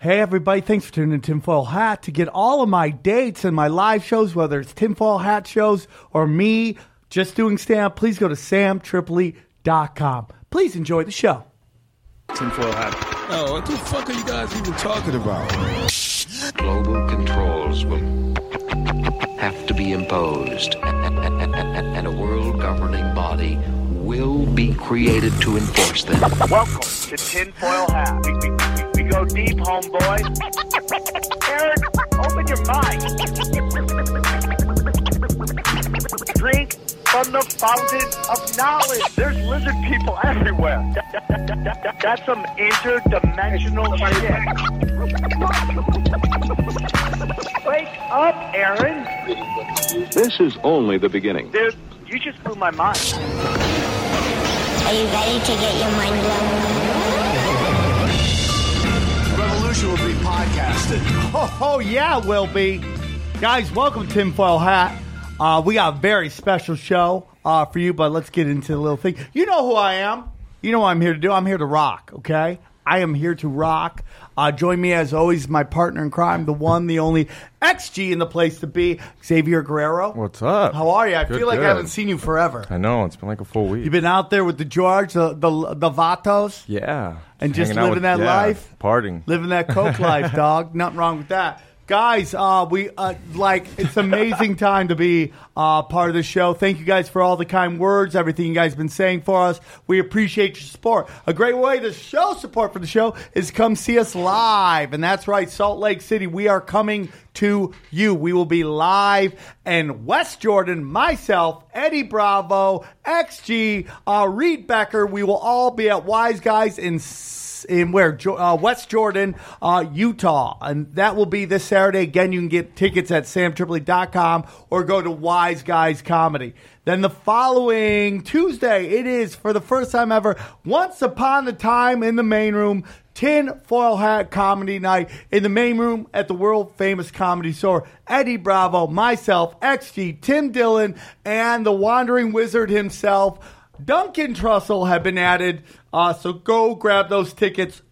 Hey, everybody, thanks for tuning in to Tinfoil Hat. To get all of my dates and my live shows, whether it's Tinfoil Hat shows or me just doing stand please go to samtripoli.com. Please enjoy the show. Tinfoil hat. Oh, what the fuck are you guys even talking about? Global controls will have to be imposed, and a world governing body will be created to enforce them. Welcome to Tinfoil Hat. We, go deep, homeboy. Aaron, open your mind. Drink from the fountain of knowledge. There's lizard people everywhere. That- that- that- that- that- that's some interdimensional shit. Wake up, Aaron. This is only the beginning. Dude, you just blew my mind. Are you ready to get your mind blown? Be podcasted. Oh, oh, yeah, will be. Guys, welcome to Tinfoil Hat. Uh, we got a very special show uh, for you, but let's get into the little thing. You know who I am. You know what I'm here to do. I'm here to rock, okay? I am here to rock. Uh, join me, as always, my partner in crime, the one, the only XG in the place to be, Xavier Guerrero. What's up? How are you? I Good, feel like good. I haven't seen you forever. I know it's been like a full week. You've been out there with the George, the the, the Vatos, yeah, And just living with- that yeah, life? partying. living that coke life, dog. Nothing wrong with that. Guys, uh, we uh, like it's amazing time to be uh, part of the show. Thank you guys for all the kind words, everything you guys been saying for us. We appreciate your support. A great way to show support for the show is come see us live, and that's right, Salt Lake City. We are coming to you. We will be live in West Jordan. Myself, Eddie Bravo, XG, uh, Reed Becker. We will all be at Wise Guys in in where Jo- uh, West Jordan, uh, Utah, and that will be this Saturday. Again, you can get tickets at samtripoli.com or go to Wise Guys Comedy. Then the following Tuesday, it is for the first time ever. Once upon a time in the main room. Tin foil hat comedy night in the main room at the world famous comedy store. Eddie Bravo, myself, XG, Tim Dillon, and the wandering wizard himself. Duncan Trussell have been added, uh, so go grab those tickets.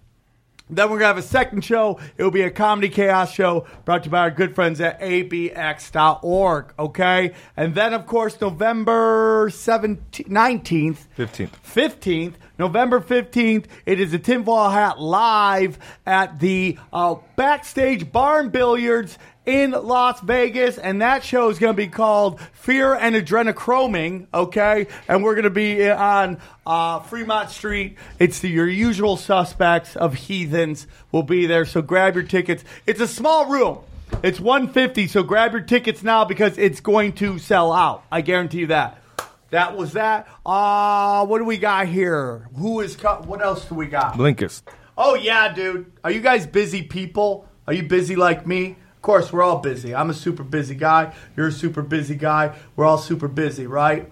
Then we're gonna have a second show. It will be a comedy chaos show brought to you by our good friends at abx.org. Okay, and then of course November 17th, 19th, 15th. 15th, November 15th, it is a tinfoil hat live at the uh, backstage barn billiards in Las Vegas, and that show is going to be called Fear and Adrenochroming, okay? And we're going to be on uh, Fremont Street. It's the, your usual suspects of heathens will be there, so grab your tickets. It's a small room. It's 150, so grab your tickets now because it's going to sell out. I guarantee you that. That was that. Uh, what do we got here? Who is co- what else do we got? Blinkist. Oh yeah, dude. Are you guys busy people? Are you busy like me? Of course, we're all busy. I'm a super busy guy. You're a super busy guy. We're all super busy, right?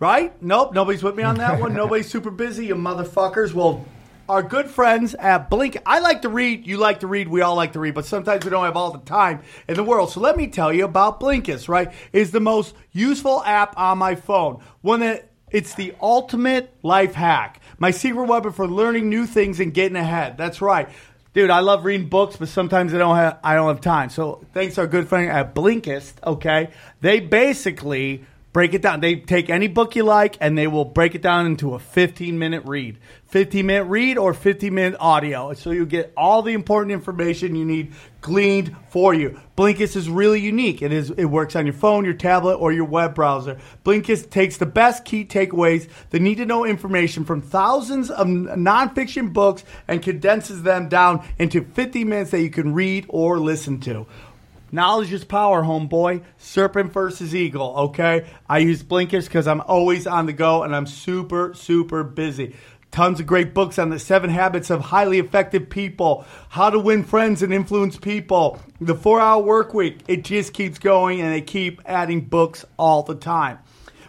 Right? Nope, nobody's with me on that one. Nobody's super busy, you motherfuckers. Well, our good friends at Blink. I like to read. You like to read. We all like to read, but sometimes we don't have all the time in the world. So let me tell you about Blinkist. Right, is the most useful app on my phone. One that it's the ultimate life hack. My secret weapon for learning new things and getting ahead. That's right. Dude, I love reading books, but sometimes I don't have I don't have time. So thanks to our good friend at Blinkist, okay? They basically break it down. They take any book you like and they will break it down into a 15 minute read. 15 minute read or 15 minute audio. So you get all the important information you need gleaned for you. Blinkist is really unique. It is it works on your phone, your tablet, or your web browser. Blinkist takes the best key takeaways, the need to know information from thousands of nonfiction books and condenses them down into 50 minutes that you can read or listen to. Knowledge is power, homeboy. Serpent versus eagle, okay? I use Blinkist because I'm always on the go and I'm super, super busy. Tons of great books on the seven habits of highly effective people, how to win friends and influence people, the four hour work week. It just keeps going and they keep adding books all the time.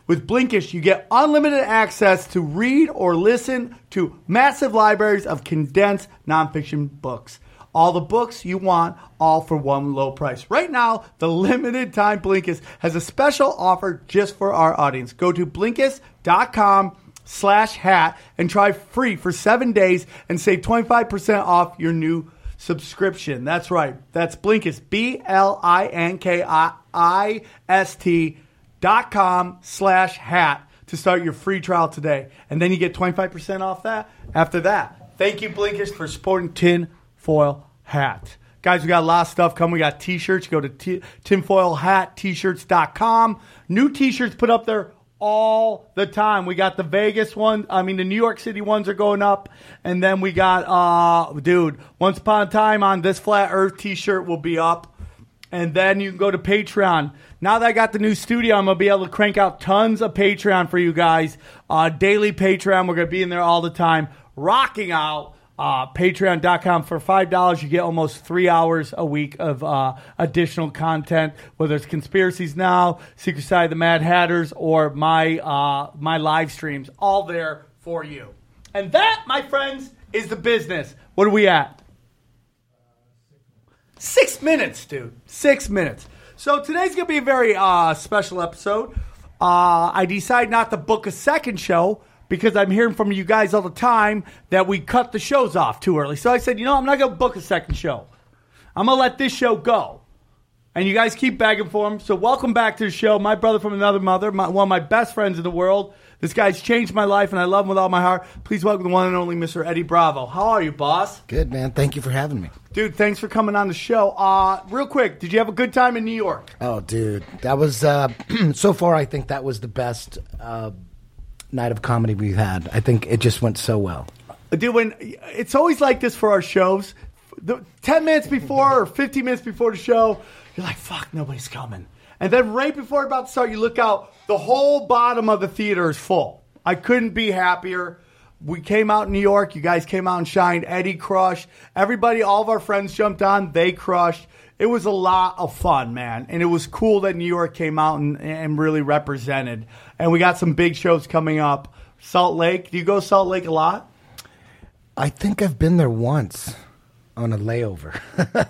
With Blinkist, you get unlimited access to read or listen to massive libraries of condensed nonfiction books. All the books you want, all for one low price. Right now, the limited time Blinkist has a special offer just for our audience. Go to Blinkist.com slash hat and try free for seven days and save 25% off your new subscription. That's right. That's Blinkist. B L I N K I S T dot com slash hat to start your free trial today. And then you get 25% off that after that. Thank you, Blinkist, for supporting Tin Foil Hat. Guys, we got a lot of stuff coming. We got t shirts. Go to t- tinfoilhatt-shirts.com. New t shirts put up there all the time. We got the Vegas one. I mean, the New York City ones are going up. And then we got, uh, dude, Once Upon a Time on this Flat Earth t shirt will be up. And then you can go to Patreon. Now that I got the new studio, I'm going to be able to crank out tons of Patreon for you guys. Uh, daily Patreon. We're going to be in there all the time, rocking out. Uh, Patreon.com for $5. You get almost three hours a week of uh, additional content, whether it's Conspiracies Now, Secret Side of the Mad Hatters, or my, uh, my live streams. All there for you. And that, my friends, is the business. What are we at? Six minutes, dude. Six minutes. So today's gonna be a very uh, special episode. Uh, I decided not to book a second show because I'm hearing from you guys all the time that we cut the shows off too early. So I said, you know, I'm not gonna book a second show. I'm gonna let this show go. And you guys keep begging for him. So welcome back to the show. My brother from another mother, my, one of my best friends in the world. This guy's changed my life, and I love him with all my heart. Please welcome the one and only Mr. Eddie Bravo. How are you, boss? Good, man. Thank you for having me. Dude, thanks for coming on the show. Uh, real quick, did you have a good time in New York? Oh, dude. That was, uh, so far, I think that was the best uh, night of comedy we've had. I think it just went so well. Dude, when it's always like this for our shows. The, Ten minutes before or fifteen minutes before the show, you're like, "Fuck, nobody's coming." And then right before we're about to start, you look out. The whole bottom of the theater is full. I couldn't be happier. We came out in New York. You guys came out and shined. Eddie crushed. Everybody, all of our friends jumped on. They crushed. It was a lot of fun, man. And it was cool that New York came out and, and really represented. And we got some big shows coming up. Salt Lake. Do you go Salt Lake a lot? I think I've been there once on a layover.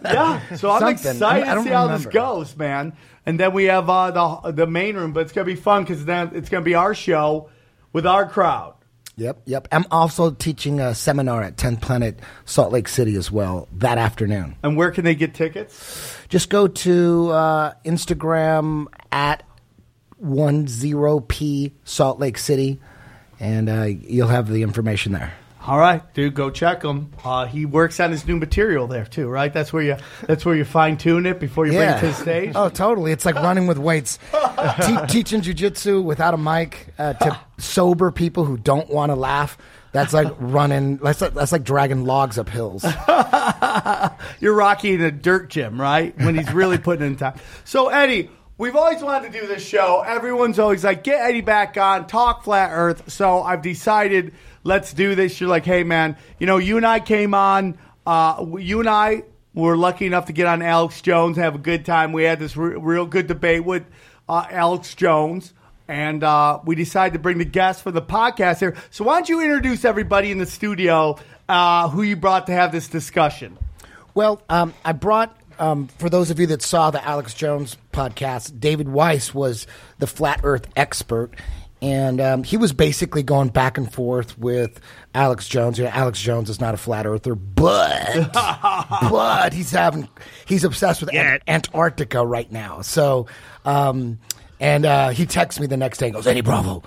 Yeah, so I'm Something. excited I to don't see how this goes, man. And then we have uh, the the main room, but it's gonna be fun because then it's gonna be our show with our crowd. yep, yep. I'm also teaching a seminar at 10th Planet Salt Lake City as well that afternoon. And where can they get tickets? Just go to uh, Instagram at 10P Salt Lake City, and uh, you'll have the information there. All right, dude, go check him. Uh, he works on his new material there too, right? That's where you that's where you fine tune it before you bring it to the stage. Oh, totally. It's like running with weights. Te- teaching jujitsu without a mic uh, to sober people who don't want to laugh. That's like running. That's like, that's like dragging logs up hills. You're rocking a dirt gym, right? When he's really putting in time. So, Eddie, we've always wanted to do this show. Everyone's always like, get Eddie back on, talk flat earth. So, I've decided, let's do this. You're like, hey, man, you know, you and I came on, uh, you and I were lucky enough to get on Alex Jones, have a good time. We had this re- real good debate with uh, Alex Jones. And uh, we decided to bring the guest for the podcast here. So, why don't you introduce everybody in the studio uh, who you brought to have this discussion? Well, um, I brought, um, for those of you that saw the Alex Jones podcast, David Weiss was the flat earth expert. And um, he was basically going back and forth with Alex Jones. You know, Alex Jones is not a flat earther, but but he's having he's obsessed with Ant- Antarctica right now. So, um, and uh, he texts me the next day and goes, "Eddie Bravo,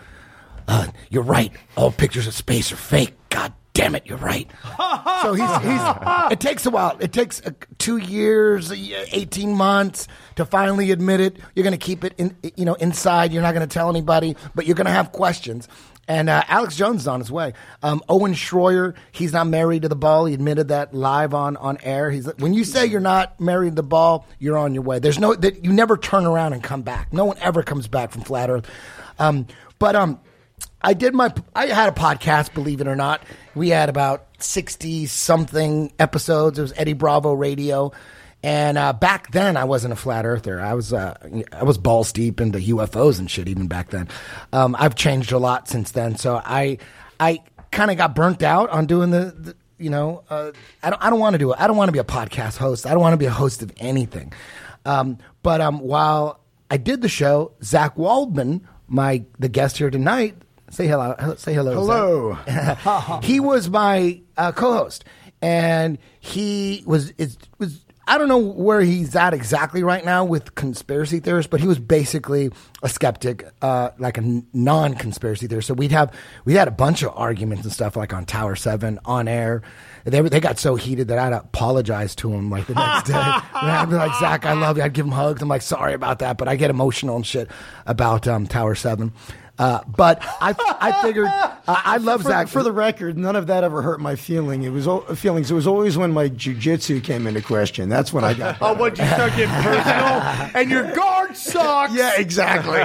uh, you're right. All pictures of space are fake. God damn it, you're right." so he's, he's it takes a while. It takes uh, two years, uh, eighteen months to finally admit it. You're going to keep it in, you know, inside. You're not going to tell anybody, but you're going to have questions. And uh, Alex Jones is on his way. Um, Owen Schroyer, he's not married to the ball. He admitted that live on, on air. He's when you say you're not married to the ball, you're on your way. There's no that you never turn around and come back. No one ever comes back from flat Earth. Um, but um, I did my I had a podcast, believe it or not. We had about sixty something episodes. It was Eddie Bravo Radio. And uh, back then, I wasn't a flat earther. I was uh, I was balls deep into UFOs and shit even back then. Um, I've changed a lot since then. So I I kind of got burnt out on doing the, the you know uh, I don't I don't want to do it. I don't want to be a podcast host. I don't want to be a host of anything. Um, but um, while I did the show, Zach Waldman, my the guest here tonight, say hello. Say hello. Hello. He was my uh, co-host, and he was it was I don't know where he's at exactly right now with conspiracy theorists, but he was basically a skeptic, uh, like a non-conspiracy theorist. So we'd have we had a bunch of arguments and stuff like on Tower Seven on air. They they got so heated that I'd apologize to him like the next day. And I'd be like, Zach, I love you. I'd give him hugs. I'm like, sorry about that, but I get emotional and shit about um, Tower Seven. Uh, but I I figured uh, I love for, Zach for the record, none of that ever hurt my feeling. It was o- feelings. It was always when my jujitsu came into question. That's when I got. Oh, what you start getting personal, and your guard sucks. yeah, exactly.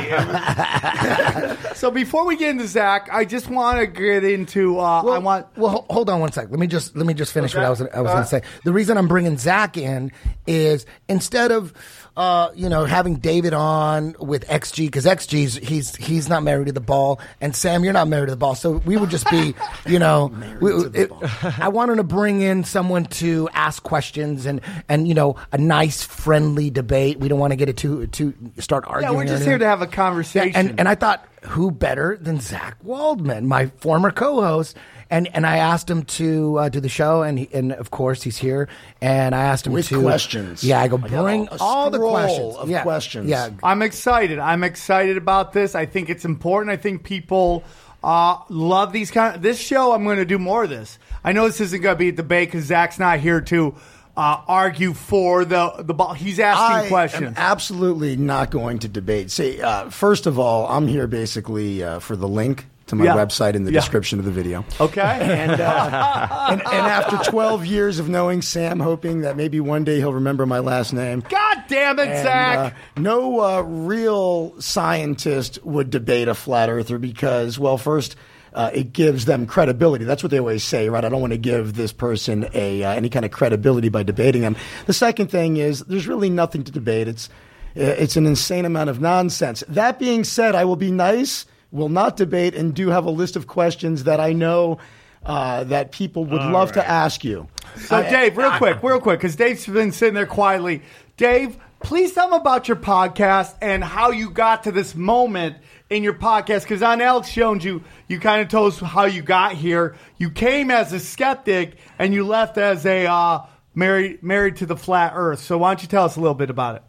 So before we get into Zach, I just want to get into. Uh, I want. Well, hold on one sec. Let me just let me just finish what I was I was Uh, going to say. The reason I'm bringing Zach in is instead of uh, you know having David on with XG because XG's he's he's not married to the ball, and Sam you're not married to the ball, so we would just be you know we, it- I wanted to bring in someone to ask questions and and you know a nice friendly debate. We don't want to get it too to start arguing. Yeah, we're just here to have a conversation. And and I thought, who better than Zach Waldman, my former co-host? And and I asked him to uh, do the show, and he, and of course he's here. And I asked him With to questions. Yeah, I go bring a all the scroll questions of yeah, questions. Yeah, I'm excited. I'm excited about this. I think it's important. I think people uh, love these kind. Of, this show. I'm going to do more of this. I know this isn't going to be a debate because Zach's not here to uh, argue for the the ball. He's asking I questions. am absolutely not going to debate. See, uh, first of all, I'm here basically uh, for the link to my Yeah. website in the Yeah. description of the video. okay. And, uh, and, and after 12 years of knowing Sam, hoping that maybe one day he'll remember my last name. God damn it, And, Zach. uh, no uh, real scientist would debate a flat earther because, well, first, uh, it gives them credibility. That's what they always say, right? I don't want to give this person a uh, any kind of credibility by debating them. The second thing is there's really nothing to debate. It's it's an insane amount of nonsense. That being said, I will be nice, will not debate, and do have a list of questions that I know. Uh, that people would love to ask you. So, Dave, real quick, real quick, because Dave's been sitting there quietly. Dave, please tell them about your podcast and how you got to this moment in your podcast. Because on Alex Jones, you you kind of told us how you got here. You came as a skeptic and you left as a uh, married married to the flat Earth. So, why don't you tell us a little bit about it?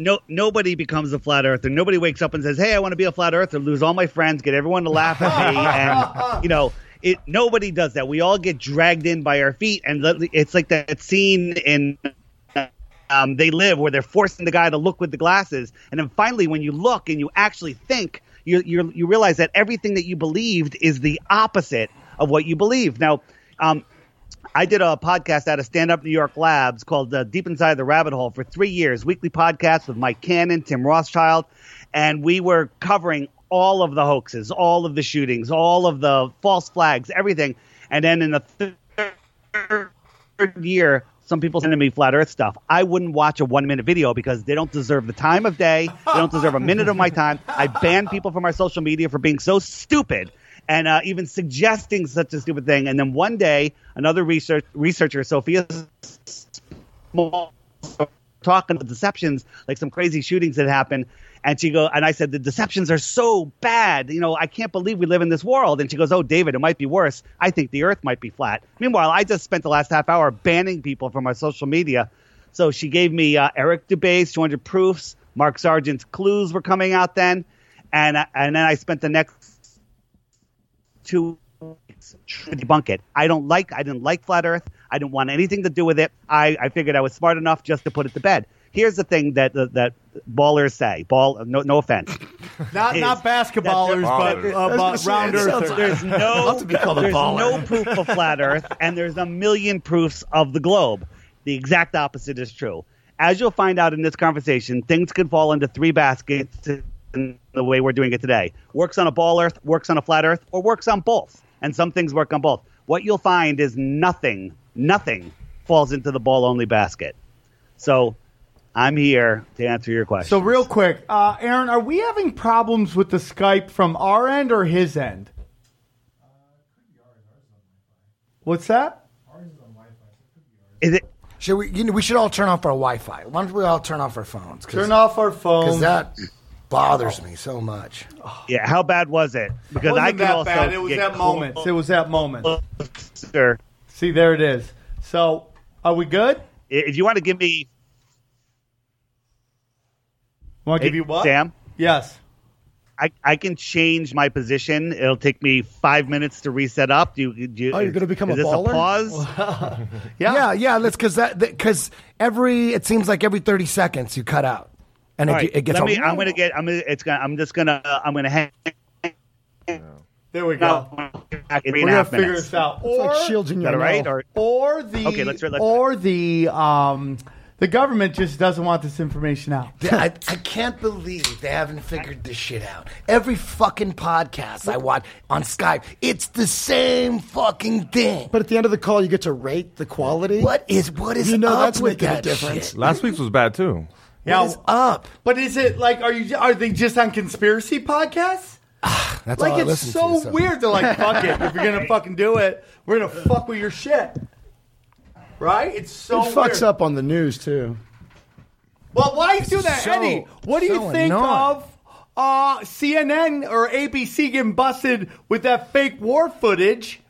No nobody becomes a flat earther. Nobody wakes up and says, "Hey, I want to be a flat earther." Lose all my friends, get everyone to laugh at me, and you know, it. Nobody does that. We all get dragged in by our feet, and it's like that scene in. Um, they live where they're forcing the guy to look with the glasses, and then finally, when you look and you actually think, you you you realize that everything that you believed is the opposite of what you believe. Now, um, I did a podcast out of Stand Up New York Labs called uh, Deep Inside the Rabbit Hole for three years, weekly podcast with Mike Cannon, Tim Rothschild, and we were covering all of the hoaxes, all of the shootings, all of the false flags, everything. And then in the third year, some people sending me flat Earth stuff. I wouldn't watch a one minute video because they don't deserve the time of day. They don't deserve a minute of my time. I ban people from our social media for being so stupid and uh, even suggesting such a stupid thing. And then one day, another research researcher, Sophia Small, talking about deceptions, like some crazy shootings that happened. And she go, and I said, the deceptions are so bad. You know, I can't believe we live in this world. And she goes, oh, David, it might be worse. I think the earth might be flat. Meanwhile, I just spent the last half hour banning people from our social media. So she gave me uh, Eric Dubay's 200 Proofs. Mark Sargent's Clues were coming out then. And, uh, and then I spent the next two weeks to debunk it. I don't like, I didn't like flat earth. I didn't want anything to do with it. I, I figured I was smart enough just to put it to bed. Here's the thing that that, that ballers say. Ball, no, no offense. Not Is not basketballers, but, Ballers. uh, but round earthers. There's no, love to be called a there's no proof of flat Earth, and there's a million proofs of the globe. The exact opposite is true. As you'll find out in this conversation, things can fall into three baskets in the way we're doing it today. Works on a ball Earth, works on a flat Earth, or works on both. And some things work on both. What you'll find is nothing, nothing falls into the ball only basket. So I'm here to answer your question. So real quick, uh, Aaron, are we having problems with the Skype from our end or his end? What's that? is it should we? You know, we should all turn off our Wi-Fi. Why don't we all turn off our phones? Turn off our because phones. that bothers me so much. yeah, how bad was it? Because wasn't I can that also bad. It was get at moments. It was that moment. closer. See, there it is. So, are we good? If you want to give me, Want to give you what? Sam? Yes. I, I can change my position. It'll take me five minutes to reset up. Do you? Do you Oh, you're gonna become is a this baller? a pause? Yeah. Yeah, yeah. Let's because that because every it seems like every thirty seconds you cut out, and it, All right, it gets. let me. I'm gonna get. I'm gonna. It's gonna. I'm just gonna. I'm gonna hang. There we go. Back in three We're gonna figure minutes. this out. It's Or, like shields in your that all right? know. Or or the Okay, let's- let's- or the um the government just doesn't want this information out. I, I can't believe they haven't figured this shit out. Every fucking podcast I watch on Skype, it's the same fucking thing. But at the end of the call, you get to rate the quality. What is what is You know up that's with making a difference. shit? Last week's was bad too. Yeah. What is up? But is it like are you are they just on conspiracy podcasts? That's Like all I it's listen so, to, weird. They're like, fuck it. If you're gonna fucking do it, we're gonna fuck with your shit. Right? It's so it fucks weird. up on the news too. Well, why do you do that, So- Eddie? What do you think annoying. of uh, CNN or ABC getting busted with that fake war footage?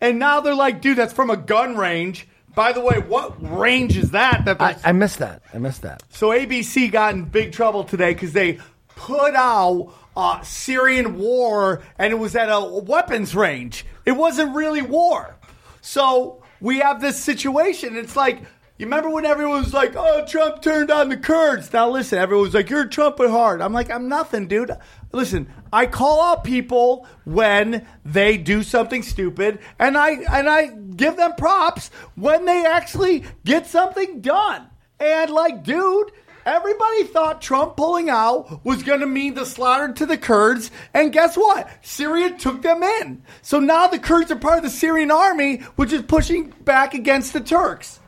And now they're like, dude, that's from a gun range. By the way, what range is that? That I, I missed that. I missed that. so ABC got in big trouble today because they put out uh, Syrian war, and it was at a weapons range. It wasn't really war. So we have this situation. It's like you remember when everyone was like, "Oh, Trump turned on the Kurds." Now listen, everyone's like, "You're Trump at heart." I'm like, "I'm nothing, dude." Listen, I call out people when they do something stupid, and I and I give them props when they actually get something done. And like, dude, everybody thought Trump pulling out was going to mean the slaughter to the Kurds, and guess what? Syria took them in. So now the Kurds are part of the Syrian army, which is pushing back against the Turks.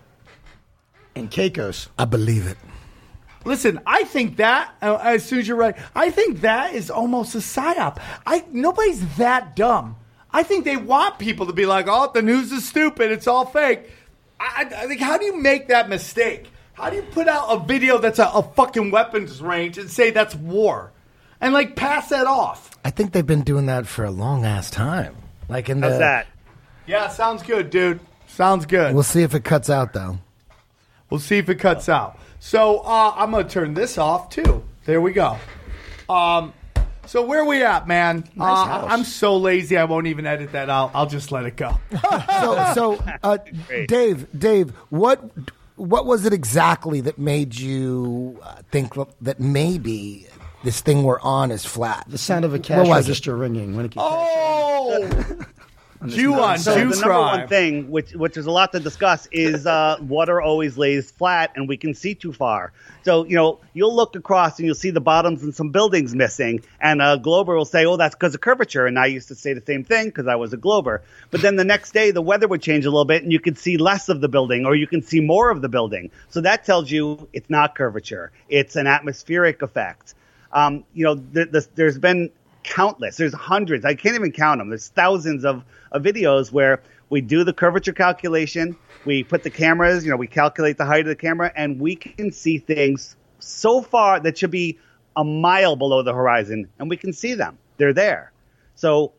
And Caicos. I believe it. Listen, I think that uh, as soon as you're right, I think that is almost a psyop. I nobody's that dumb. I think they want people to be like, "Oh, the news is stupid. It's all fake." I, I I think how do you make that mistake? How do you put out a video that's a, a fucking weapons range and say that's war, and like pass that off? I think they've been doing that for a long ass time. Like in how's the. that? Yeah, sounds good, dude. Sounds good. We'll see if it cuts out though. We'll see if it cuts out. So uh, I'm gonna turn this off too. There we go. Um, so where we at, man? uh, house. I'm so lazy. I won't even edit that out. I'll just let it go. So, so uh, Dave, Dave, what what was it exactly that made you uh, think that maybe this thing we're on is flat? The sound of a cash register ringing when it gets oh, Jew on So Jew the number crime. one thing, which which is a lot to discuss, is uh, water always lays flat, and we can see too far. So you know, you'll look across and you'll see the bottoms and some buildings missing, and a glober will say, "Oh, that's because of curvature." And I used to say the same thing because I was a glober. But then the next day, the weather would change a little bit, and you could see less of the building, or you can see more of the building. So that tells you it's not curvature; it's an atmospheric effect. Um, you know, th- there's been countless. There's hundreds. I can't even count them. There's thousands of, of videos where we do the curvature calculation. We put the cameras, you know, we calculate the height of the camera, and we can see things so far that should be a mile below the horizon, and we can see them. They're there. So,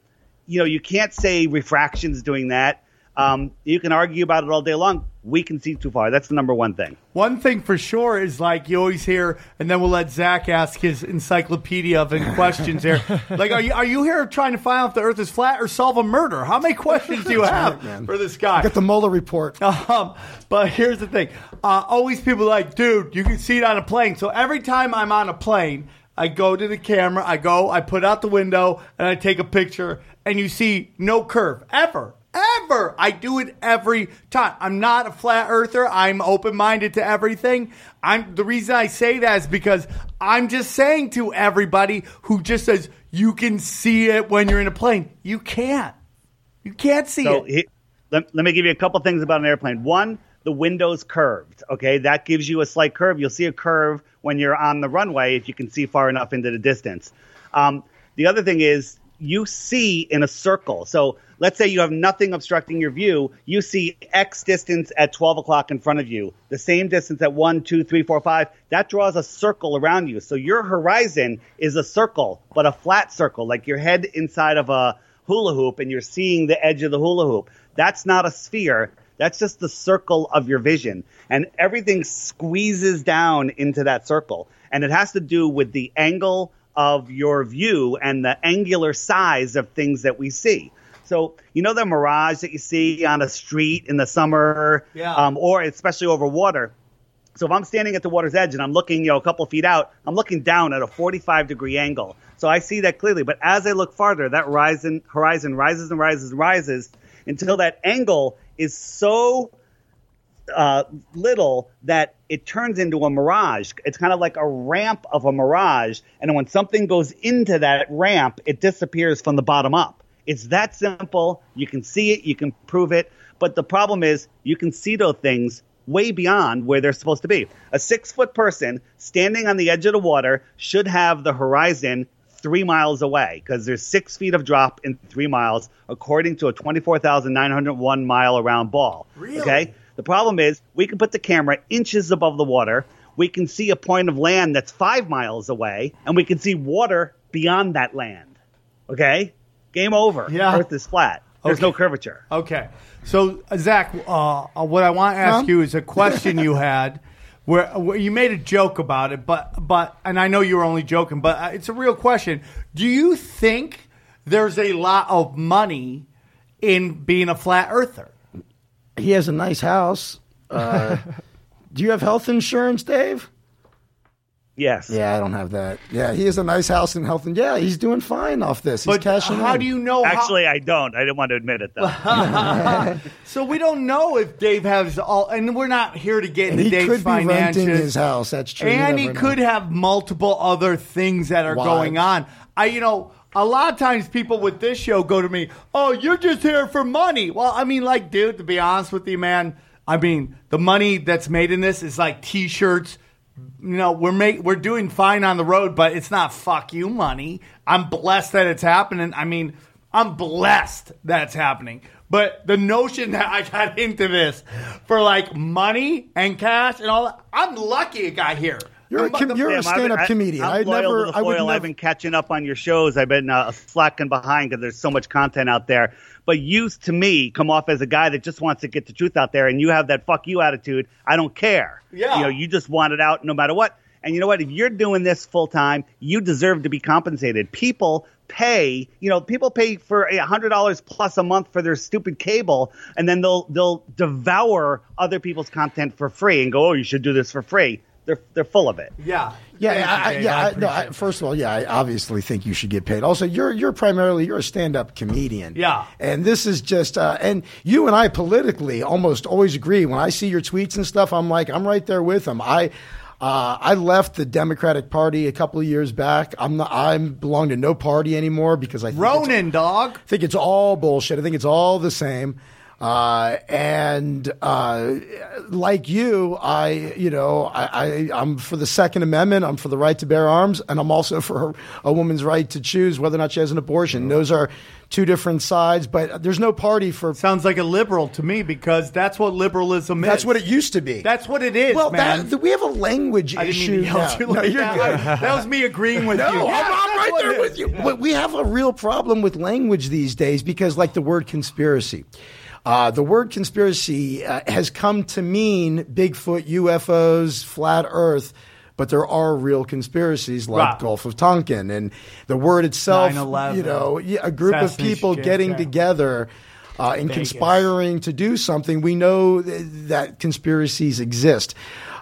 you know, you can't say refraction's doing that. Um, you can argue about it all day long. We can see too far. That's the number one thing. One thing for sure is like you always hear, and then we'll let Zach ask his encyclopedia of questions here. Like, are you are you here trying to find out if the Earth is flat or solve a murder? How many questions do you have for this guy? Get the Mueller report. Um, but here's the thing. Uh, always people are like, dude, you can see it on a plane. So every time I'm on a plane, I go to the camera, I go, I put out the window, and I take a picture, and you see no curve ever. Ever. I do it every time. I'm not a flat earther. I'm open minded to everything. I'm the reason I say that is because I'm just saying to everybody who just says you can see it when you're in a plane. You can't. You can't see So it. he, let, let me give you a couple things about an airplane. One, the window's curved. Okay, that gives you a slight curve. You'll see a curve when you're on the runway if you can see far enough into the distance. Um, the other thing is you see in a circle. So let's say you have nothing obstructing your view. You see X distance at 12 o'clock in front of you, the same distance at 1, 2, 3, 4, 5. That draws a circle around you. So your horizon is a circle, but a flat circle, like your head inside of a hula hoop and you're seeing the edge of the hula hoop. That's not a sphere. That's just the circle of your vision. And everything squeezes down into that circle. And it has to do with the angle of your view and the angular size of things that we see. So, you know, the mirage that you see on a street in the summer, Yeah. um, or especially over water. So if I'm standing at the water's edge and I'm looking, you know, a couple feet out, I'm looking down at a 45 degree angle. So I see that clearly. But as I look farther, that horizon horizon rises and rises and rises until that angle is so uh, little that it turns into a mirage. It's kind of like a ramp of a mirage. And when something goes into that ramp, it disappears from the bottom up. It's that simple. You can see it, you can prove it. But the problem is, you can see those things way beyond where they're supposed to be. A six foot person standing on the edge of the water should have the horizon three miles away because there's six feet of drop in three miles, according to a 24,901 mile around ball. Really? Okay? The problem is we can put the camera inches above the water. We can see a point of land that's five miles away, and we can see water beyond that land. Okay? Game over. Yeah. Earth is flat. There's Okay. no curvature. Okay. So, uh, Zach, uh, uh, what I want to ask Huh? you is a question you had where, where you made a joke about it, but, but, and I know you were only joking, but uh, it's a real question. Do you think there's a lot of money in being a flat earther? He has a nice house. Uh, do you have health insurance, Dave? Yes. Yeah, I don't have that. Yeah, he has a nice house and health, and yeah, he's doing fine off this. He's But cashing how in. do you know? how- Actually, I don't. I didn't want to admit it, though. so we don't know if Dave has all, and we're not here to get And into he Dave's could be renting finances. his house. That's true. And he never know. could have multiple other things that are Wives. going on. I, you know, a lot of times people with this show go to me, "Oh, you're just here for money." Well, I mean, like, dude, to be honest with you, man, I mean, the money that's made in this is like T-shirts. You know, we're make we're doing fine on the road, but it's not fuck you money. I'm blessed that it's happening. I mean, I'm blessed that it's happening. But the notion that I got into this for like money and cash and all that, I'm lucky it got here. You're a, I'm- com- you're Damn, a I've been- stand-up I- comedian. I'm I loyal never. to the I would foil. never. I've been catching up on your shows. I've been uh, slacking behind because there's so much content out there. But you, to me, come off as a guy that just wants to get the truth out there, and you have that "fuck you" attitude. I don't care. Yeah. You know, you just want it out no matter what. And you know what? If you're doing this full time, you deserve to be compensated. People pay, you know, people pay for a hundred dollars plus a month for their stupid cable, and then they'll they'll devour other people's content for free and go, "Oh, you should do this for free." They're they're full of it. Yeah. Yeah, you, I, I, yeah. I no, I, first of all, yeah, I obviously think you should get paid. Also, you're you're primarily you're a stand-up comedian. Yeah. and this is just uh, and you and I politically almost always agree. When I see your tweets and stuff, I'm like, I'm right there with them. I. Uh, I left the Democratic Party a couple of years back. I'm not. I belong to no party anymore because I think it's- dog. I think it's all bullshit. I think it's all the same. Uh, and uh, like you, I you know I, I I'm for the Second Amendment. I'm for the right to bear arms, and I'm also for a woman's right to choose whether or not she has an abortion. Those are two different sides, but there's no party for. Sounds like a liberal to me because that's what liberalism is. That's what it used to be. That's what it is, well, man. that, we have a language issue mean to yell now. at No, like you're that. That was me agreeing with No, you. I'm, I'm right there with you. But we have a real problem with language these days because, like the word conspiracy, uh, the word conspiracy uh, has come to mean Bigfoot, UFOs, flat Earth. But there are real conspiracies like Right. Gulf of Tonkin, and the word itself. You know, a group of people getting together. Uh, and Vegas. conspiring to do something, we know th- that conspiracies exist.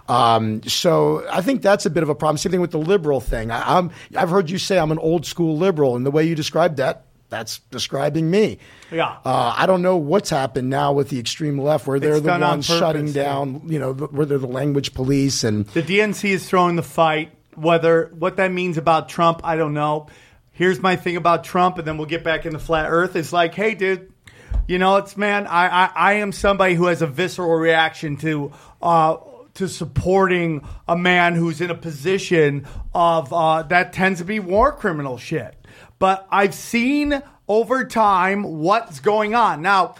Um, so I think that's a bit of a problem. Same thing with the liberal thing. I, I'm, I've heard you say I'm an old school liberal, and the way you described that, that's describing me. Yeah. Uh, I don't know what's happened now with the extreme left, where they're It's the done on ones purpose, shutting yeah. down. You know, the, where they're the language police and The DNC is throwing the fight. Whether what that means about Trump, I don't know. Here's my thing about Trump, and then we'll get back into flat Earth. It's like, hey, dude, you know, it's man. I I, I am somebody who has a visceral reaction to. Uh, to supporting a man who's in a position of uh, that tends to be war criminal shit. But I've seen over time what's going on. Now,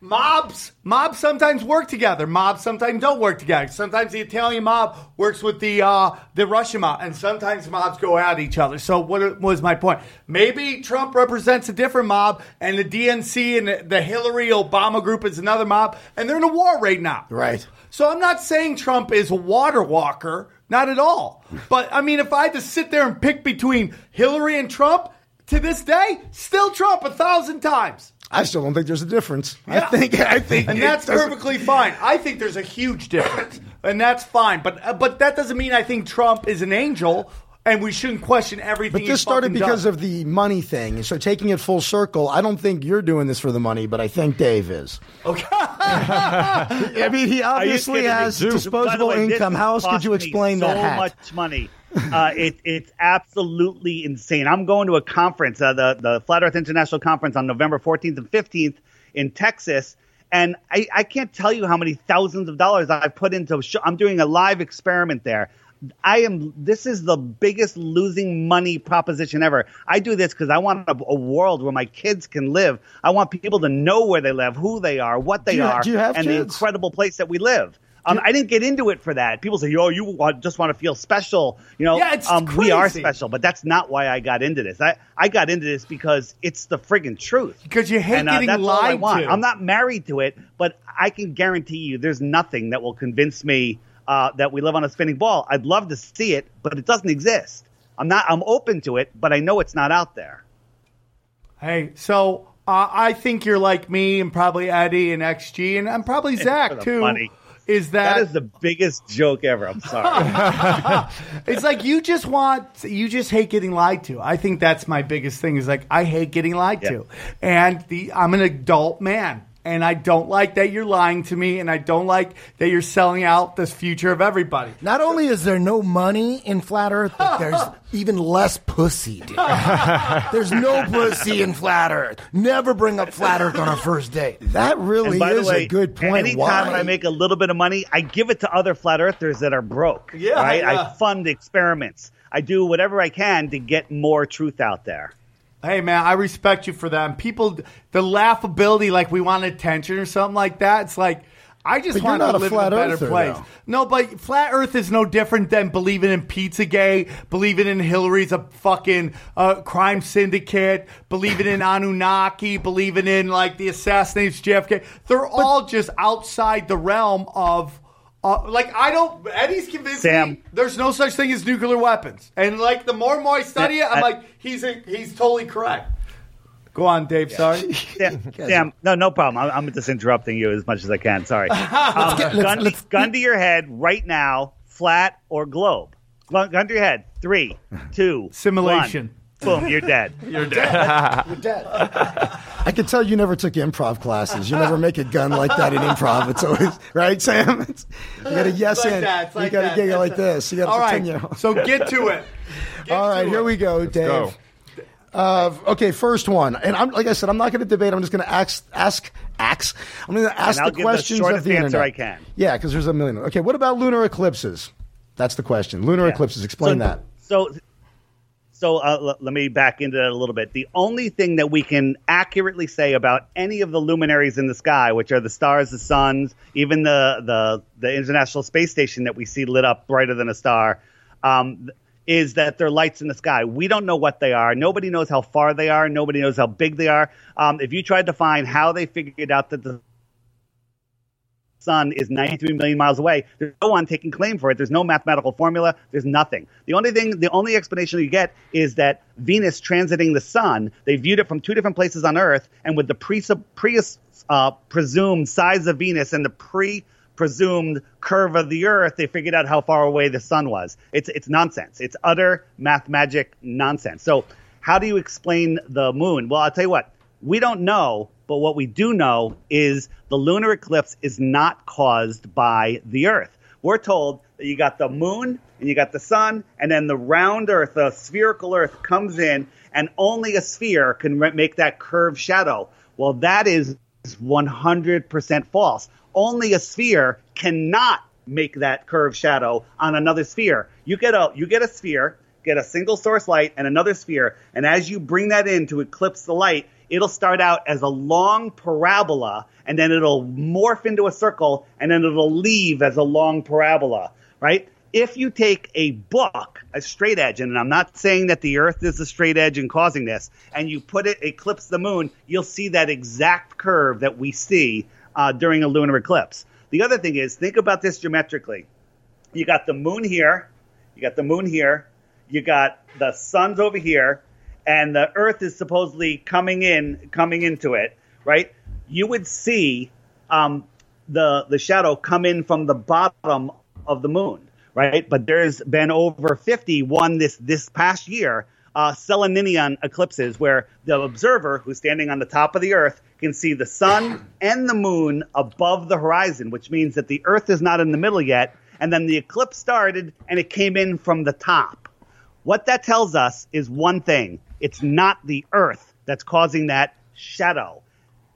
mobs mobs sometimes work together. Mobs sometimes don't work together. Sometimes the Italian mob works with the uh, the Russian mob, and sometimes mobs go at each other. So what was my point? Maybe Trump represents a different mob, and the DNC and the, the Hillary Obama group is another mob, and they're in a war right now. Right. So I'm not saying Trump is a water walker, not at all. But I mean, if I had to sit there and pick between Hillary and Trump, to this day, still Trump a thousand times. I still don't think there's a difference. I think I think and that's doesn't- perfectly fine. I think there's a huge difference, and that's fine. But uh, but that doesn't mean I think Trump is an angel, and we shouldn't question everything. But this started because of the money thing. So taking it full circle, I don't think you're doing this for the money, but I think Dave is. Okay. I mean, he obviously has disposable way, income. How else could you me explain so that hat? much money. Uh, it, it's absolutely insane. I'm going to a conference, uh, the the Flat Earth International Conference, on November 14th and 15th in Texas, and I, I can't tell you how many thousands of dollars I've put into. Sh- I'm doing a live experiment there. I am. This is the biggest losing money proposition ever. I do this because I want a, a world where my kids can live. I want people to know where they live, who they are, what they you- are, do you have and the incredible place that we live. Um, I didn't get into it for that. People say, "Oh, you want, just want to feel special." You know, Yeah, it's um, we are special, but that's not why I got into this. I, I got into this because it's the friggin' truth. Because you hate and uh, getting that's all I want. to. I'm not married to it, but I can guarantee you, there's nothing that will convince me uh, that we live on a spinning ball. I'd love to see it, but it doesn't exist. I'm not. I'm open to it, but I know it's not out there. Hey, so uh, I think you're like me and probably Eddie and XG and I'm probably Zach too. money. Is that, That is the biggest joke ever. I'm sorry. it's like you just want you just hate getting lied to. I think that's my biggest thing is like I hate getting lied Yeah. to. And the I'm an adult man and I don't like that you're lying to me and I don't like that you're selling out this future of everybody. Not only is there no money in flat Earth, but there's even less pussy. Dude. there's no pussy in flat Earth. Never bring up flat Earth on our first date. That really by is the way, a good point. Anytime Why? when I make a little bit of money, I give it to other flat earthers that are broke. Yeah, right? yeah. I fund experiments. I do whatever I can to get more truth out there. Hey man, I respect you for that. And people, the laughability, like we want attention or something like that. It's like I just But want to live flat in a better place. No, but flat Earth is no different than believing in pizza Pizzagate, believing in Hillary's a fucking uh, crime syndicate, believing in Anunnaki, believing in like the assassinates JFK. They're all just outside the realm of. Uh, like I don't, Eddie's convinced Sam. me there's no such thing as nuclear weapons, and like the more and more I study it, I'm I- like he's a, he's totally correct. Go on, Dave. Sorry. Sam, Sam, no, no problem. I'm, I'm just interrupting you as much as I can. Sorry. Um, get- let's- gun, let's- gun to your head right now, flat or globe. Gun, gun to your head. Three, two, Simulation. one. Boom, you're dead. You're dead. You're dead. I can tell you never took improv classes. You never make a gun like that in improv. It's always right, Sam. It's, you got a yes It's like and that, it's you like got to that. giggle like this. You got to All right. you're. So get to it. Get All right, here it. we go, Dave. go. Uh, okay, first one, and I'm like I said, I'm not going to debate. I'm just going to ask, ask, ask. I'm going to ask I'll the give the questions shortest of the answer internet. I can. Yeah, because there's a million. Okay, what about lunar eclipses? That's the question. Lunar Yeah. eclipses. Explain so, that. So, so uh, l- let me back into that a little bit. The only thing that we can accurately say about any of the luminaries in the sky, which are the stars, the suns, even the the, the International Space Station that we see lit up brighter than a star, um, is that they're lights in the sky. We don't know what they are. Nobody knows how far they are. Nobody knows how big they are. Um, if you tried to find how they figured out that the sun is 93 million miles away. There's no one taking claim for it. There's no mathematical formula. There's nothing. The only thing, the only explanation you get is that Venus transiting the sun, they viewed it from two different places on Earth, and with the pre, pre uh, presumed size of Venus and the pre presumed curve of the Earth, they figured out how far away the sun was. It's it's nonsense. It's utter math magic nonsense. So how do you explain the moon? Well, I'll tell you what. We don't know, but what we do know is the lunar eclipse is not caused by the Earth. We're told that you got the moon and you got the sun, and then the round Earth, the spherical Earth, comes in, and only a sphere can make that curved shadow. Well, that is 100% false. Only a sphere cannot make that curved shadow on another sphere. You get a you get a sphere, get a single source light and another sphere, and as you bring that in to eclipse the light, it'll start out as a long parabola and then it'll morph into a circle and then it'll leave as a long parabola, right? If you take a book, a straight edge, and I'm not saying that the Earth is a straight edge and causing this, and you put it eclipse the moon, you'll see that exact curve that we see uh, during a lunar eclipse. The other thing is, think about this geometrically. You got the moon here, you got the moon here, you got the sun's over here, and the Earth is supposedly coming in, coming into it, right? You would see um, the the shadow come in from the bottom of the moon, right? But there's been over 50 one this this past year uh, eclipses where the observer who's standing on the top of the Earth can see the sun and the moon above the horizon, which means that the Earth is not in the middle yet. And then the eclipse started and it came in from the top. What that tells us is one thing it's not the Earth that's causing that shadow.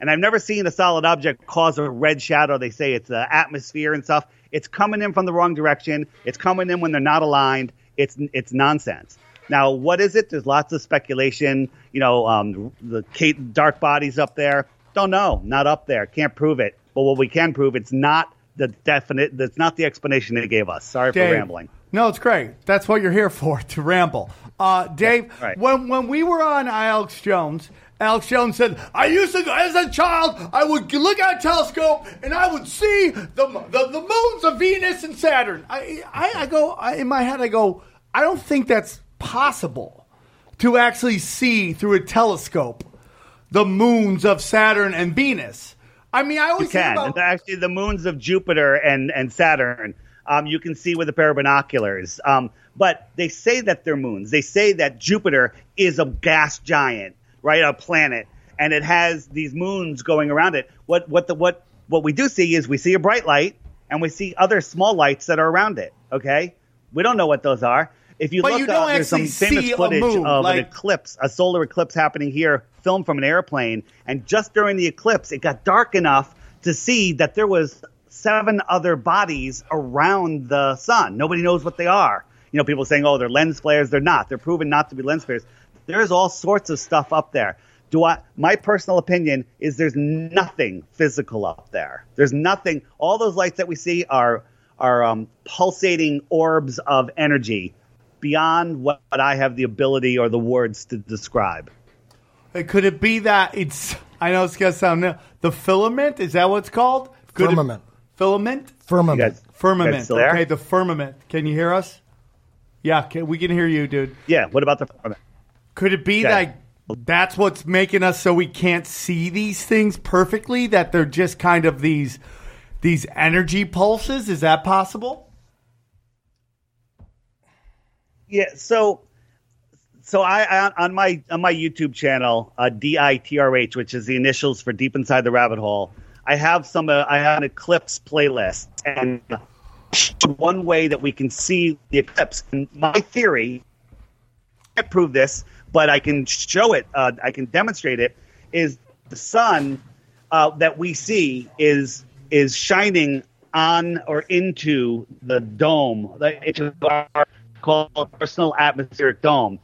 And I've never seen a solid object cause a red shadow. They say it's the atmosphere and stuff. It's coming in from the wrong direction. It's coming in when they're not aligned. It's it's nonsense. Now, what is it? There's lots of speculation. You know, um, the Kate dark bodies up there. Don't know. Not up there. Can't prove it. But what we can prove, it's not the definite. That's not the explanation they gave us. Sorry Dave. for rambling. No, it's great. That's what you're here for, to ramble. Uh, Dave, right. when when we were on Alex Jones, Alex Jones said, I used to, as a child, I would look at a telescope and I would see the the, the moons of Venus and Saturn. I, I, I go, I, in my head, I go, I don't think that's possible to actually see through a telescope the moons of Saturn and Venus. I mean, I always think can. about actually, the moons of Jupiter and, and Saturn, um, you can see with a pair of binoculars. Um, but they say that they're moons. They say that Jupiter is a gas giant, right? A planet, and it has these moons going around it. What what the what what we do see is we see a bright light, and we see other small lights that are around it. Okay, we don't know what those are. If you But look you up, there's some famous footage moon, of like- an eclipse, a solar eclipse happening here, filmed from an airplane. And just during the eclipse, it got dark enough to see that there was seven other bodies around the sun. Nobody knows what they are. You know, people saying, "Oh, they're lens flares." They're not. They're proven not to be lens flares. There's all sorts of stuff up there. Do I? My personal opinion is there's nothing physical up there. There's nothing. All those lights that we see are are um, pulsating orbs of energy beyond what I have the ability or the words to describe. Could it be that it's? I know it's gonna sound. The filament is that what it's called? Could it- Firmament. filament. Firmament. Guys- Firmament. guys still there? Okay, the firmament. Can you hear us? Yeah, can, we can hear you, dude. Yeah. What about the? format? Could it be Okay. like that's what's making us so we can't see these things perfectly? That they're just kind of these these energy pulses. Is that possible? Yeah. So, so I, I on my on my YouTube channel, uh, DITRH, which is the initials for Deep Inside the Rabbit Hole. I have some. Uh, I have an eclipse playlist, and one way that we can see the eclipse. And my theory, I can't prove this, but I can show it. Uh, I can demonstrate it. Is the sun uh, that we see is is shining on or into the dome, into our called personal atmospheric dome.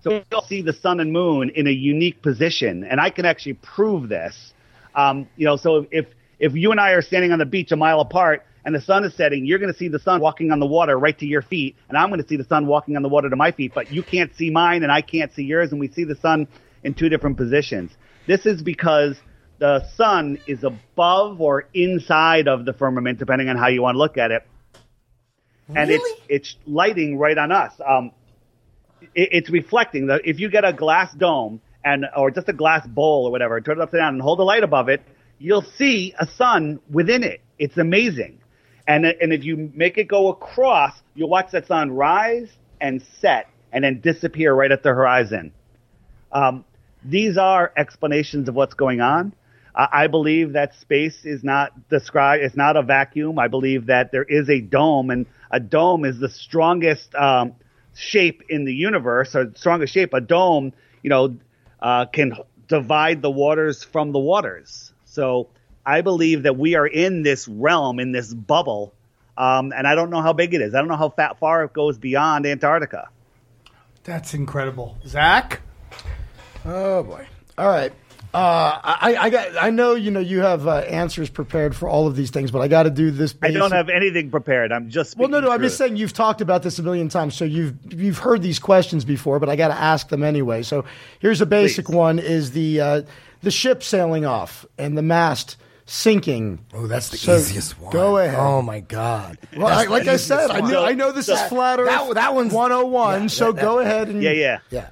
So we'll see the sun and moon in a unique position, and I can actually prove this. Um, you know, so if if you and I are standing on the beach a mile apart and the sun is setting, you're going to see the sun walking on the water right to your feet, and I'm going to see the sun walking on the water to my feet. But you can't see mine, and I can't see yours, and we see the sun in two different positions. This is because the sun is above or inside of the firmament, depending on how you want to look at it, and it's it's lighting right on us. Um, it, it's reflecting. The, if you get a glass dome and or just a glass bowl or whatever, turn it upside down and hold the light above it, you'll see a sun within it. It's amazing. And and if you make it go across, you'll watch that sun rise and set and then disappear right at the horizon. Um, these are explanations of what's going on. I believe that space is not described. It's not a vacuum. I believe that there is a dome, and a dome is the strongest um, shape in the universe, or strongest shape. A dome, you know, uh, can divide the waters from the waters. So I believe that we are in this realm, in this bubble, um, and I don't know how big it is. I don't know how fat, far it goes beyond Antarctica. That's incredible, Zach. Oh boy. All right. Uh, I, I got. I know you know you have uh, answers prepared for all of these things, but I got to do this. I don't have anything prepared. I'm just Well, no, no. speaking I'm just saying you've talked about this a million times, so you've you've heard these questions before, but I got to ask them anyway. So here's a basic Please. one: is the uh, the ship sailing off and the mast sinking? Oh, that's the So, easiest one. Go ahead. Oh my god. Well, I, like I said, I one. know, I know this is That- flat Earth. that- that one's- 101. yeah, so that- go ahead and Yeah, yeah. Yeah.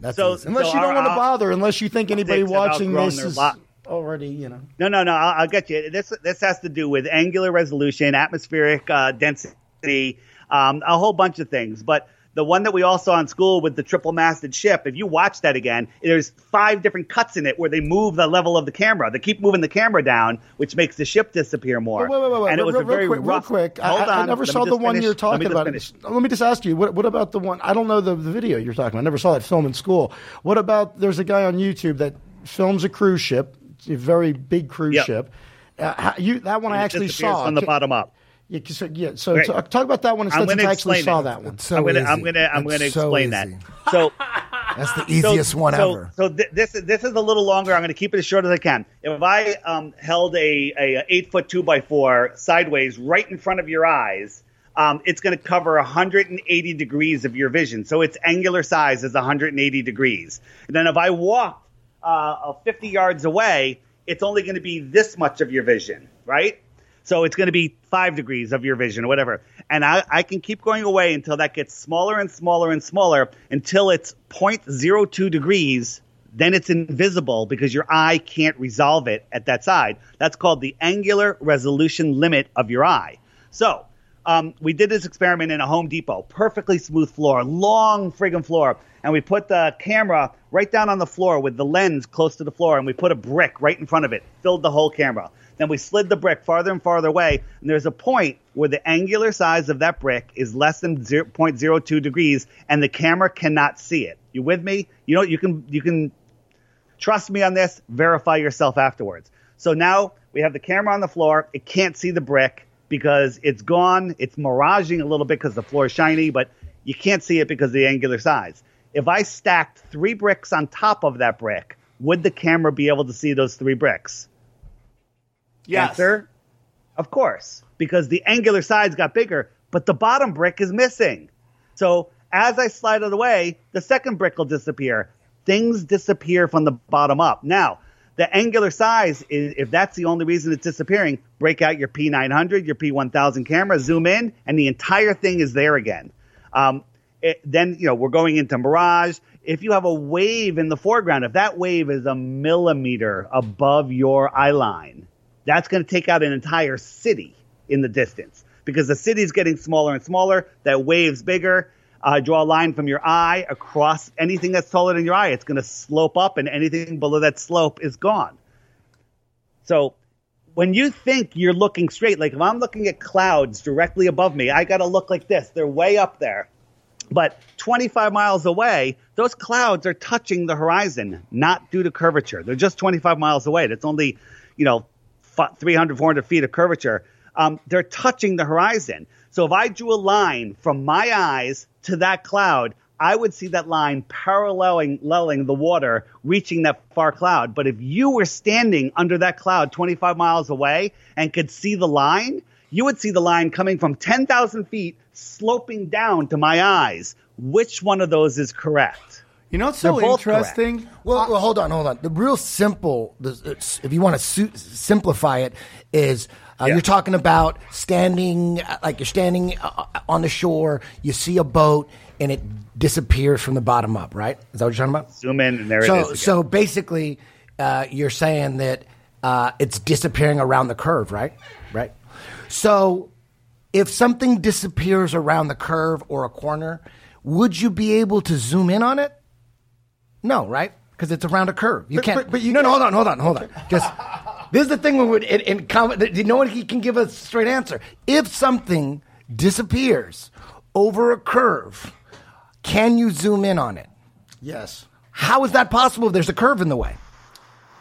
That's So- easy. Unless So you don't our- want to bother, unless you think anybody watching this their is lot. already, you know. No, no, no. I'll, I'll get you. This this has to do with angular resolution, atmospheric uh, density, um, a whole bunch of things. But the one that we all saw in school with the triple masted ship, if you watch that again, there's five different cuts in it where they move the level of the camera. They keep moving the camera down, which makes the ship disappear more. Wait, wait, wait, wait. And it real, was a real very quick, rough. real quick. Hold I, I never Let saw the one finish. you're talking about. finish. Let me just ask you. What, what about the one? I don't know the, the video you're talking about. I never saw that film in school. What about? There's a guy on YouTube that films a cruise ship, a very big cruise Yep. ship. Uh, you that one I And it actually saw from the bottom up. Yeah, so, yeah, so Right. talk, talk about that one I'm instead since gonna I actually explain saw it. that one. So I'm gonna, easy. I'm gonna, I'm That's gonna so explain easy. that. So. That's the So- easiest one so, ever. So th- this this is a little longer. I'm going to keep it as short as I can. If I um, held a, a eight foot two by four sideways right in front of your eyes, um, it's going to cover 180 degrees of your vision. So its angular size is 180 degrees. And then if I walk uh, 50 yards away, it's only going to be this much of your vision, right? So it's going to be five degrees of your vision or whatever. And I, I can keep going away until that gets smaller and smaller and smaller until it's 0.02 degrees. Then it's invisible because your eye can't resolve it at that side. That's called the angular resolution limit of your eye. So um, we did this experiment in a Home Depot, perfectly smooth floor, long friggin' floor, and we put the camera right down on the floor with the lens close to the floor, and we put a brick right in front of it, filled the whole camera. Then we slid the brick farther and farther away, and there's a point where the angular size of that brick is less than 0.02 degrees, and the camera cannot see it. You with me? You know you can you can Trust me on this. Verify yourself afterwards. So now we have the camera on the floor. It can't see the brick because it's gone. It's miraging a little bit because the floor is shiny, but you can't see it because of the angular size. If I stacked three bricks on top of that brick, would the camera be able to see those three bricks? Yes. Answer, of course, because the angular sides got bigger, but the bottom brick is missing. So as I slide it away, the second brick will disappear. Things disappear from the bottom up. Now, the angular size, is, if that's the only reason it's disappearing, break out your P900, your P1000 camera, zoom in, and the entire thing is there again. Um, it, then you know we're going into mirage. If you have a wave in the foreground, if that wave is a millimeter above your eye line, that's going to take out an entire city in the distance because the city's getting smaller and smaller. That wave's bigger. Uh, draw a line from your eye across anything that's taller than your eye. It's going to slope up, and anything below that slope is gone. So when you think you're looking straight, like if I'm looking at clouds directly above me, I got to look like this. They're way up there. But 25 miles away, those clouds are touching the horizon, not due to curvature. They're just 25 miles away. That's only, you know, 300, 400 feet of curvature. Um, they're touching the horizon. So if I drew a line from my eyes to that cloud, I would see that line paralleling leveling the water, reaching that far cloud. But if you were standing under that cloud 25 miles away and could see the line, you would see the line coming from 10,000 feet sloping down to my eyes. Which one of those is correct? You know it's so They're both interesting? Well, well, hold on, hold on. The real simple, the, if you want to su- simplify it, is uh, Yeah. you're talking about standing, uh, like you're standing uh, on the shore, you see a boat, and it disappears from the bottom up, right? Is that what you're talking about? Zoom in, and there it so, is. again. so basically, uh, you're saying that uh, it's disappearing around the curve, right? Right. So, if something disappears around the curve or a corner, would you be able to zoom in on it? No, right? Because it's around a curve. You But- can't. but- but you no, no, can't- hold on, hold on, hold on. Just this is the thing when we in, in com- you know what he can give a straight answer. If something disappears over a curve, can you zoom in on it? Yes. How is that possible if there's a curve in the way?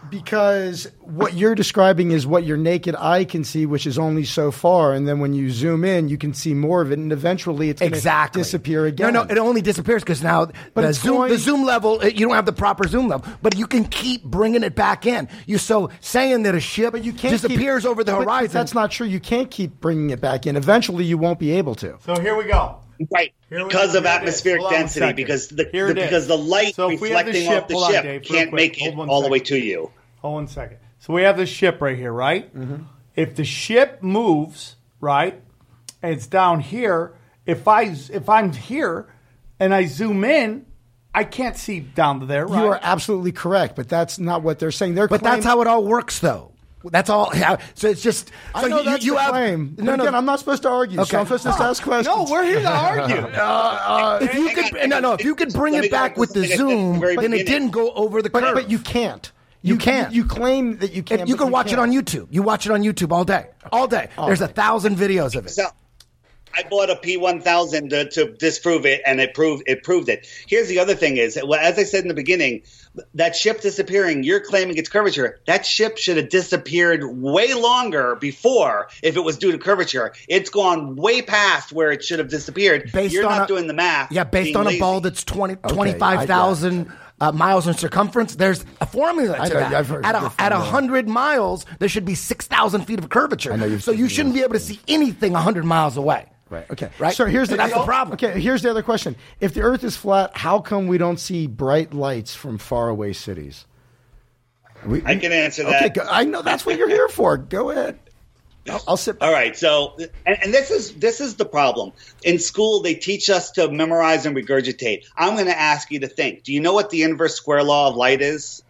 Because what you're describing is what your naked eye can see, which is only so far, and then when you zoom in, you can see more of it, and eventually it's going to Exactly. disappear again. No, no, it only disappears because now But the zoom, going- the zoom level, uh, you don't have the proper zoom level, but you can keep bringing it back in. You're so saying that a ship but you can't disappears keep- over the but horizon. That's not true. You can't keep bringing it back in. Eventually, you won't be able to. So here we go. Right. Here because of here it is. atmospheric Hold on one density, because the, Here the because the light So if we have the reflecting ship- off the hold on, ship Dave, can't quick. make it Hold one all the way to you. Hold one second. So we have the ship right here, right? Mm-hmm. If the ship moves, right, and it's down here, if I if I'm here and I zoom in, I can't see down there, right? You are absolutely correct, but that's not what they're saying. They're but that's how it all works, though. That's all. So it's just. I so know you, that's you the have claim. No, no. again, I'm not supposed to argue. Okay. So I'm supposed to just ask questions. no, we're here to argue. Uh, uh, if you could, on, hang no, no. If you could bring it back back with the something I said at the zoom, then it didn't go over the but, curve. but you can't. You can't. You claim that you If can. you but can watch it on. YouTube. You watch it on YouTube all day, all day. There's a thousand videos of it. So I bought a P1000 to, to disprove it, and it proved it proved it. Here's the other thing: is well, as I said in the beginning, that ship disappearing. You're claiming it's curvature. That ship should have disappeared way longer before if it was due to curvature. It's gone way past where it should have disappeared. Based You're on not a- doing the math. Yeah, based being on lazy. a ball that's 20, I- 25,000 uh, miles in circumference. There's a formula I to know, that. I've heard at the a, at 100 miles, there should be 6,000 feet of curvature. I know you've so you shouldn't be able to see anything 100 miles away. Right. Okay. Right? So here's the that's the problem. Okay. Here's the other question: If the Earth is flat, how come we don't see bright lights from faraway cities? We, I can answer Okay. that. Go, I know that's what you're here for. Go ahead. I'll, I'll sit. All right, so and, and this is this is the problem. In school, they teach us to memorize and regurgitate. I'm going to ask you to think. Do you know what the inverse square law of light is?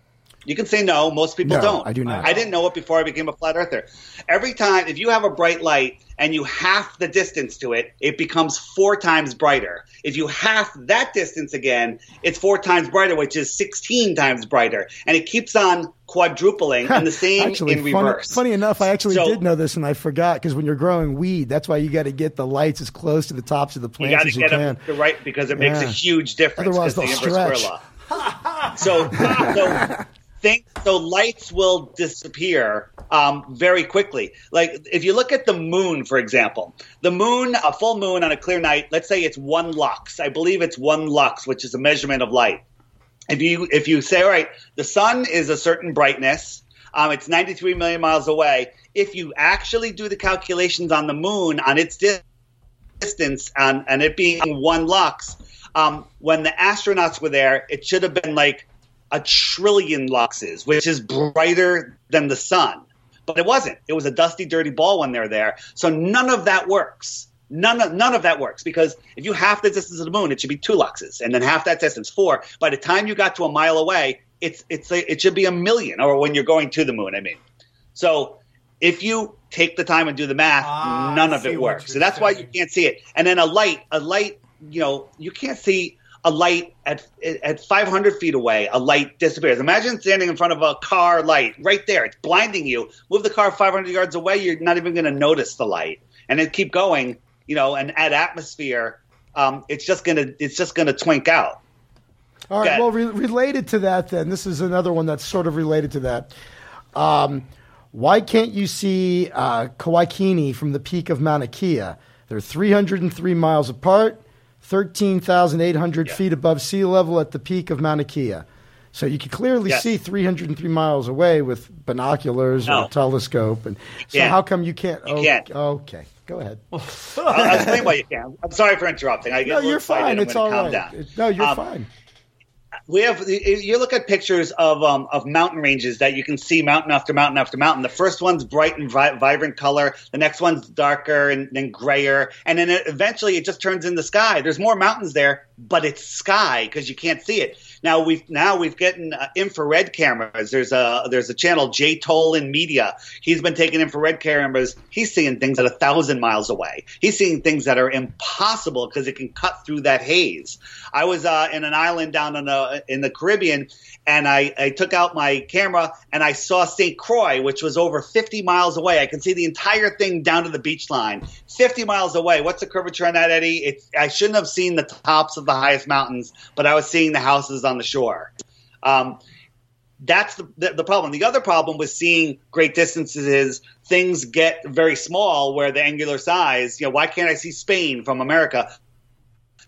You can say no. Most people No, don't. I do not. I didn't know it before I became a flat earther. Every time, if you have a bright light and you half the distance to it, it becomes four times brighter. If you half that distance again, it's four times brighter, which is 16 times brighter. And it keeps on quadrupling and the same actually, in funny, reverse. funny enough, I actually So- did know this, and I forgot because when you're growing weed, that's why you got to get the lights as close to the tops of the plants You plants got to as you get can. them the right because it makes a huge difference. Otherwise the they'll inverse stretch. So, so think so lights will disappear um, very quickly. Like if you look at the moon, for example, the moon, a full moon on a clear night. Let's say it's one lux. I believe it's one lux, which is a measurement of light. If you if you say, all right, the sun is a certain brightness. Um, it's 93 million miles away. If you actually do the calculations on the moon on its di- distance and, and it being one lux, um, when the astronauts were there, it should have been like a trillion luxes, which is brighter than the sun. But it wasn't. It was a dusty, dirty ball when they're there. So none of that works. None of none of that works because if you half the distance of the moon, it should be two luxes, and then half that distance four. By the time you got to a mile away, it's it's a, it should be a million, or when you're going to the moon. I mean, so if you take the time and do the math, Ah, none of it works. So that's why you can't see it. And then a light, a light, you know, you can't see a light at at 500 feet away. A light disappears. Imagine standing in front of a car light right there. It's blinding you. Move the car 500 yards away, you're not even going to notice the light. And then keep going, you know, and add atmosphere. Um, it's just gonna it's just gonna twink out. All right. Well, re- related to that, then this is another one that's sort of related to that. Um, why can't you see uh, Kawaikini from the peak of Mauna Kea? They're 303 miles apart, 13,800 feet above sea level at the peak of Mauna Kea. So you can clearly Yes. see 303 miles away with binoculars or a telescope. And so, can't. how come you can't? You oh, can't. Okay, go ahead. I'll, I'll explain why you can't. I'm sorry for interrupting. I No, you're fine. It's all down. No, you're Um, fine. We have you look at pictures of um, of mountain ranges that you can see mountain after mountain after mountain. The first one's bright and vi- vibrant color. The next one's darker and then grayer, and then it, eventually it just turns in the sky. There's more mountains there, but it's sky because you can't see it. Now we've now we've gotten uh, infrared cameras. There's a there's a channel J Tolan Media. He's been taking infrared cameras. He's seeing things at a thousand miles away. He's seeing things that are impossible because it can cut through that haze. I was uh, in an island down in the in the Caribbean, and I, I took out my camera and I saw St. Croix, which was over 50 miles away. I can see the entire thing down to the beach line, 50 miles away. What's the curvature on that, Eddie? It's, I shouldn't have seen the tops of the highest mountains, but I was seeing the houses on the shore. Um, that's the, the the problem. The other problem with seeing great distances is things get very small where the angular size. You know, why can't I see Spain from America?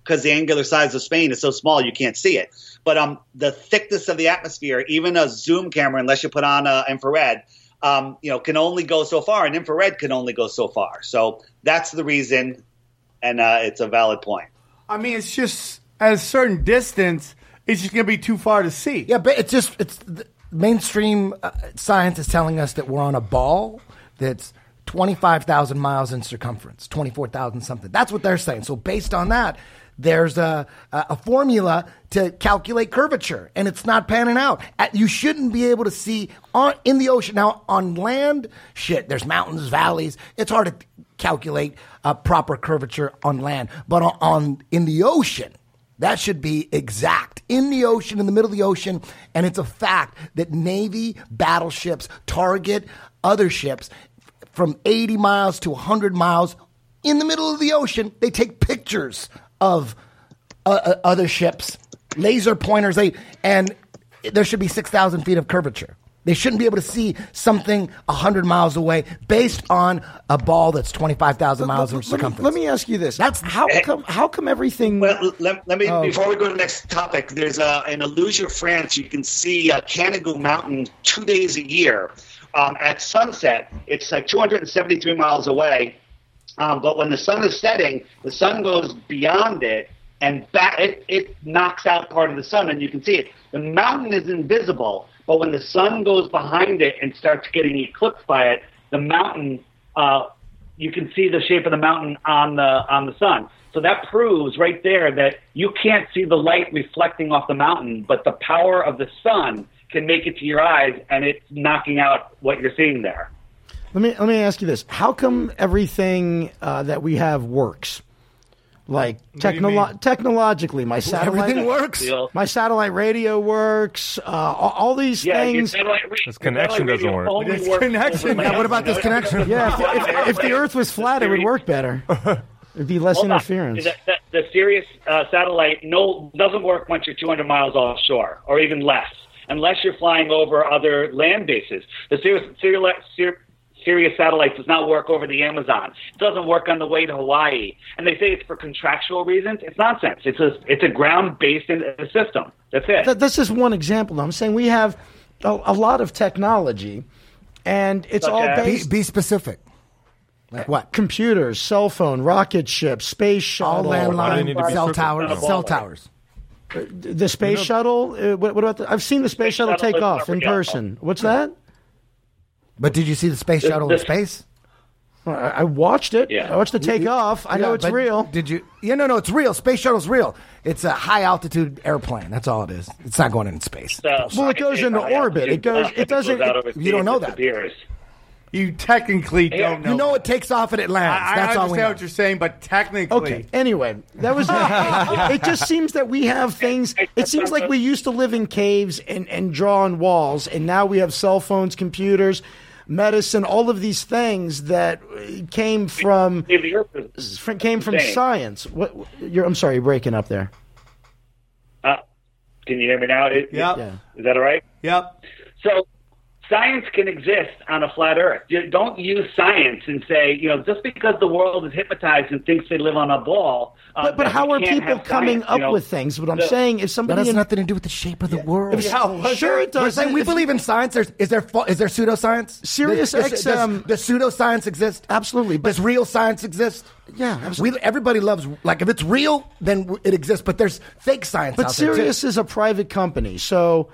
Because the angular size of Spain is so small, you can't see it. But um, the thickness of the atmosphere, even a zoom camera, unless you put on a infrared, um, you know, can only go so far, and infrared can only go so far. So that's the reason, and uh, it's a valid point. I mean, it's just at a certain distance, it's just going to be too far to see. Yeah, but it's just it's mainstream uh, science is telling us that we're on a ball that's 25,000 miles in circumference, 24,000 something. That's what they're saying. So based on that, there's a, a a formula to calculate curvature, and it's not panning out. You shouldn't be able to see on in the ocean now on land. Shit, there's mountains, valleys. It's hard to calculate uh, proper curvature on land, but on, on in the ocean, that should be exact in the ocean, in the middle of the ocean. And it's a fact that Navy battleships target other ships from 80 miles to 100 miles in the middle of the ocean. They take pictures of uh, uh, other ships, laser pointers, they, and there should be 6,000 feet of curvature. They shouldn't be able to see something 100 miles away based on a ball that's 25,000 miles in Let me, circumference. let me ask you this: That's- how come? How come everything? Well, let, let me Oh. before we go to the next topic. There's a in Illusion, France. You can see uh, Canigou Mountain two days a year um, at sunset. It's like 273 miles away, um, but when the sun is setting, the sun goes beyond it and back. It, it knocks out part of the sun, and you can see it. The mountain is invisible, but when the sun goes behind it and starts getting eclipsed by it, the mountain. Uh, you can see the shape of the mountain on the on the sun. So that proves right there that you can't see the light reflecting off the mountain, but the power of the sun can make it to your eyes, and it's knocking out what you're seeing there. Let me let me ask you this: How come everything uh, that we have works? Like do technolo- technologically, my satellite Everything works. My satellite radio works. Uh, all, all these Yeah, your things. satellite ra- This connection doesn't work. only This works connection- over yeah, what about this connection? Yeah, if, if, if the Earth was flat, it would work better. It'd be less Hold on. interference. The, the, the Sirius uh, satellite no doesn't work once you're 200 miles offshore, or even less, unless you're flying over other land bases. The Sirius, Sirius, Sirius, Sirius satellite does not work over the Amazon. It doesn't work on the way to Hawaii, and they say it's for contractual reasons. It's nonsense. It's a it's a ground based system. That's it. That, that's just one example. I'm saying we have a, a lot of technology, and it's Such all as? Be, based be specific. Like what? computers, cell phone, rocket ships, space shuttle, Why do to landline, cell towers, Not cell towers. the space shuttle. Uh, what, what about the? I've seen the space, Space shuttle shuttle take off in not real. person. What's that? But did you see the space shuttle in this- space? Well, I, I watched it. Yeah. I watched the takeoff. I know Yeah, it's but real. Did you? Yeah, no, no, it's real. Space shuttle's real. It's a high altitude airplane. That's all it is. It's not going into space. So, Well, it goes into orbit. It goes- it doesn't- out over you don't know that. disappears. You technically don't know. You know it takes off and it lands. I, I That's all we understand know. what you're saying, but technically, Okay. Anyway, that was. it just seems that we have things. It seems like we used to live in caves and, and draw on walls, and now we have cell phones, computers, medicine, all of these things that came from See, the Earth is- came from science. What? You're, I'm sorry, you're breaking up there. Uh, can you hear me now? Is, Yep. Yeah. is that all right? Yep. So science can exist on a flat Earth. You don't use science and say, you know, just because the world is hypnotized and thinks they live on a ball. Uh, But, but how are people coming science, up you know? with things? What I'm The- saying, if That somebody has in- nothing to do with the shape of the world. Yeah, was sure it does. We're saying we believe in science. There's, is there fa- is there pseudoscience? Sirius does, does, XM does, pseudoscience exist? Absolutely, but- Does real science exist? Yeah, absolutely. We, everybody loves like if it's real, then it exists. But there's fake science. But out there, too. Sirius is a private company, so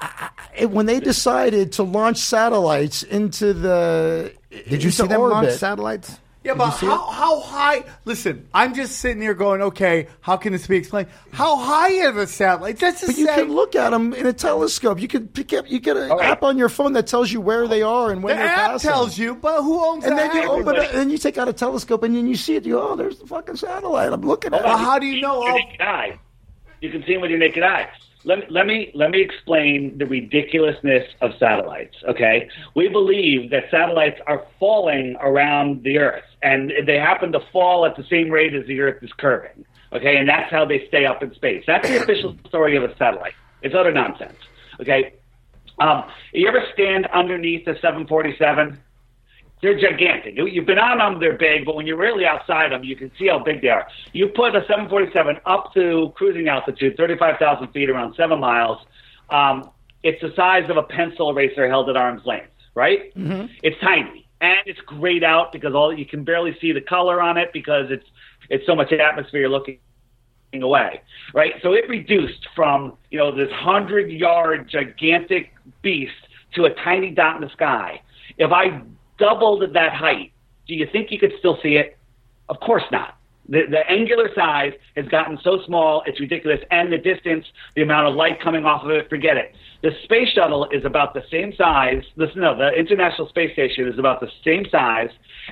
I, I, when they decided to launch satellites into the Did you see them orbit, launch satellites? Yeah, Did but you see how, how high? Listen, I'm just sitting here going, okay, how can this be explained? How high are the satellites? That's But you saying- can look at them in a telescope. You can pick up. You get an All right. app on your phone that tells you where they are and The when they're app passing. tells you, but who owns And the then you open it, and you take out a telescope, and then you see it. You go, oh, there's the fucking satellite. I'm looking oh, at Well, it. how do you know? How, naked eye. You can see them with your naked eye. Let me, let me let me explain the ridiculousness of satellites. Okay, we believe that satellites are falling around the Earth, and they happen to fall at the same rate as the Earth is curving. Okay, and that's how they stay up in space. That's the official story of a satellite. It's utter nonsense. Okay, Um, you ever stand underneath a 747? They're gigantic. You- You've been on them, they're big, but when you're really outside them, you can see how big they are. You put a 747 up to cruising altitude, 35,000 feet, around seven miles. Um, it's the size of a pencil eraser held at arm's length, right? It's tiny, and it's grayed out because all you can barely see the color on it because it's it's so much atmosphere you're looking away, right? So it reduced from you know this hundred yard gigantic beast to a tiny dot in the sky. If I doubled that height, do you think you could still see it? Of course not. The, the angular size has gotten so small, it's ridiculous. And the distance, the amount of light coming off of it, forget it. The space shuttle is about the same size. This, no, the International Space Station is about the same size,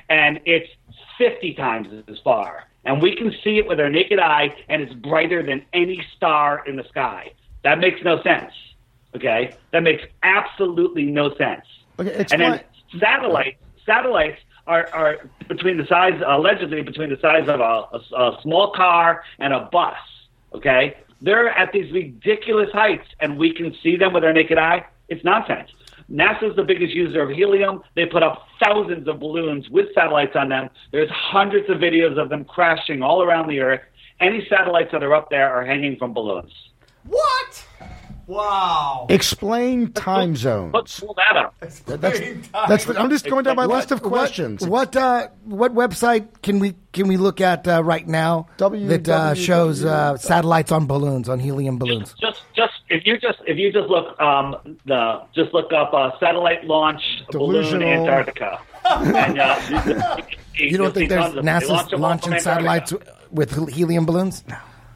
and it's 50 times as far. And we can see it with our naked eye, and it's brighter than any star in the sky. That makes no sense. Okay? That makes absolutely no sense. Okay, explain. then satellites satellites are, are between the size allegedly between the size of a, a, a small car and a bus okay they're at these ridiculous heights and we can see them with our naked eye it's nonsense NASA's the biggest user of helium. They put up thousands of balloons with satellites on them. There's hundreds of videos of them crashing all around the Earth. Any satellites that are up there are hanging from balloons. What? Wow. Explain time zones. Let's pull that up. That's, that's the, I'm just going down my list of questions. What uh, what website can we can we look at uh, right now that uh, shows uh, satellites on balloons on helium balloons? just just if you just if you just look um the just look up uh, satellite launch balloon Delusional. Antarctica. and, uh, you, you, You you'll don't think there's tons of them. They NASA's launch them all launching satellites with helium balloons?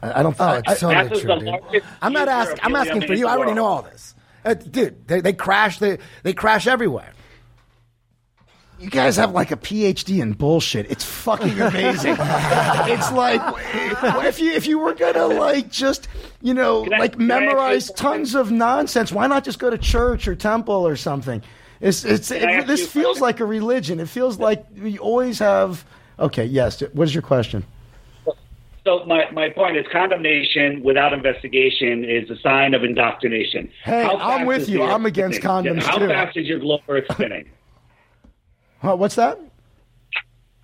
I don't. Oh, I- it's totally NASA's true, the dude. largest I'm not asking. I'm asking for you. I already know all this, uh, dude. They, they crash. They they crash everywhere. You guys have like a PhD in bullshit. It's fucking amazing. it's like if you if you were gonna like just you know I- like can I ask you memorize tons of nonsense, why not just go to church or temple or something? It's it's it, this feels like a religion. It feels like we always have. Okay, yes. What is your question? So my, my point is condemnation without investigation is a sign of indoctrination. Hey, I'm with you. I'm against spinning? condoms, How too. fast is your globe Earth spinning? Huh, what's that?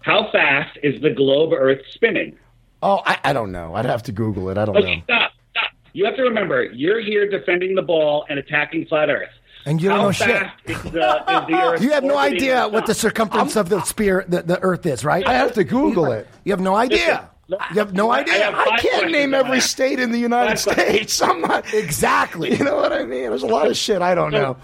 How fast is the globe Earth spinning? Oh, I, I don't know. I'd have to Google it. I don't But know. stop, stop. You have to remember, you're here defending the ball and attacking flat Earth. And you don't How know shit. Is the, is the You have no idea what the sun? circumference of the sphere, the, the Earth is, right? I have to Google it. You have no idea. You have no idea. have I can't name every that. state in the United Five. States. I'm not Exactly. You know what I mean? There's a lot of shit I don't know.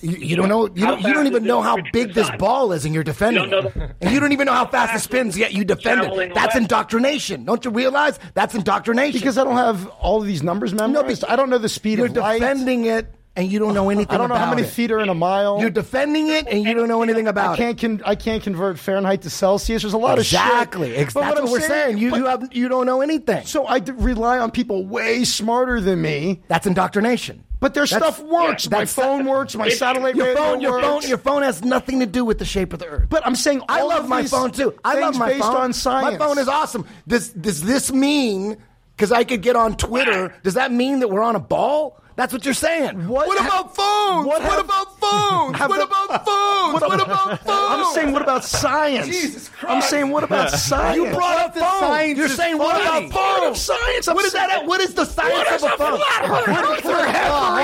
You, you don't know. You don't, you don't even know how big this ball is, and you're defending You don't it. And you don't even know how fast it spins, yet you defend it. That's indoctrination. Don't you realize that's indoctrination? Because I don't have all of these numbers memorized. I don't know the speed you're of light. defending it, and you don't know anything. I don't know how many it. feet are in a mile. You're defending it, and you don't know anything about I can't con- I can't convert Fahrenheit to Celsius. There's a lot exactly. of shit. Ex- But That's what, I'm we're saying. You but- you have you don't know anything. so I d- rely on people way smarter than me. That's indoctrination. But their That's- stuff works. yeah, my phone works. My It's- satellite Your radio phone, your works. phone, your phone has nothing to do with the shape of the Earth. But I'm saying I love my phone too. I love my based phone. on science. My phone is awesome. Does does this mean because I could get on Twitter? Does that mean that we're on a ball? That's what you're saying. What ha- about phones? what have- about phones? what the- about phones? What, about phones? I'm saying what about science? Jesus Christ. I'm saying what about science? You brought up the science. You're saying what about phones? What science? I'm What is that? saying- What is the science What of a a phone? flat? What oh,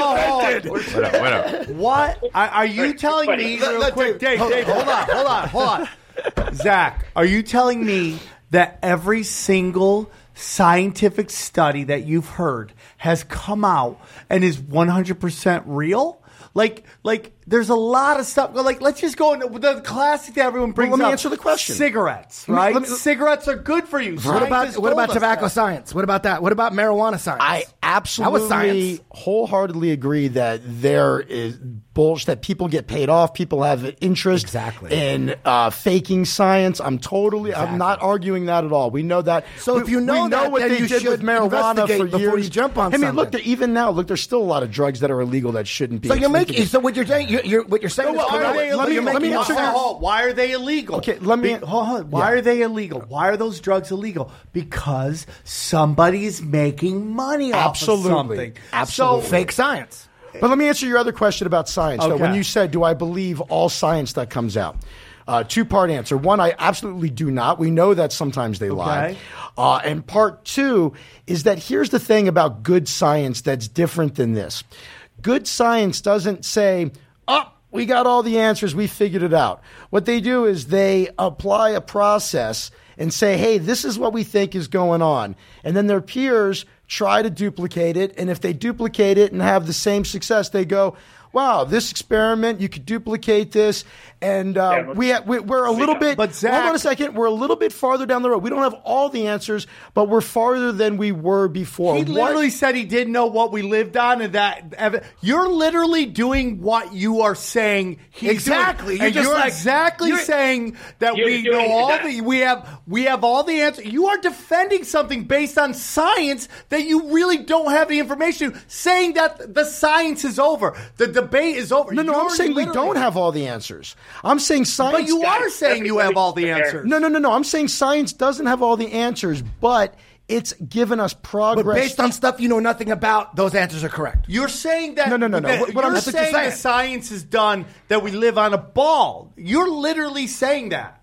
oh, oh. up, what are, are you telling me? Real quick, Dave, Dave, hold on, hold on, hold on. Zach, are you telling me that every single scientific study that you've heard has come out and is 100% real? Like, like, there's a lot of stuff. Like, let's just go into the classic that everyone brings let me up. answer the question. Cigarettes, Let me- right? let me- Cigarettes are good for you. What about what about tobacco that. science? What about that? What about marijuana science? I absolutely science. wholeheartedly agree that there is bullshit that people get paid off. People have an interest Exactly. in uh, faking science. I'm totally. I'm not arguing that at all. We know that. So We- if you know we know that, what then they you did with should marijuana investigate for before years. you jump on I mean, look, something. there, even now, look, there's still a lot of drugs that are illegal that shouldn't be. so you're making. So what you're saying? You're, you're, what you're saying? Is why are they let me- let me answer your-. Hold Why are they illegal? Okay, let me- Be- hold on. Why Yeah. are they illegal? Why are those drugs illegal? Because somebody's making money off Absolutely. of something. Absolutely. So, Fake science. But let me answer your other question about science. Okay. when you said, "Do I believe all science that comes out?" Uh, two part answer. One, I absolutely do not. We know that sometimes they lie. Uh, and part two is that here's the thing about good science that's different than this. Good science doesn't say, "Oh, we got all the answers. We figured it out." What they do is they apply a process and say, "Hey, this is what we think is going on," and then their peers try to duplicate it. And if they duplicate it and have the same success, they go, wow, this experiment, you could duplicate this. And uh, but- we, ha- we, we're a little bit, But hold on a second, we're a little bit farther down the road. We don't have all the answers, but we're farther than we were before. He What- literally said he didn't know what we lived on, and that you're literally doing what you are saying. He's Exactly. doing. You're just you're like- exactly you're- saying that You're we doing know all that. the we have we have all the answers. You are defending something based on science that you really don't have the information. Saying that the science is over, the debate is over. no, no, I'm saying we don't have all the answers. I'm saying science. But you are saying you have all the answers. No, no, no, no. I'm saying science doesn't have all the answers, but it's given us progress. But based on stuff you know nothing about, those answers are correct. You're saying that No, no, no, no. What- what you're that's what you're saying the science is done that we live on a ball. You're literally saying that.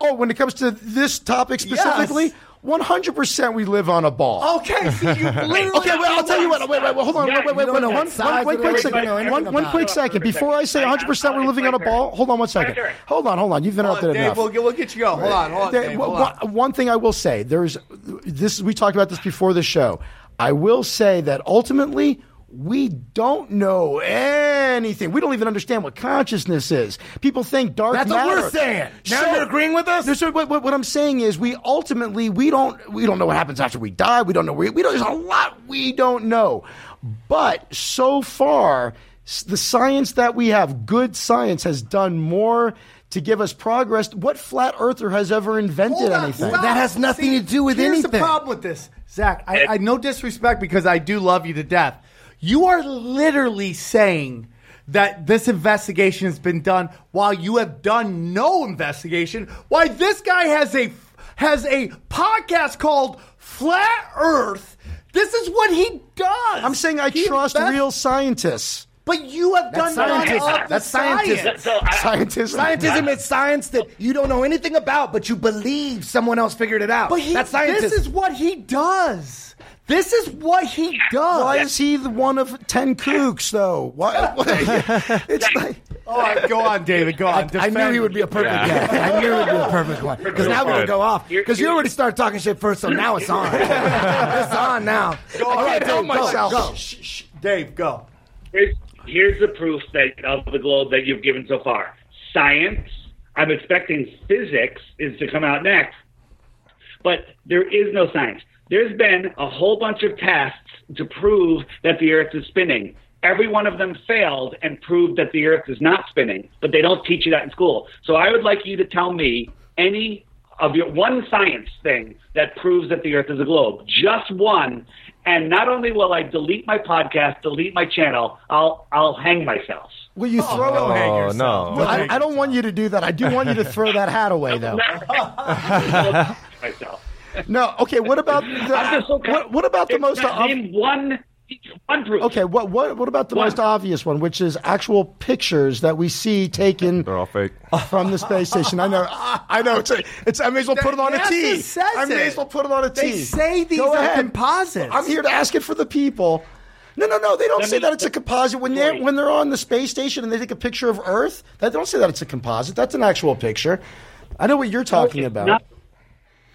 oh, when it comes to this topic specifically, Yes. 100% we live on a ball. Okay, so you literally. Okay, well, I'll tell you what. Wait, wait, wait, hold on. Yeah, Wait, wait, wait, wait. know One, one, one quick second. One, one quick second. Before I say 100% we're living on a ball, hold on one second. Hold on, hold on. You've been out there enough. we'll, get- we'll get you going. Hold on, hold on. Dave, hold on. one thing I will say, there's this. We talked about this before the show. I will say that ultimately we don't know anything. We don't even understand what consciousness is. People think dark That's what we're saying. Now you're agreeing with us? There's- what, what, what I'm saying is, we ultimately we don't we don't know what happens after we die. We don't know. We, we don't. There's a lot we don't know. But so far, the science that we have, good science, has done more to give us progress. What flat earther has ever invented on, anything? stop. That has nothing to do with here's the anything. problem with this, Zach. I, I no disrespect because I do love you to death. You are literally saying that this investigation has been done while you have done no investigation. Why this guy has a has a podcast called Flat Earth. This is what he does. I'm saying I He trust invest- real scientists. But you have done That's none scientists. of the That's scientists. science. So I, Scientists. Scientism is science that you don't know anything about, but you believe someone else figured it out. But he, That's scientist. this is what he does. This is what he does. Why is he the one of ten kooks though? Why? it's like oh, All right, go on, David. Go on. I knew he would be a perfect guest. I knew he would be a perfect one. Because now we're going to go off. Because you already started talking shit first, so now it's on. it's on now. Go I on, can't help Dave, go, myself. go. Shh, shh. Dave, go. here's, here's the proof that of the globe that you've given so far. Science. I'm expecting physics is to come out next, but there is no science. There's been a whole bunch of tests to prove that the Earth is spinning. Every one of them failed and proved that the Earth is not spinning, but they don't teach you that in school. So I would like you to tell me any of your one science thing that proves that the Earth is a globe, just one. And not only will I delete my podcast, delete my channel, I'll I'll hang myself. will you throw Don't hang Oh, yourself. no. I, I don't want you to do that. I do want you to throw that hat away, though. myself. No, okay. What about I'm the, just so what, what about the most? not- ob- name one one proof. okay, what what what about the One. most obvious one, which is actual pictures that we see taken They're all fake. from the space station? I know, I know. It's, a, it's I may as well put it on a NASA T. says I may as well put it on a T. They say these Go are ahead. composites. I'm here to ask it for the people. No, no, no. They don't Let say that it's a composite when they're when they're on the space station and they take a picture of Earth. They don't say that it's a composite. That's an actual picture. I know what you're talking it's about. not.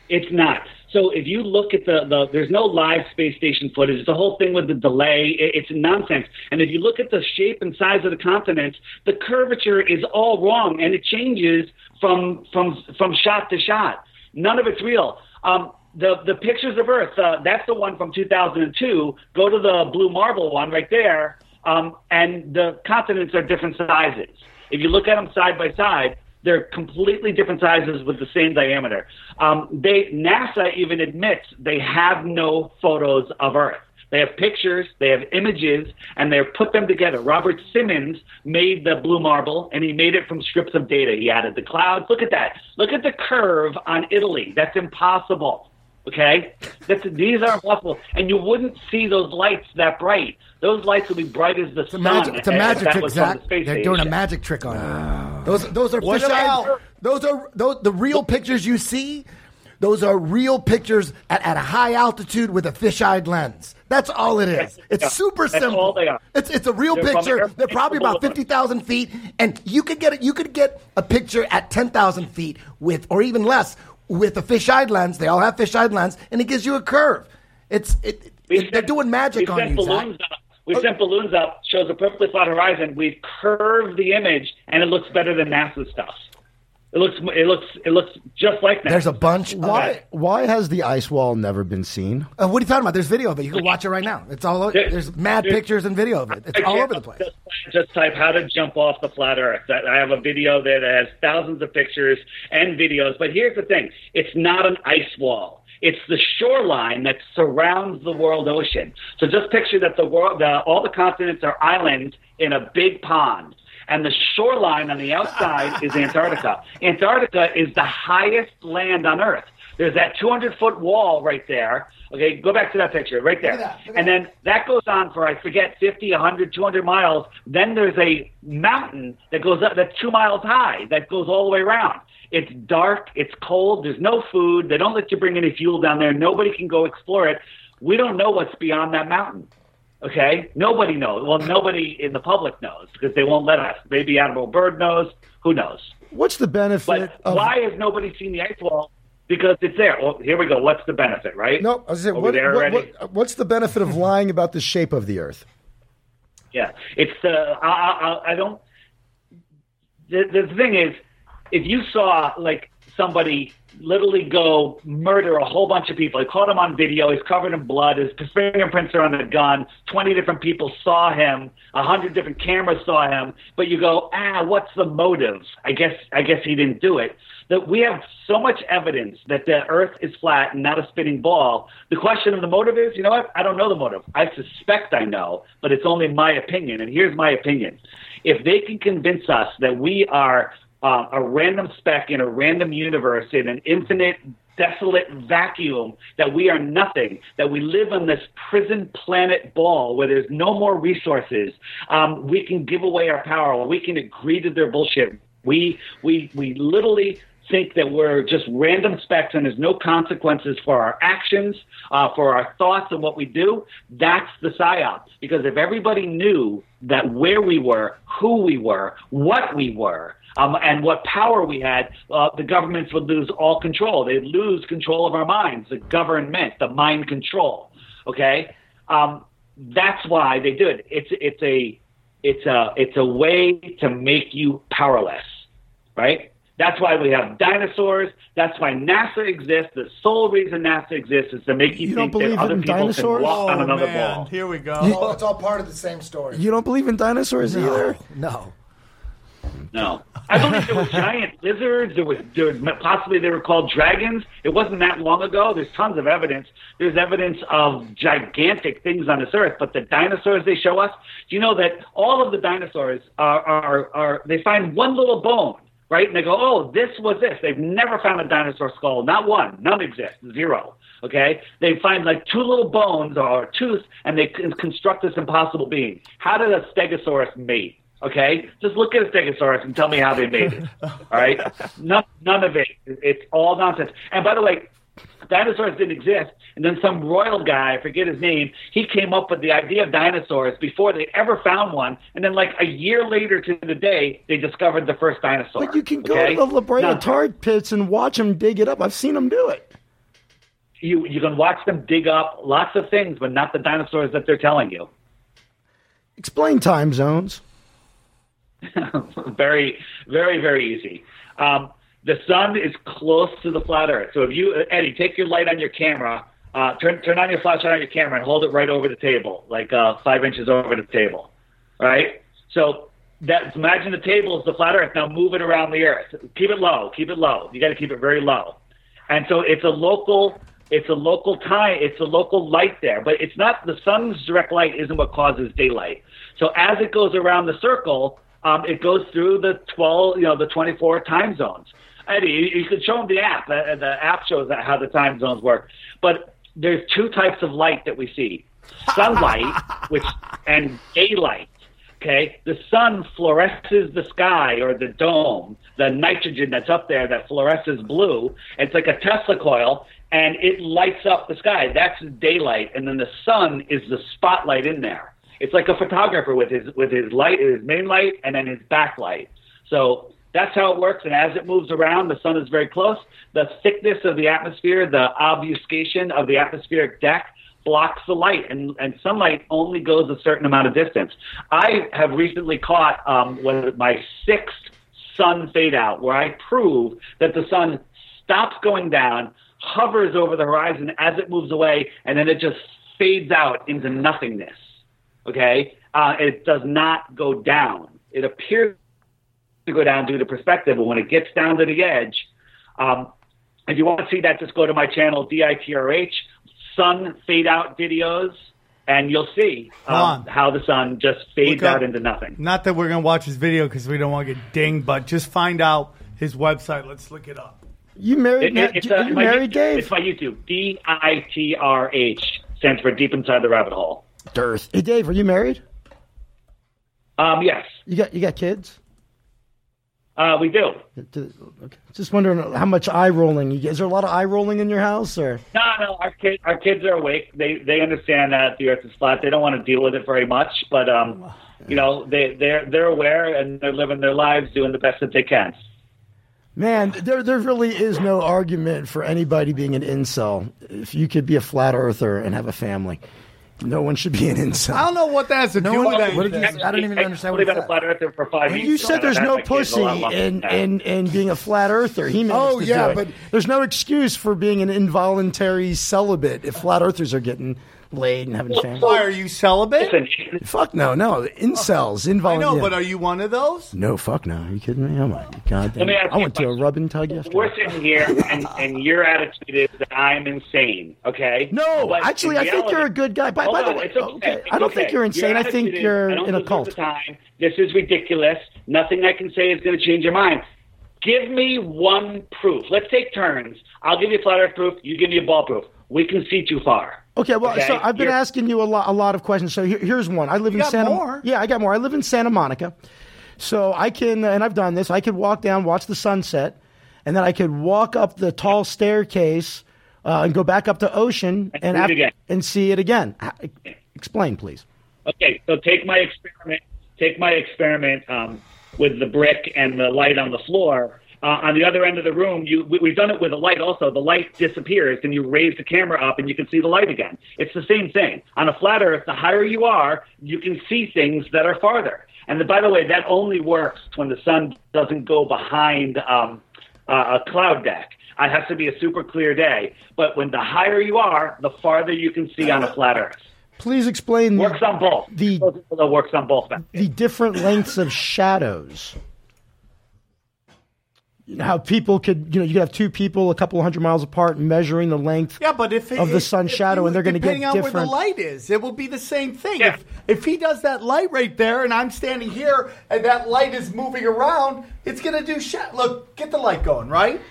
It's not. So if you look at the, the there's no live space station footage. It's the whole thing with the delay. It, it's nonsense. And if you look at the shape and size of the continents, the curvature is all wrong, and it changes from from from shot to shot. None of it's real. Um, the the pictures of Earth. Uh, that's the one from 2002. Go to the blue marble one right there. Um, and the continents are different sizes. If you look at them side by side, they're completely different sizes with the same diameter. Um, they NASA even admits they have no photos of Earth. They have pictures, they have images, and they've put them together. Robert Simmons made the blue marble, and he made it from strips of data. He added the clouds. Look at that. Look at the curve on Italy. That's impossible. Okay, That's, these are impossible, and you wouldn't see those lights that bright. Those lights would be bright as the It's a sun. magic, it's a magic trick, was Zach. the They're doing a magic trick on you. Ah. Those, those are What fisheye. about- Those are those, the real pictures you see. Those are real pictures at, at a high altitude with a fisheye lens. That's all it is. It's Yeah, super that's simple. all they are. It's it's a real They're picture. airplanes They're probably about fifty thousand feet, and you could get it. You could get a picture at ten thousand feet with, or even less, with a fisheye lens. They all have fisheye lens, and it gives you a curve. It's it. It- they're doing magic on sent you, Zach. balloons up. We've oh. sent balloons up, shows a perfectly flat horizon. We've curved the image, and it looks better than NASA stuff. It looks, it looks, it looks just like that. There's a bunch. Of, Why? Why has the ice wall never been seen? Uh, what are you talking about? There's video of it. You can watch it right now. It's all. There- There's mad there- pictures and video of it. It's I all over the place. Just, just type how to jump off the flat Earth. I I have a video there that has thousands of pictures and videos. But here's the thing: it's not an ice wall. It's the shoreline that surrounds the world ocean. So just picture that the world, the, all the continents are islands in a big pond. And the shoreline on the outside is Antarctica. Antarctica is the highest land on Earth. There's that 200 foot wall right there. Okay, go back to that picture right there. Look at that, look at and then that goes on for, I forget, 50, 100, 200 miles. Then there's a mountain that goes up, that's two miles high, that goes all the way around. It's dark, it's cold, there's no food, they don't let you bring any fuel down there, nobody can go explore it. We don't know what's beyond that mountain. Okay? Nobody knows. Well, nobody in the public knows because they won't let us. Maybe Admiral Byrd knows. Who knows? What's the benefit But of? why has nobody seen the ice wall? Because it's there. Well, here we go. What's the benefit, right? No, I was saying, what, there what, what- what's the benefit of lying about the shape of the Earth? Yeah, it's uh, the I, I, I don't. The, the thing is, if you saw like somebody literally go murder a whole bunch of people, he caught him on video. He's covered in blood. His fingerprints are on the gun. Twenty different people saw him. A hundred different cameras saw him. But you go, ah, what's the motive? I guess I guess he didn't do it. That we have so much evidence that the Earth is flat and not a spinning ball. The question of the motive is, you know what? I don't know the motive. I suspect I know, but it's only my opinion. And here's my opinion: if they can convince us that we are uh, a random speck in a random universe in an infinite desolate vacuum that we are nothing that we live on this prison planet ball where there's no more resources. Um, we can give away our power. We can agree to their bullshit. We we we literally think that we're just random specks and there's no consequences for our actions, uh, for our thoughts and what we do, that's the psyops. Because if everybody knew that where we were, who we were, what we were, um, and what power we had, uh, the governments would lose all control. They'd lose control of our minds, the government, the mind control. Okay, um, that's why they do it. It's it's a it's a it's a way to make you powerless, right? That's why we have dinosaurs. That's why NASA exists. The sole reason NASA exists is to make you, You don't think that other people dinosaurs? can walk on Oh, another man. ball. Here we go. Oh, it's all part of the same story. You don't believe in dinosaurs either? No. No, I believe there were giant lizards. There was, there was possibly they were called dragons. It wasn't that long ago. There's tons of evidence. There's evidence of gigantic things on this earth. But the dinosaurs they show us, do you know that all of the dinosaurs are are, are they find one little bone, right? And they go, oh, this was this. They've never found a dinosaur skull. Not one. None exist. Zero. Okay, they find like two little bones or a tooth, and they construct this impossible being. How did a stegosaurus mate? Okay, just look at a stegosaurus and tell me how they made it. All right, none, none of it. It's all nonsense. And by the way, dinosaurs didn't exist, and then some royal guy, I forget his name, he came up with the idea of dinosaurs before they ever found one, and then like a year later to the day, they discovered the first dinosaur. But you can go okay? to the La Brea Now, tar pits and watch them dig it up. I've seen them do it. You you can watch them dig up lots of things, but not the dinosaurs that they're telling you. Explain time zones. very, very, very easy. Um, the sun is close to the flat Earth. So if you, Eddie, take your light on your camera, uh, turn turn on your flashlight on your camera, and hold it right over the table, like uh, five inches over the table. All right. So that imagine the table is the flat Earth. Now move it around the Earth. Keep it low. Keep it low. You got to keep it very low. And so it's a local. It's a local time. It's a local light there, but it's not the sun's direct light isn't what causes daylight. So as it goes around the circle, um, it goes through the 12, you know, the 24 time zones. Eddie, you, could show them the app. Uh, the app shows that how the time zones work. But there's two types of light that we see: sunlight, which and daylight. Okay, the sun fluoresces the sky or the dome, the nitrogen that's up there that fluoresces blue. It's like a Tesla coil, and it lights up the sky. That's daylight, and then the sun is the spotlight in there. It's like a photographer with his with his light, his main light, and then his backlight. So that's how it works. And as it moves around, the sun is very close. The thickness of the atmosphere, the obfuscation of the atmospheric deck blocks the light, and, and sunlight only goes a certain amount of distance. I have recently caught um, my sixth sun fade out, where I prove that the sun stops going down, hovers over the horizon as it moves away, and then it just fades out into nothingness. Okay? Uh, it does not go down. It appears to go down due to perspective, but when it gets down to the edge, um, if you want to see that, just go to my channel, DITRH, sun fade out videos, and you'll see um, how the sun just fades Look up- out into nothing. Not that we're gonna watch his video because we don't want to get dinged, but just find out his website. Let's look it up. You married? It- now- it- it's, are uh, you my married, YouTube- Dave? It's my YouTube. D I T R H stands for Deep Inside the Rabbit Hole. Dearth. Hey, Dave, are you married? Um, yes, You got you got kids? Uh, we do. Just wondering how much eye rolling you get. Is there a lot of eye rolling in your house, or No, no, our kids, our kids are awake. They they understand that the Earth is flat. They don't want to deal with it very much, but um, you know, they they're they're aware and they're living their lives, doing the best that they can. man? There there really is no argument for anybody being an incel. If you could be a flat earther and have a family, no one should be an incel. I don't know what that has to do with what anything. I don't even understand what I've he a flat earther for five years. You said there's no had my kids a pussy lot longer in, in, in being a flat earther. He Oh, yeah, but- there's no excuse for being an involuntary celibate if flat earthers are getting laid and having families. Why are you celibate? Fuck no, no. Incels, I involuntary. know, but are you one of those? No, fuck no. Are you kidding me? Oh my god! Let me ask I you went to a question. rub and tug yesterday. we're sitting here, and, and your attitude is that I'm insane. Okay? No, But actually, in I think reality- you're a good guy. By, Hold by the on, way, it's okay. okay, It's I don't okay. think you're insane. Your I think attitude is, you're I don't in a deserve cult. The time. This is ridiculous. Nothing I can say is going to change your mind. Give me one proof. Let's take turns. I'll give you flat Earth proof. You give me a ball proof. We can see too far. Okay, well, Okay, so I've been asking you a lot, a lot of questions. So here, here's one. I live in got Santa. more. Yeah, I got more. I live in Santa Monica, so I can, and I've done this. I could walk down, watch the sunset, and then I could walk up the tall staircase uh, and go back up to Ocean and see it again. and see it again. Explain, please. Okay, so take my experiment. Take my experiment um, with the brick and the light on the floor. Uh, on the other end of the room, you we, we've done it with a light. Also, the light disappears, and you raise the camera up, and you can see the light again. It's the same thing. On a flat Earth, the higher you are, you can see things that are farther. And by the way, that only works when the sun doesn't go behind um, uh, a cloud deck. It has to be a super clear day. But when the higher you are, the farther you can see on a flat Earth. Please explain Works on both. The- works on both. the different lengths of shadows. You know, how people could, you know, you could have two people a couple hundred miles apart measuring the length Yeah, but if it, of the if- sun if shadow, you- and they're going to get depending on where different. the light is, it will be the same thing. Yeah. If if he does that light right there, and I'm standing here, and that light is moving around, it's going to do shit. Look, get the light going, right?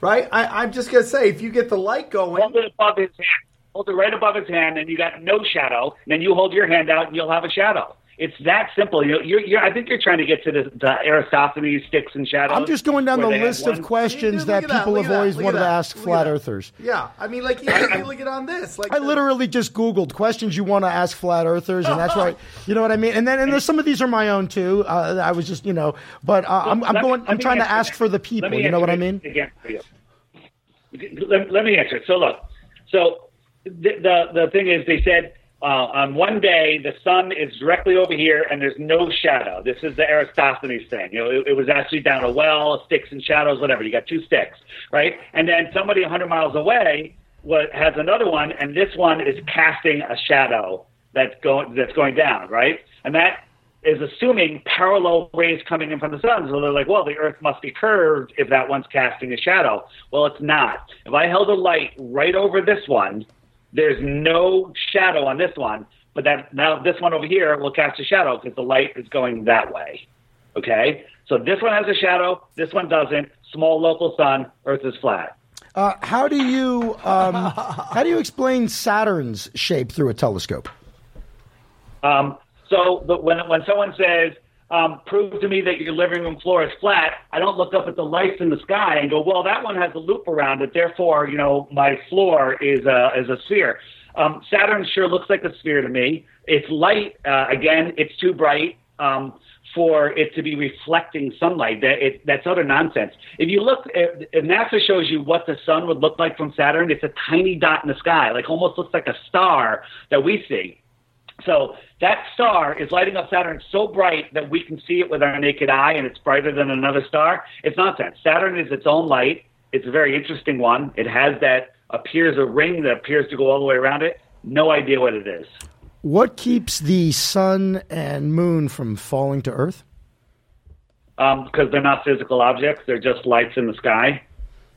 Right. I, I'm just going to say, if you get the light going, Hold it above his hand. Hold it right above his hand, and you got no shadow. And then you hold your hand out, and you'll have a shadow. It's that simple. You're, you're, you're, I think you're trying to get to the, the Aristophanes sticks and shadows. I'm just going down the where they had list of questions Dude, that look that, people have that, always look wanted at to ask look flat that. earthers. yeah, I mean, like, you you look at on this, like, I literally just Googled questions you want to ask flat earthers, and that's right. You know what I mean? And then, and there's some of these are my own too. Uh, I was just, you know, but uh, I'm, I'm Let me- going. I'm trying to ask for the people. You know what I mean? Again for you. Let, let me answer it. So look, so the the, the thing is, they said uh, on one day the sun is directly over here and there's no shadow. This is the Aristophanes thing. You know, it, it was actually down a well, sticks and shadows, whatever. You got two sticks, right? And then somebody 100 miles away what has another one, and this one is casting a shadow that's going that's going down, right? And that is assuming parallel rays coming in from the sun. So they're like, well, the Earth must be curved if that one's casting a shadow. Well, it's not. If I held a light right over this one, there's no shadow on this one, but that now this one over here will cast a shadow because the light is going that way. Okay, So this one has a shadow, this one doesn't. Small local sun, Earth is flat. Uh, how do you um, how do you explain Saturn's shape through a telescope? Um, so the, when when someone says, um, "Prove to me that your living room floor is flat," I don't look up at the lights in the sky and go, "Well, that one has a loop around it, therefore, you know, my floor is a is a sphere." Um, Saturn sure looks like a sphere to me. It's light. Uh, again, it's too bright. Um, for it to be reflecting sunlight. That it, that's utter nonsense. If you look, if, if NASA shows you what the sun would look like from Saturn, it's a tiny dot in the sky, like almost looks like a star that we see. So that star is lighting up Saturn so bright that we can see it with our naked eye, and it's brighter than another star. It's nonsense. Saturn is its own light. It's a very interesting one. It has that appears a ring that appears to go all the way around it. No idea what it is. What keeps the sun and moon from falling to Earth? Um, because they're not physical objects; they're just lights in the sky.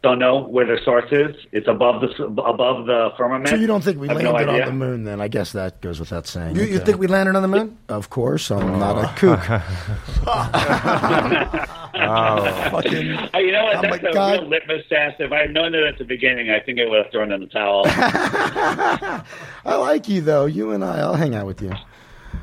Don't know where their source is. It's above the above the firmament. So you don't think we landed no on the moon? Then I guess that goes without saying. You, you Okay. think we landed on the moon? Of course, I'm not a kook. Fucking, Uh, you know what? Oh That's my a God. real litmus test. If I had known that at the beginning, I think I would have thrown in the towel. I like you though. You and I, I'll hang out with you.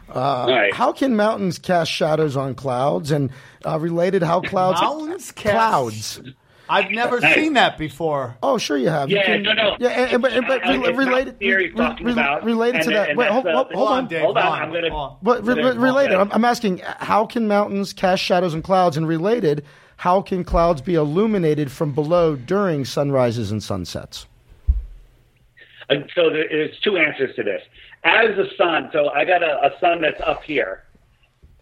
Uh, All right. How can mountains cast shadows on clouds? And uh, related, how clouds Mountains cast- clouds? I've never Nice. seen that before. Oh, sure you have. You Yeah, can- no, no. Yeah, and, and- but, and- but Uh, re- related, re- re- about, related to and- that. and Wait, hold, hold, hold Hold on. on, Dave. Hold on, hold I'm gonna- hold on. But re- Related. re- related, I'm, I'm asking, how can mountains cast shadows and clouds? And related, how can clouds be illuminated from below during sunrises and sunsets? And so there's two answers to this. As the sun, so I got a, a sun that's up here.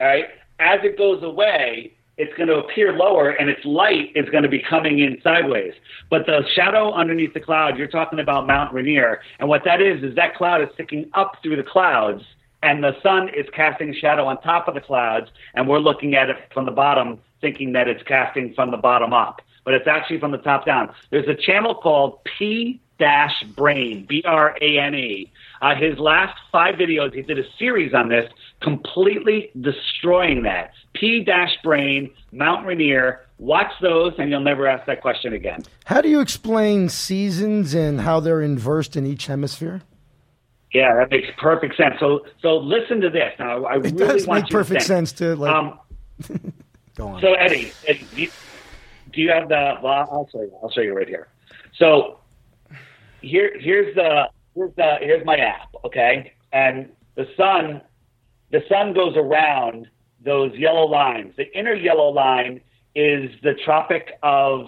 All right. As it goes away, it's going to appear lower, and its light is going to be coming in sideways. But the shadow underneath the cloud, you're talking about Mount Rainier, and what that is is that cloud is sticking up through the clouds, and the sun is casting shadow on top of the clouds, and we're looking at it from the bottom, thinking that it's casting from the bottom up, but it's actually from the top down. There's a channel called P Dash Brane, B R A N E. Uh, his last five videos, he did a series on this, completely destroying that. P Dash Brane, Mount Rainier. Watch those, and you'll never ask that question again. How do you explain seasons and how they're inversed in each hemisphere? Yeah, that makes perfect sense. So, so listen to this. Now, I It really does want make you perfect to sense to like. Um, go on. So Eddie, Eddie do, you, do you have the? Well, I'll show you. I'll show you right here. So here, here's the here's the here's my app. Okay, and the sun, the sun goes around those yellow lines. The inner yellow line is the Tropic of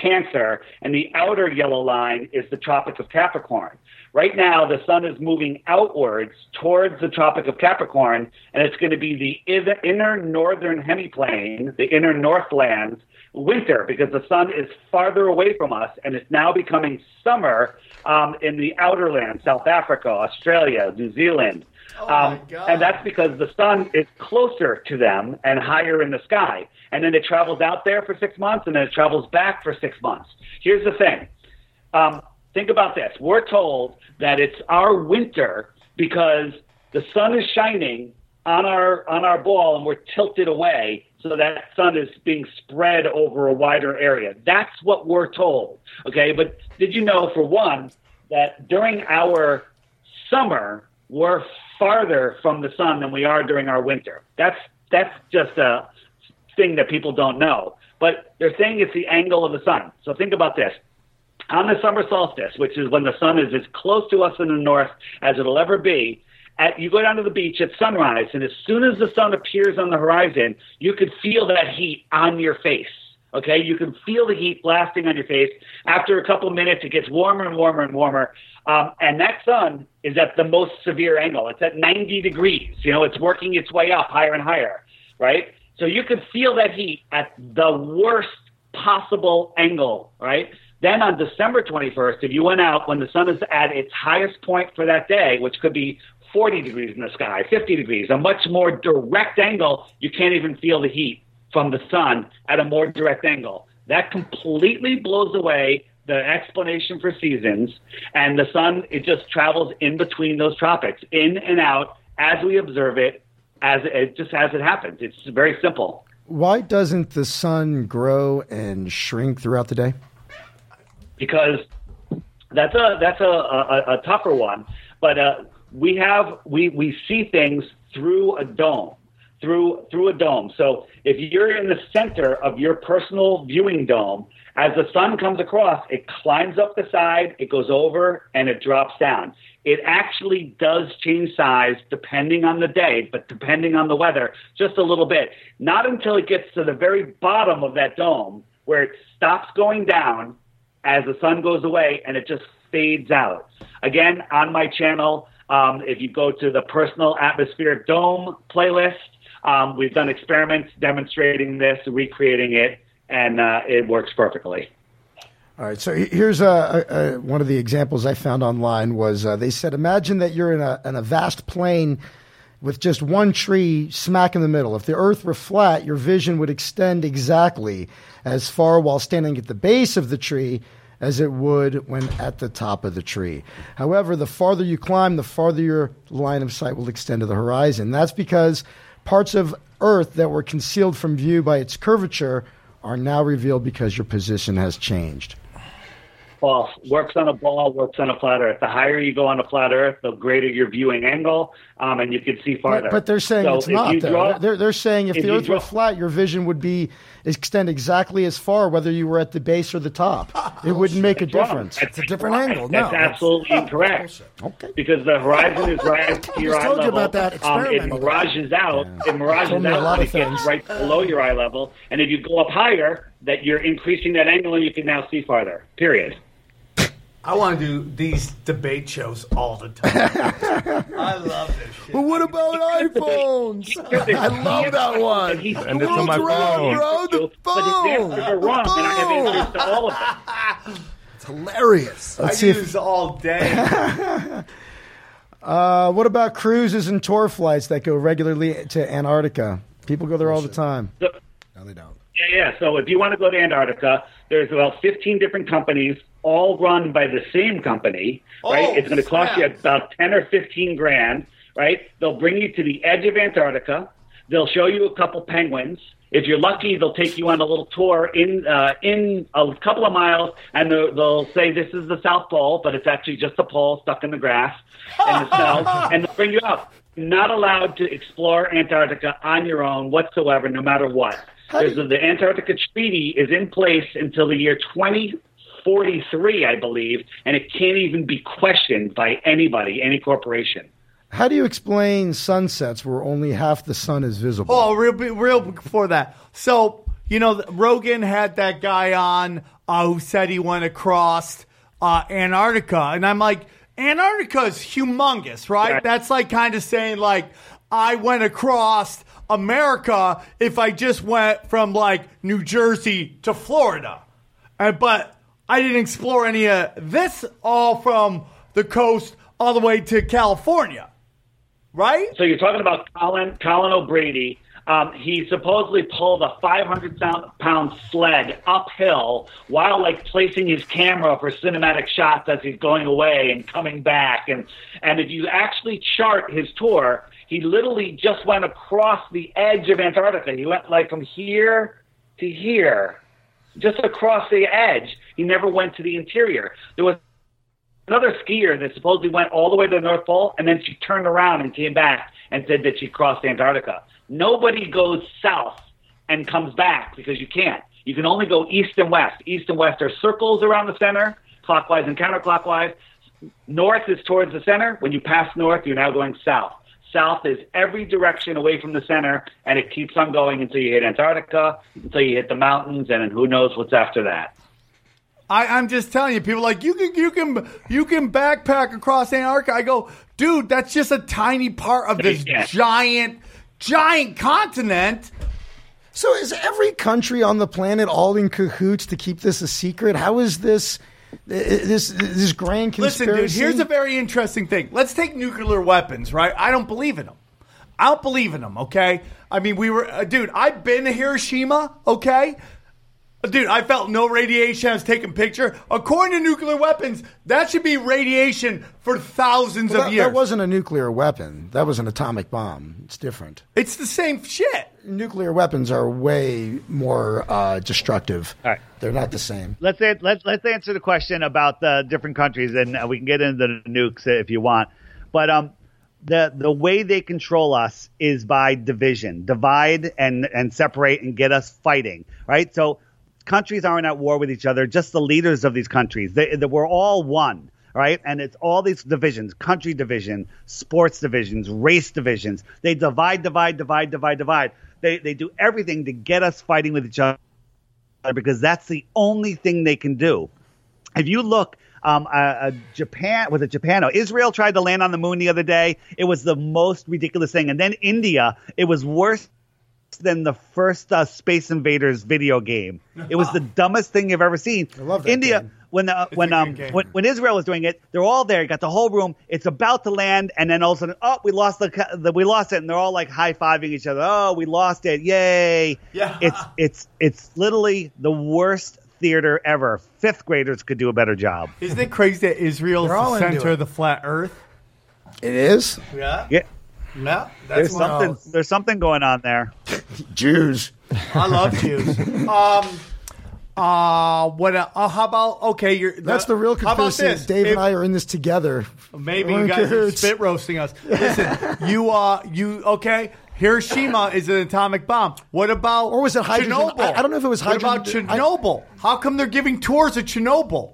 Cancer, and the outer yellow line is the Tropic of Capricorn. Right now, the sun is moving outwards towards the Tropic of Capricorn, and it's going to be the inner- northern hemiplane, the inner Northlands, winter, because the sun is farther away from us, and it's now becoming summer um, in the outer land, South Africa, Australia, New Zealand. Um, and that's because the sun is closer to them and higher in the sky. And then it travels out there for six months, and then it travels back for six months. Here's the thing. Um, think about this. We're told that it's our winter because the sun is shining on our on our ball and we're tilted away so that sun is being spread over a wider area. That's what we're told. Okay, but did you know for one that during our summer we're farther from the sun than we are during our winter? That's that's just a thing that people don't know. But they're saying it's the angle of the sun. So think about this on the summer solstice, which is when the sun is as close to us in the north as it'll ever be, at, you go down to the beach at sunrise, and as soon as the sun appears on the horizon, you could feel that heat on your face. Okay, you can feel the heat blasting on your face. After a couple minutes, it gets warmer and warmer and warmer. Um, and that sun is at the most severe angle. It's at 90 degrees. You know, it's working its way up higher and higher, right? So you can feel that heat at the worst possible angle, right? Then on December 21st, if you went out when the sun is at its highest point for that day, which could be 40 degrees in the sky, 50 degrees, a much more direct angle, you can't even feel the heat from the sun at a more direct angle. That completely blows away the explanation for seasons, and the sun, it just travels in between those tropics, in and out, as we observe it, as it just as it happens. It's very simple. why doesn't the sun grow and shrink throughout the day? because that's a that's a, a, a tougher one. But uh, we have we we see things through a dome, through through a dome. So if you're in the center of your personal viewing dome, as the sun comes across, it climbs up the side, it goes over, and it drops down. It actually does change size depending on the day, but depending on the weather, just a little bit. Not until it gets to the very bottom of that dome where it stops going down as the sun goes away and it just fades out. Again, on my channel, um, if you go to the personal atmospheric dome playlist, um, we've done experiments demonstrating this, recreating it, and uh, it works perfectly. All right, so here's a, a, one of the examples I found online was uh, they said imagine that you're in a, in a vast plain with just one tree smack in the middle. If the earth were flat, your vision would extend exactly as far while standing at the base of the tree as it would when at the top of the tree. However, the farther you climb, the farther your line of sight will extend to the horizon. That's because parts of earth that were concealed from view by its curvature are now revealed because your position has changed. False. Works on a ball, works on a flat earth. The higher you go on a flat earth, the greater your viewing angle, um, and you can see farther. But, but they're saying So it's if not. you draw- they're, they're saying if, if the you Earth were flat, your vision would be extend exactly as far, whether you were at the base or the top. It wouldn't make a difference. That's a different incorrect. angle. No, That's that's- absolutely incorrect. Okay. Because the horizon is right to your just eye told you level. about that um, it experiment. mirages out. It mirages Told a out lot when of it gets right below your eye level. And if you go up higher, that you're increasing that angle, and you can now see farther. Period. I want to do these debate shows all the time. I love this shit. But what about iPhones? I love that one. He's And it's on my phone. bro, the But his answers are wrong, and I have answers to all of them. It's hilarious. I Let's do see if- this all day. Uh, what about cruises and tour flights that go regularly to Antarctica? People go there all the time. So, No, they don't. Yeah, yeah. So if you want to go to Antarctica, there's about 15 different companies, all run by the same company, right? Oh, it's going to cost you about 10 or 15 grand, right? They'll bring you to the edge of Antarctica. They'll show you a couple penguins. If you're lucky, they'll take you on a little tour in uh, in a couple of miles, and they'll, they'll say this is the South Pole, but it's actually just a pole stuck in the grass and the snow, and they'll bring you up. Not allowed to explore Antarctica on your own whatsoever, no matter what. There's a, the Antarctica Treaty is in place until the year 2043, I believe, and it can't even be questioned by anybody, any corporation. How do you explain sunsets where only half the sun is visible? Oh, real, real before that. So you know, Rogan had that guy on uh, who said he went across uh, Antarctica, and I'm like, Antarctica is humongous, right? Right. That's like kind of saying like I went across America if I just went from like New Jersey to Florida, and but I didn't explore any of this all from the coast all the way to California, right? So you're talking about Colin Colin O'Brady. Um, he supposedly pulled a 500 pound sled uphill while like placing his camera for cinematic shots as he's going away and coming back. And and if you actually chart his tour, he literally just went across the edge of Antarctica. He went like from here to here, just across the edge. He never went to the interior. There was another skier that supposedly went all the way to the North Pole, and then she turned around and came back and said that she crossed Antarctica. Nobody goes south and comes back because you can't. You can only go east and west. East and west are circles around the center, clockwise and counterclockwise. North is towards the center. When you pass north, you're now going south. South is every direction away from the center, and it keeps on going until you hit Antarctica, until you hit the mountains, and who knows what's after that. I, I'm just telling you, people are like you can you can you can backpack across Antarctica. I go, dude, that's just a tiny part of this Yeah. giant giant continent. So is every country on the planet all in cahoots to keep this a secret? How is this this this grand Listen, dude, here's a very interesting thing. Let's take nuclear weapons, right? I don't believe in them. I don't believe in them, okay? I mean, we were, uh, dude, I've been to Hiroshima, okay? Dude, I felt no radiation. I was taking picture. According to nuclear weapons, that should be radiation for thousands Well, of that, years. that wasn't a nuclear weapon. That was an atomic bomb. It's different. it's the same shit. Nuclear weapons are way more uh, destructive. All right. They're not the same. let's a- let's let's answer the question about the different countries, and uh, we can get into the nukes if you want. But um, the the way they control us is by division, divide and and separate and get us fighting, right? So countries aren't at war with each other; just the leaders of these countries. They, they, we're all one. Right, and it's all these divisions: country division, sports divisions, race divisions. They divide, divide, divide, divide, divide. They they do everything to get us fighting with each other because that's the only thing they can do. If you look, um, uh, Japan was it Japan? No, Israel tried to land on the moon the other day. It was the most ridiculous thing, and then India. It was worse than the first uh, Space Invaders video game. It was the dumbest thing you've ever seen. I love that India. game. When the, It's when um when, when Israel was doing it, they're all there. You got the whole room. It's about to land, and then all of a sudden, oh, we lost the, the we lost it, and they're all like high fiving each other. Oh, we lost it! Yay! Yeah. It's it's it's literally the worst theater ever. Fifth graders could do a better job. Isn't it crazy that Israel's the center of the flat Earth? It is Yeah. Yeah, No, there's that's something there's something going on there. Jews. I love Jews. um, uh, what? Uh, how about okay? You're That's the real How conspiracy. Dave If- and I are in this together. Maybe We're you guys are spit roasting us. Listen, you uh, you okay? Hiroshima is an atomic bomb. What about Or was it hydrogen? Chernobyl? I- I don't know if it was hydrogen. What about hydrogen- I- Chernobyl? How come they're giving tours of Chernobyl?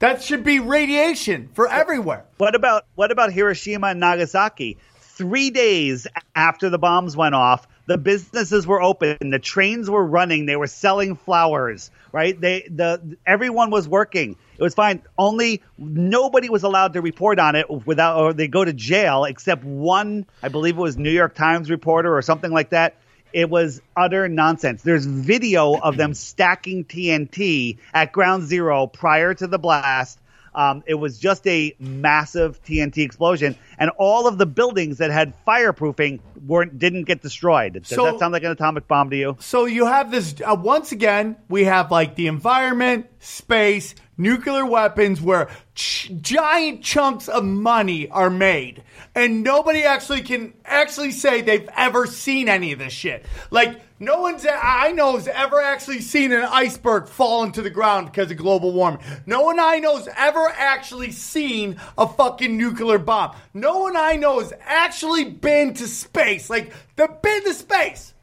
That should be radiation for everywhere. What about what about Hiroshima and Nagasaki? Three days after the bombs went off, the businesses were open, the trains were running, they were selling flowers, right? They the everyone was working. It was fine. Only nobody was allowed to report on it without or they go to jail except one, I believe it was New York Times reporter or something like that. It was utter nonsense. There's video of them stacking TNT at ground zero prior to the blast. Um, it was just a massive TNT explosion, and all of the buildings that had fireproofing weren't didn't get destroyed. Does So- that sound like an atomic bomb to you? So you have this uh, once again. We have like the environment, space, nuclear weapons, where ch- giant chunks of money are made, and nobody actually can actually say they've ever seen any of this shit. Like no one's I know has ever actually seen an iceberg fall into the ground because of global warming. No one I know has ever actually seen a fucking nuclear bomb. No one I know has actually been to space. Like they've been to space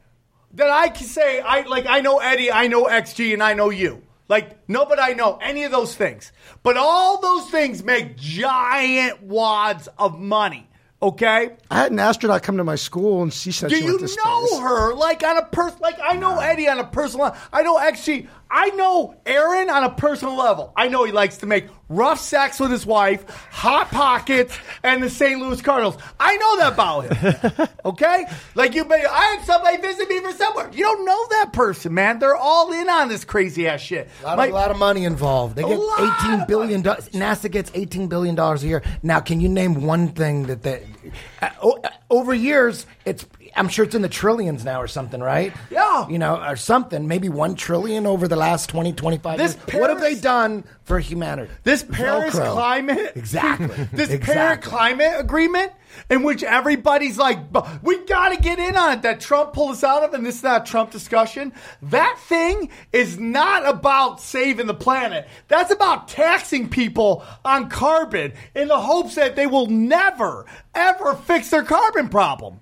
that I can say I like I know Eddie, I know XG, and I know you. Like nobody I know any of those things. But all those things make giant wads of money. Okay? I had an astronaut come to my school and she said Do she you know space. her like on a person? Like I know Eddie on a personal. I know XG. I know Aaron on a personal level. I know he likes to make rough sex with his wife, hot pockets, and the St. Louis Cardinals. I know that about him. Okay, like you. I had somebody visit me from somewhere. You don't know that person, man. They're all in on this crazy ass shit. A lot, Like- of, lot of money involved. They get eighteen billion. Do- NASA gets eighteen billion dollars a year. Now, can you name one thing that they uh, uh, over years? It's I'm sure it's in the trillions now or something, right? Yeah. you know, or something. Maybe one trillion over the last 20, 25 This years. what have they done for humanity? This Paris Velcro. climate, Exactly. this Paris climate agreement, in which everybody's like, we got to get in on it. That Trump pulled us out of, and this is not Trump discussion. That thing is not about saving the planet. That's about taxing people on carbon in the hopes that they will never, ever fix their carbon problem.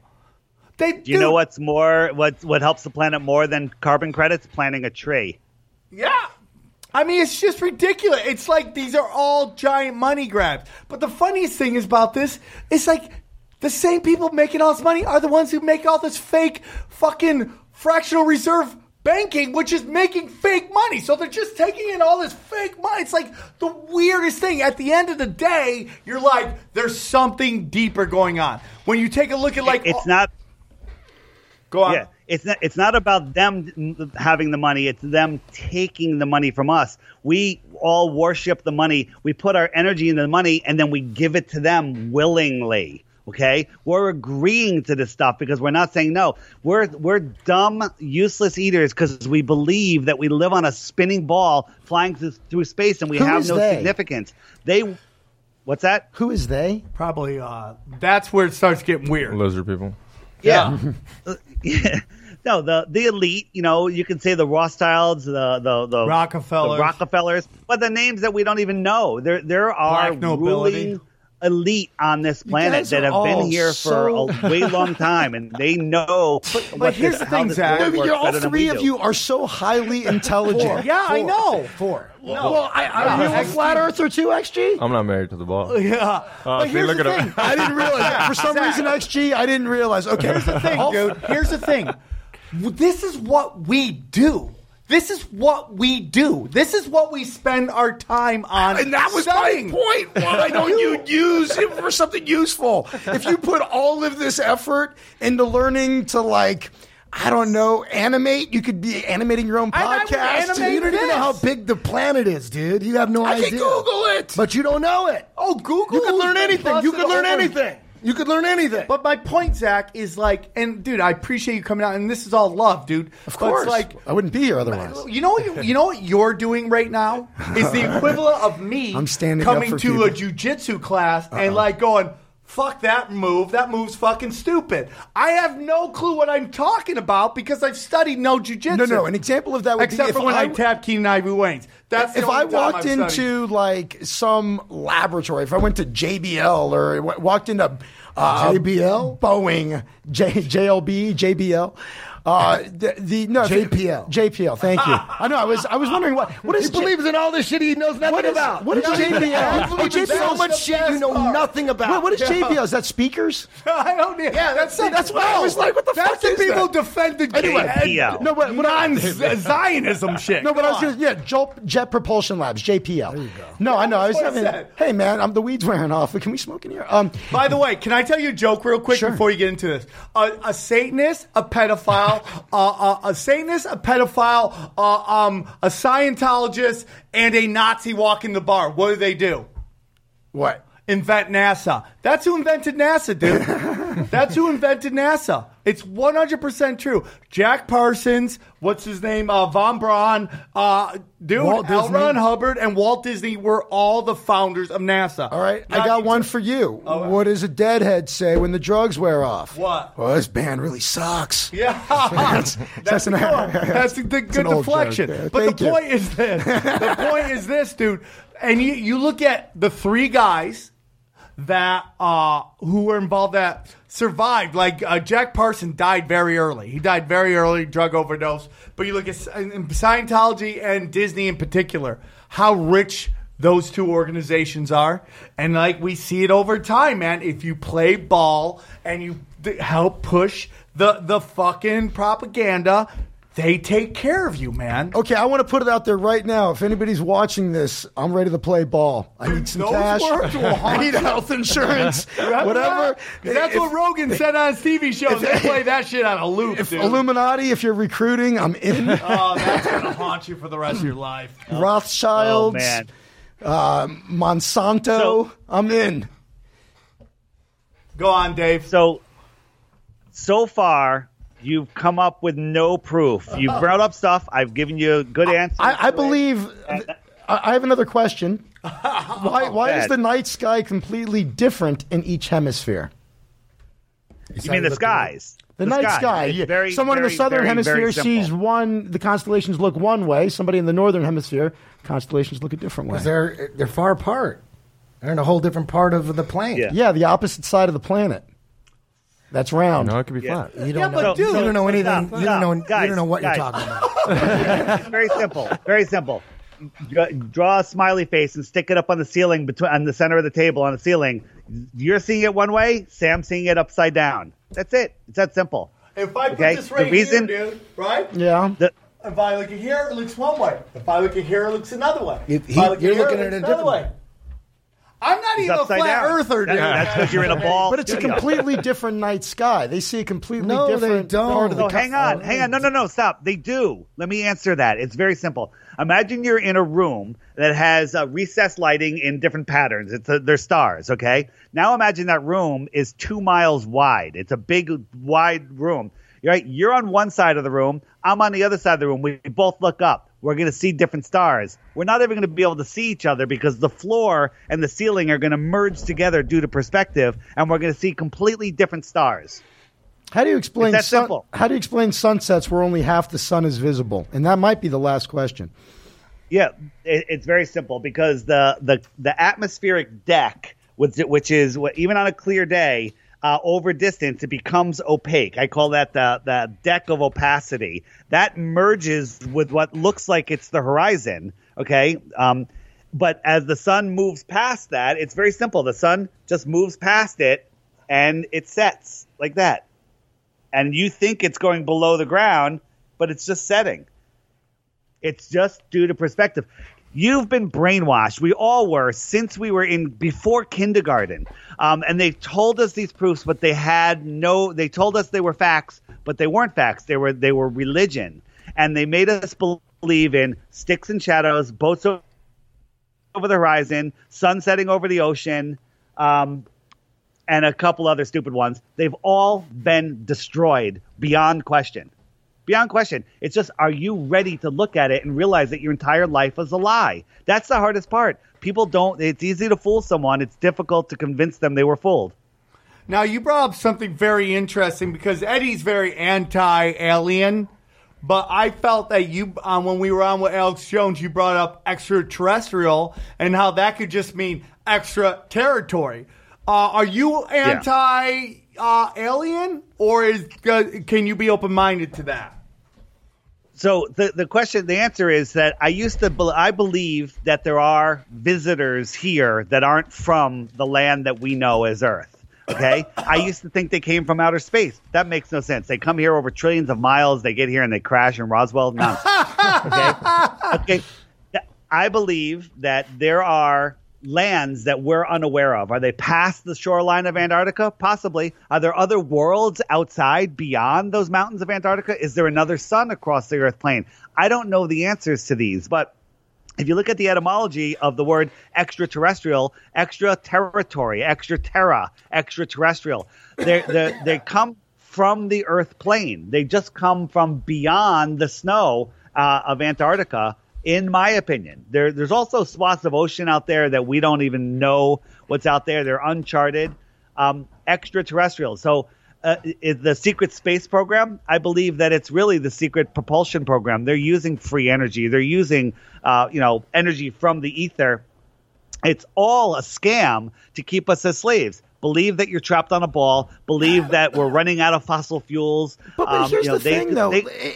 They Do you know what's more what what helps the planet more than carbon credits? Planting a tree. Yeah. I mean, it's just ridiculous. It's like these are all giant money grabs. But the funniest thing is about this is like the same people making all this money are the ones who make all this fake fucking fractional reserve banking, which is making fake money. So they're just taking in all this fake money. It's like the weirdest thing. At the end of the day, you're like, there's something deeper going on. When you take a look at like, It's not go on. Yeah, it's not. It's not about them having the money. It's them taking the money from us. We all worship the money. We put our energy into the money, and then we give it to them willingly. Okay, we're agreeing to this stuff because we're not saying no. We're we're dumb, useless eaters because we believe that we live on a spinning ball flying through, through space and we Who have is no they? significance. They, what's that? Who is they? Probably. Uh, that's where it starts getting weird. Lizard people. Yeah. Uh, yeah. No, the the elite, you know, you can say the Rothschilds, the the the Rockefellers. the Rockefellers, but the names that we don't even know. There there are Black nobility. ruling elite on this planet that have been all here for a way long time, and they know. But, here's the thing, Zach. No, but you're, all three of you are so highly intelligent. Yeah, I know. Four. Well, I, are you a flat earther too, XG? I'm not married to the ball. Yeah. Uh, but here's look the at thing. I didn't realize that. For some Zach. reason, XG, I didn't realize. Okay. Here's the thing, dude. Here's the thing. This is what we do. This is what we do. This is what we spend our time on. And that was studying. my point. Why don't you use it for something useful? If you put all of this effort into learning to like, I don't know, animate, you could be animating your own I- I podcast. You don't even know how big the planet is, dude. You have no I idea. can Google it. But you don't know it. Oh, Google. you could learn anything. You could learn anything. You could learn anything. But my point, Zach, is like, and dude, I appreciate you coming out, and this is all love, dude. of course, like, I wouldn't be here otherwise. you know what you, you know what you're doing right now is the equivalent of me I'm standing coming to a people. jujitsu class and like going. Fuck that move. That move's fucking stupid. I have no clue what I'm talking about because I've studied no jujitsu. No, no. An example of that would Except be for when I, I, tapped Keenen Ivory Wayans. That's the if only I time walked I've studied. into like some laboratory, if I went to JBL or w- walked into uh, JBL? Boeing, J, JLB, JBL. Uh, the, the no JPL. JPL. Thank you. I know. I was I was wondering what what is He believes in all this shit he knows nothing What is- about. what is He JBL? believes Oh, in JBL so much shit you know part. nothing about. Wait, what is Yeah. JBL? Is that speakers? I don't need. Yeah, that's- that's what I was like, what the That's fuck the is people that? defend the Anyway, JPL. no, but non-Zionism shit. No, but I was Come on. gonna, yeah, Jet, Jet Propulsion Labs, JPL. There you go. No, I know. I was That's what I having. Hey, man, I'm the weeds wearing off. Can we smoke in here? Um, By the way, can I tell you a joke real quick before you get into this? A, a Satanist, a pedophile, uh, uh, a Satanist, a pedophile, uh, um, a Scientologist, and a Nazi walk in the bar. What do they do? what? Invent NASA. That's who invented NASA, dude. That's who invented NASA. It's 100% true. Jack Parsons, what's his name? Uh, Von Braun, uh, dude, Walt L. Disney. Ron Hubbard, and Walt Disney were all the founders of NASA. All right, I got one for you. Oh, what does a deadhead say when the drugs wear off? What? Well, this band really sucks. Yeah, That's- that's, that's the an-. That's the, the an good old deflection. joke. But Thank the you. point is this: the point is this, dude. And you you look at the three guys that uh who were involved that survived. Like uh, Jack Parson died very early. He died very early, drug overdose. But you look at Scientology and Disney in particular, how rich those two organizations are, and like we see it over time, man. If you play ball and you help push the the fucking propaganda, they take care of you, man. Okay, I want to put it out there right now. If anybody's watching this, I'm ready to play ball. I need some Those cash. words will I haunt need health insurance. Whatever. that? That's If- what Rogan said on his TV show. They play that shit on a loop, If dude. Illuminati, if you're recruiting, I'm in. oh, that's gonna haunt you for the rest of your life. Rothschilds, Oh, man. uh, Monsanto, So- I'm in. Go on, Dave. So, so far, you've come up with no proof. You've brought up stuff. I've given you good answers. I, I believe. I I have another question. Why, why is the night sky completely different in each hemisphere? you mean the skies? The, night sky. sky. It's yeah. very, Someone in the southern very, hemisphere very sees one. The constellations look one way. Somebody in the northern hemisphere, constellations look a different way. Because they're they're far apart. They're in a whole different part of the plane. Yeah. yeah, the opposite side of the planet. That's round. No, it could be Yeah. flat. You don't Yeah, know. but dude- you don't know anything. Stop, you don't know. stop. Guys, you don't know what guys. you're talking about. It's very simple. Very simple. Dra- Draw a smiley face and stick it up on the ceiling between on the center of the table on the ceiling. You're seeing it one way. Sam's seeing it upside down. That's it. It's that simple. If I put Okay, this the right reason- here, dude, right? Yeah. The, If I look at here, it looks one way. If I look at here, it looks another way. You- If I he- look you're at here, looking it at it looks a another different way. I'm not It's the upside flat down. earther, dude. That's because you're in a ball. But it's a completely different night sky. They see a completely No, they different don't. part of the Oh, co- hang on, hang on. No, no, no, stop. They do. Let me answer that. It's very simple. Imagine you're in a room that has uh, recessed lighting in different patterns. It's a, they're stars, okay? Now imagine that room is two miles wide. It's a big, wide room. Right? You're on one side of the room. I'm on the other side of the room. We both look up. We're going to see different stars. We're not even going to be able to see each other because the floor and the ceiling are going to merge together due to perspective, and we're going to see completely different stars. How do you explain It's sun- simple. How do you explain sunsets where only half the sun is visible? And that might be the last question. Yeah, it, it's very simple because the the the atmospheric deck, which which is what, even on a clear day, uh, over distance, it becomes opaque. I call that the the deck of opacity. That merges with what looks like it's the horizon. Okay. Um, but as the sun moves past that, it's very simple. The sun just moves past it, and it sets like that. And you think it's going below the ground, but it's just setting. It's just due to perspective. You've been brainwashed. We all were since we were in before kindergarten. Um, and they told us these proofs, but they had no. They told us they were facts, but they weren't facts. They were they were religion, and they made us believe in sticks and shadows, boats over the horizon, sun setting over the ocean, um, and a couple other stupid ones. They've all been destroyed beyond question beyond question. It's just, are you ready to look at it and realize that your entire life is a lie? That's the hardest part. People don't, it's easy to fool someone. It's difficult to convince them they were fooled. Now you brought up something very interesting because Eddie's very anti-alien, but I felt that you, um, when we were on with Alex Jones, you brought up extraterrestrial and how that could just mean extra territory. Uh, are you anti-alien, or is uh, can you be open-minded to that? So the the question, the answer is that I used to, bel I believe that there are visitors here that aren't from the land that we know as Earth. Okay, I used to think they came from outer space. That makes no sense. They come here over trillions of miles. They get here and they crash in Roswell. Nonsense. okay, okay. I believe that there are lands that we're unaware of. Are they past the shoreline of Antarctica? Possibly. Are there other worlds outside beyond those mountains of Antarctica? Is there another sun across the Earth plane? I don't know the answers to these, but if you look at the etymology of the word extraterrestrial, extra territory, extra terra, extraterrestrial, they they come from the Earth plane. They just come from beyond the snow uh, of Antarctica. In my opinion, there, there's also swaths of ocean out there that we don't even know what's out there. They're uncharted, um, extraterrestrial. So uh, the secret space program i believe that it's really the secret propulsion program they're using free energy they're using uh, you know energy from the ether it's all a scam to keep us as slaves believe that you're trapped on a ball believe that we're running out of fossil fuels But- but um, here's the thing, though.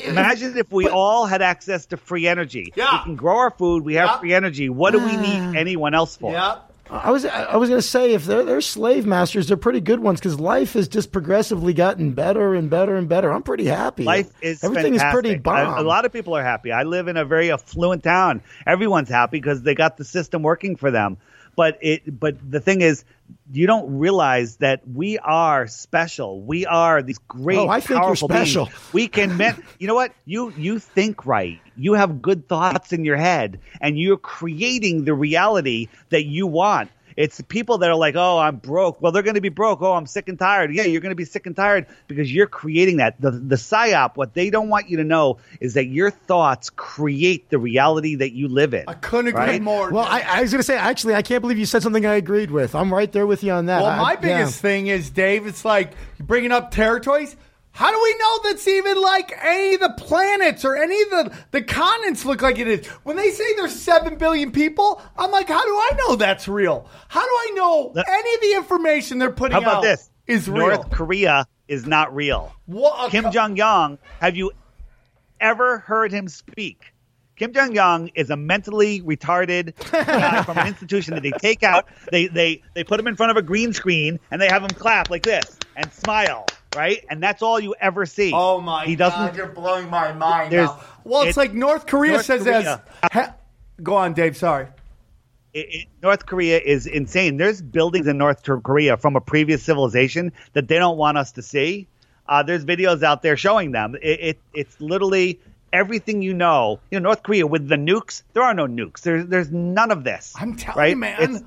imagine if we all had access to free energy Yeah. we can grow our food we have Yeah. free energy what do we need anyone else for Yep. I was I was going to say if they're, they're slave masters, they're pretty good ones because life has just progressively gotten better and better and better. I'm pretty happy. Life is everything is pretty bomb. A, a lot of people are happy. I live in a very affluent town. Everyone's happy because they got the system working for them. But it but the thing is you don't realize that we are special. We are these great Oh, I think you're powerful beings. special. We can men- you know what? You you think right. You have good thoughts in your head and you're creating the reality that you want. It's people that are like, "Oh, I'm broke." Well, they're going to be broke. "Oh, I'm sick and tired." Yeah, you're going to be sick and tired because you're creating that. The the psyop, what they don't want you to know is that your thoughts create the reality that you live in. I couldn't agree Right? more. well, I, I was going to say actually, I can't believe you said something I agreed with. I'm right there with you on that. Well, I- my yeah. biggest thing is, Dave, it's like you're bringing up territories. How do we know that's even like any of the planets or any of the, the continents look like it is? When they say there's 7 billion people, I'm like, how do I know that's real? How do I know any of the information they're putting How about out this? is real? North Korea is not real. What Kim co- Jong Un, have you ever heard him speak? Kim Jong Un is a mentally retarded guy from an institution that they take out. They they they put him in front of a green screen and they have him clap like this and smile, right? And that's all you ever see. Oh my He doesn't. God, you're blowing my mind now. Well, it's it- like North Korea North says Korea- as. Ha- go on, Dave. Sorry. it, it, North Korea is insane. There's buildings in North Korea from a previous civilization that they don't want us to see. Uh, there's videos out there showing them. It, it, it's literally everything you know. You know, North Korea with the nukes. There are no nukes. There's there's none of this. I'm telling right? you, man. It's-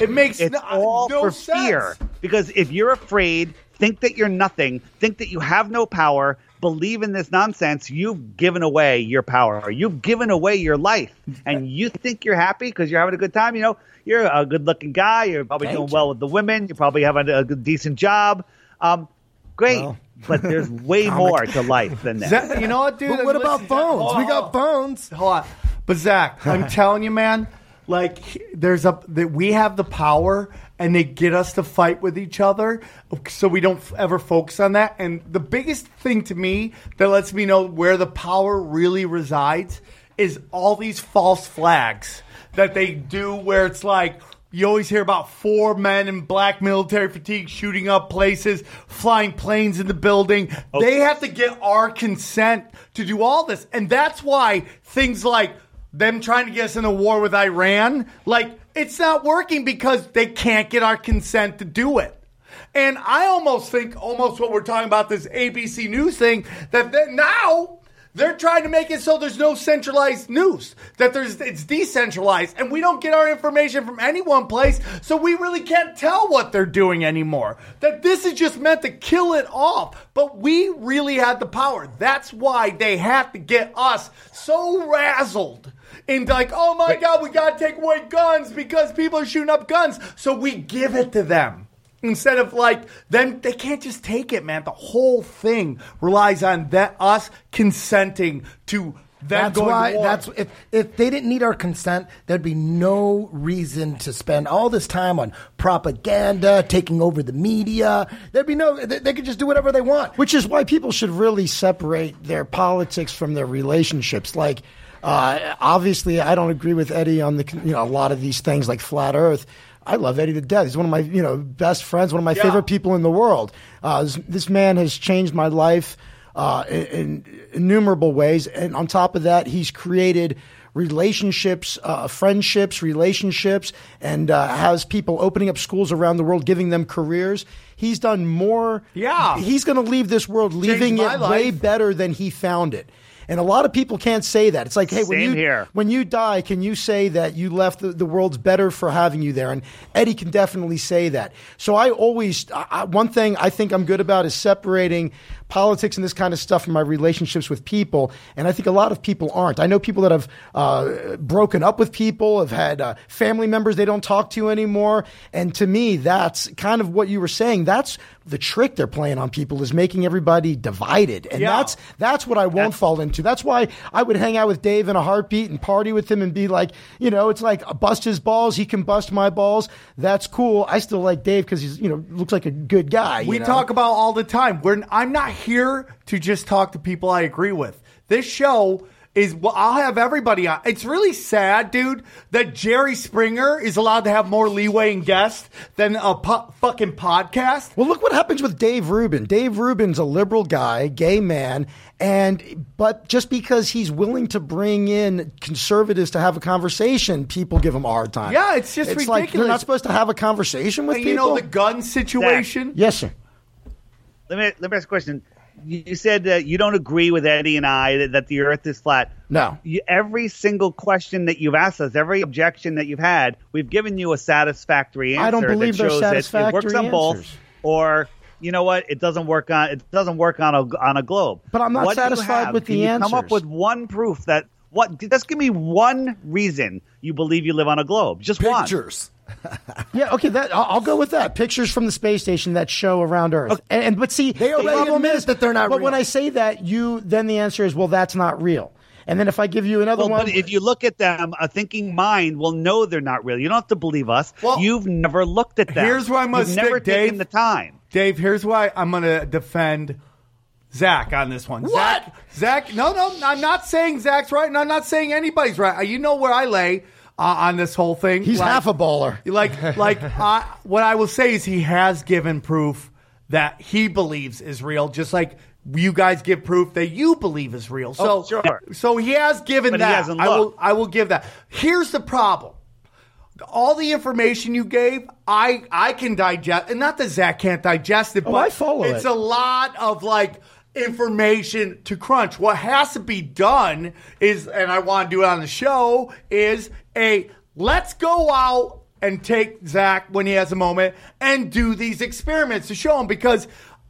it makes it's no, all no for sense. fear. Because if you're afraid, think that you're nothing, think that you have no power, believe in this nonsense, you've given away your power. You've given away your life. And you think you're happy because you're having a good time. You know, you're a good looking guy. You're probably Thank doing you. well with the women. You're probably having a good, decent job. Um, great. Well. but there's way more to life than that. Zach, you know what, dude? But what about phones? hold We got phones. Hold on. But Zach, I'm telling you, man, like there's a that we have the power and they get us to fight with each other so we don't ever focus on that. And the biggest thing to me that lets me know where the power really resides is all these false flags that they do where it's like you always hear about four men in black military fatigue shooting up places, flying planes in the building. Oh. They have to get our consent to do all this. And that's why things like them trying to get us in a war with Iran, like, it's not working because they can't get our consent to do it. And I almost think, almost what we're talking about, this ABC News thing, that they- now they're trying to make it so there's no centralized news, that there's it's decentralized, and we don't get our information from any one place, so we really can't tell what they're doing anymore. That this is just meant to kill it off, but we really had the power. That's why they have to get us so razzled into like, oh my god, we gotta take away guns because people are shooting up guns, so we give it to them. Instead of like them, they can't just take it, man. The whole thing relies on that us consenting to them That's going why. to war. That's if if they didn't need our consent, there'd be no reason to spend all this time on propaganda, taking over the media. There'd be no. They, they could just do whatever they want. Which is why people should really separate their politics from their relationships. Like, uh, obviously, I don't agree with Eddie on the you know a lot of these things like flat Earth. I love Eddie to death. He's one of my you know best friends, one of my Yeah. favorite people in the world. Uh, this, this man has changed my life uh, in, in innumerable ways, and on top of that, he's created relationships, uh, friendships, relationships, and uh, has people opening up schools around the world, giving them careers. He's done more. Yeah. he's going to leave this world leaving it way better than he found it. And a lot of people can't say that. It's like, hey, when Same you here. when you die, can you say that you left the, the world's better for having you there? And Eddie can definitely say that. So I always I, one thing I think I'm good about is separating politics and this kind of stuff from my relationships with people. And I think a lot of people aren't. I know people that have uh, broken up with people, have had uh, family members they don't talk to anymore. And to me, that's kind of what you were saying. That's the trick they're playing on people is making everybody divided. And Yeah. that's that's what I won't fall into. That's why I would hang out with Dave in a heartbeat and party with him and be like, you know, it's like bust his balls, he can bust my balls. That's cool. I still like Dave because he's, you know, looks like a good guy. we know? talk about all the time. We're, I'm not here to just talk to people I agree with. This show is well, I'll have everybody on. It's really sad, dude, that Jerry Springer is allowed to have more leeway and guests than a pu- fucking podcast. Well, look what happens with Dave Rubin. Dave Rubin's a liberal guy, gay man, and but just because he's willing to bring in conservatives to have a conversation, people give him a hard time. Yeah, it's just it's like you're not supposed to have a conversation with And people. you know the gun situation. yes, sir. Let me let me ask a question. You you said that you don't agree with Eddie and I that, that the Earth is flat. No. You, every single question that you've asked us, every objection that you've had, we've given you a satisfactory answer. I don't believe that they're shows that it works satisfactory on both, answers. or you know what, it doesn't work on it doesn't work on a on a globe. But I'm not What satisfied with Can the you Come up with one proof that what? Just give me one reason you believe you live on a globe. Just one. Pictures. Yeah, okay, that I'll, I'll go with that. Pictures from the space station that show around Earth. And, and- but see, They the problem is that they're not real. But when. I say that, you then the answer is, well, that's not real. And then if I give you another Well, one, but if you look at them, a thinking mind will know they're not real. You don't have to believe us. Well, You've never looked at them. here's where I must You've never Dave. taken the time. Dave, here's why I'm going to defend Zach on this one. Zach, Zach, no, no, I'm not saying Zach's right, and I'm not saying anybody's right. Uh, You know where I lay on this whole thing. he's Like- half a baller. Like, like, uh, what I will say is he has given proof that he believes is real, just like you guys give proof that you believe is real. So, Oh, sure. so he has given But he that. hasn't I will. I will give that. Here's the problem. all the information you gave, I I can digest, and not that Zach can't digest it, Oh, but I follow it's it. a lot of like information to crunch. What has to be done is, and I want to do it on the show, is a let's go out and take Zach when he has a moment and do these experiments to show him because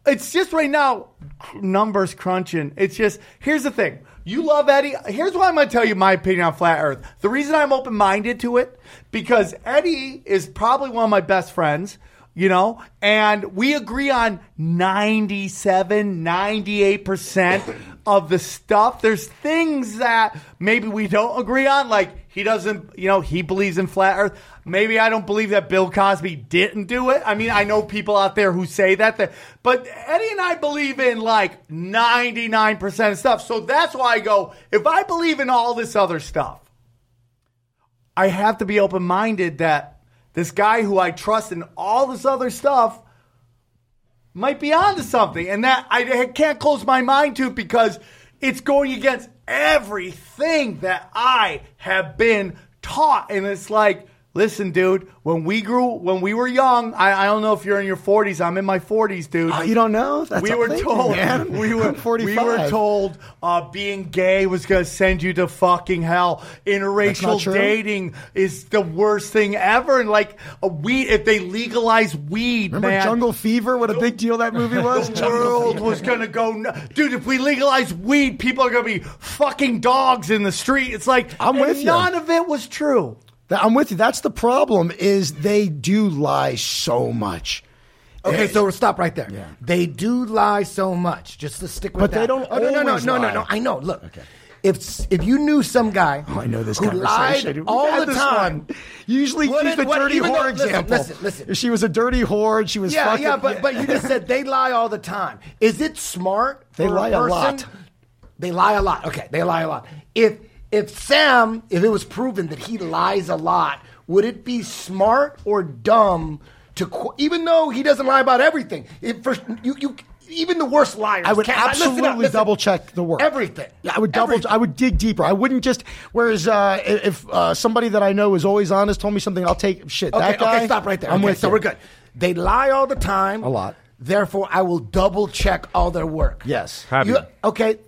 it's just right now numbers crunching. It's just here's the thing. You love Eddie. Here's why I'm going to tell you my opinion on flat Earth. The reason I'm open minded to it because Eddie is probably one of my best friends you know? And we agree on 97 98% of the stuff. There's things that maybe we don't agree on like he doesn't you know he believes in flat earth. Maybe i don't believe that bill cosby didn't do it. I mean i know people out there who say that, that but eddie and i believe in like 99% of stuff. So that's why i go if i believe in all this other stuff I have to be open minded that this guy who I trust in all this other stuff might be onto something, and that I can't close my mind to because it's going against everything that I have been taught, and it's like. Listen, dude. When we grew, when we were young, I, I don't know if you're in your 40s. I'm in my 40s, dude. Oh, you don't know? That's we were thinking, told. man. We were I'm 45. We were told uh, being gay was going to send you to fucking hell. Interracial dating is the worst thing ever. And like a weed, if they legalize weed, Remember man, Jungle Fever? What a big deal that movie was. the world was gonna go, nu- dude. If we legalize weed, people are gonna be fucking dogs in the street. It's like I'm with you. None of it was true. That- I'm with you. That's the problem. Is they do lie so much. Okay, so we'll stop right there. They do lie so much. Just to stick with that. But that. they don't Oh, no, no, no, no, no, no. I know. Look, if if you knew some guy Oh, I know this who lied all the time. one. Usually, What did- the what- dirty though- whore listen, example. listen, listen. She was a dirty whore. She was Yeah, fucking. yeah, but but you just said they lie all the time. Is it smart? They lie a person? lot. They lie a lot. Okay, they lie a lot. If if Sam, if it was proven that he lies a lot, would it be smart or dumb to qu- even though he doesn't lie about everything? If for, you you even the worst liars. I would can't lie. Listen up, absolutely listen. double check the work. Everything. Yeah, I would double. Everything. I would dig deeper. I wouldn't just. Whereas uh, if uh, somebody that I know is always honest told me something, I'll take shit. Okay, that guy. okay, stop right there. I'm Okay, with so you. we're good. They lie all the time. A lot. Therefore, I will double check all their work. Yes. Have you? okay,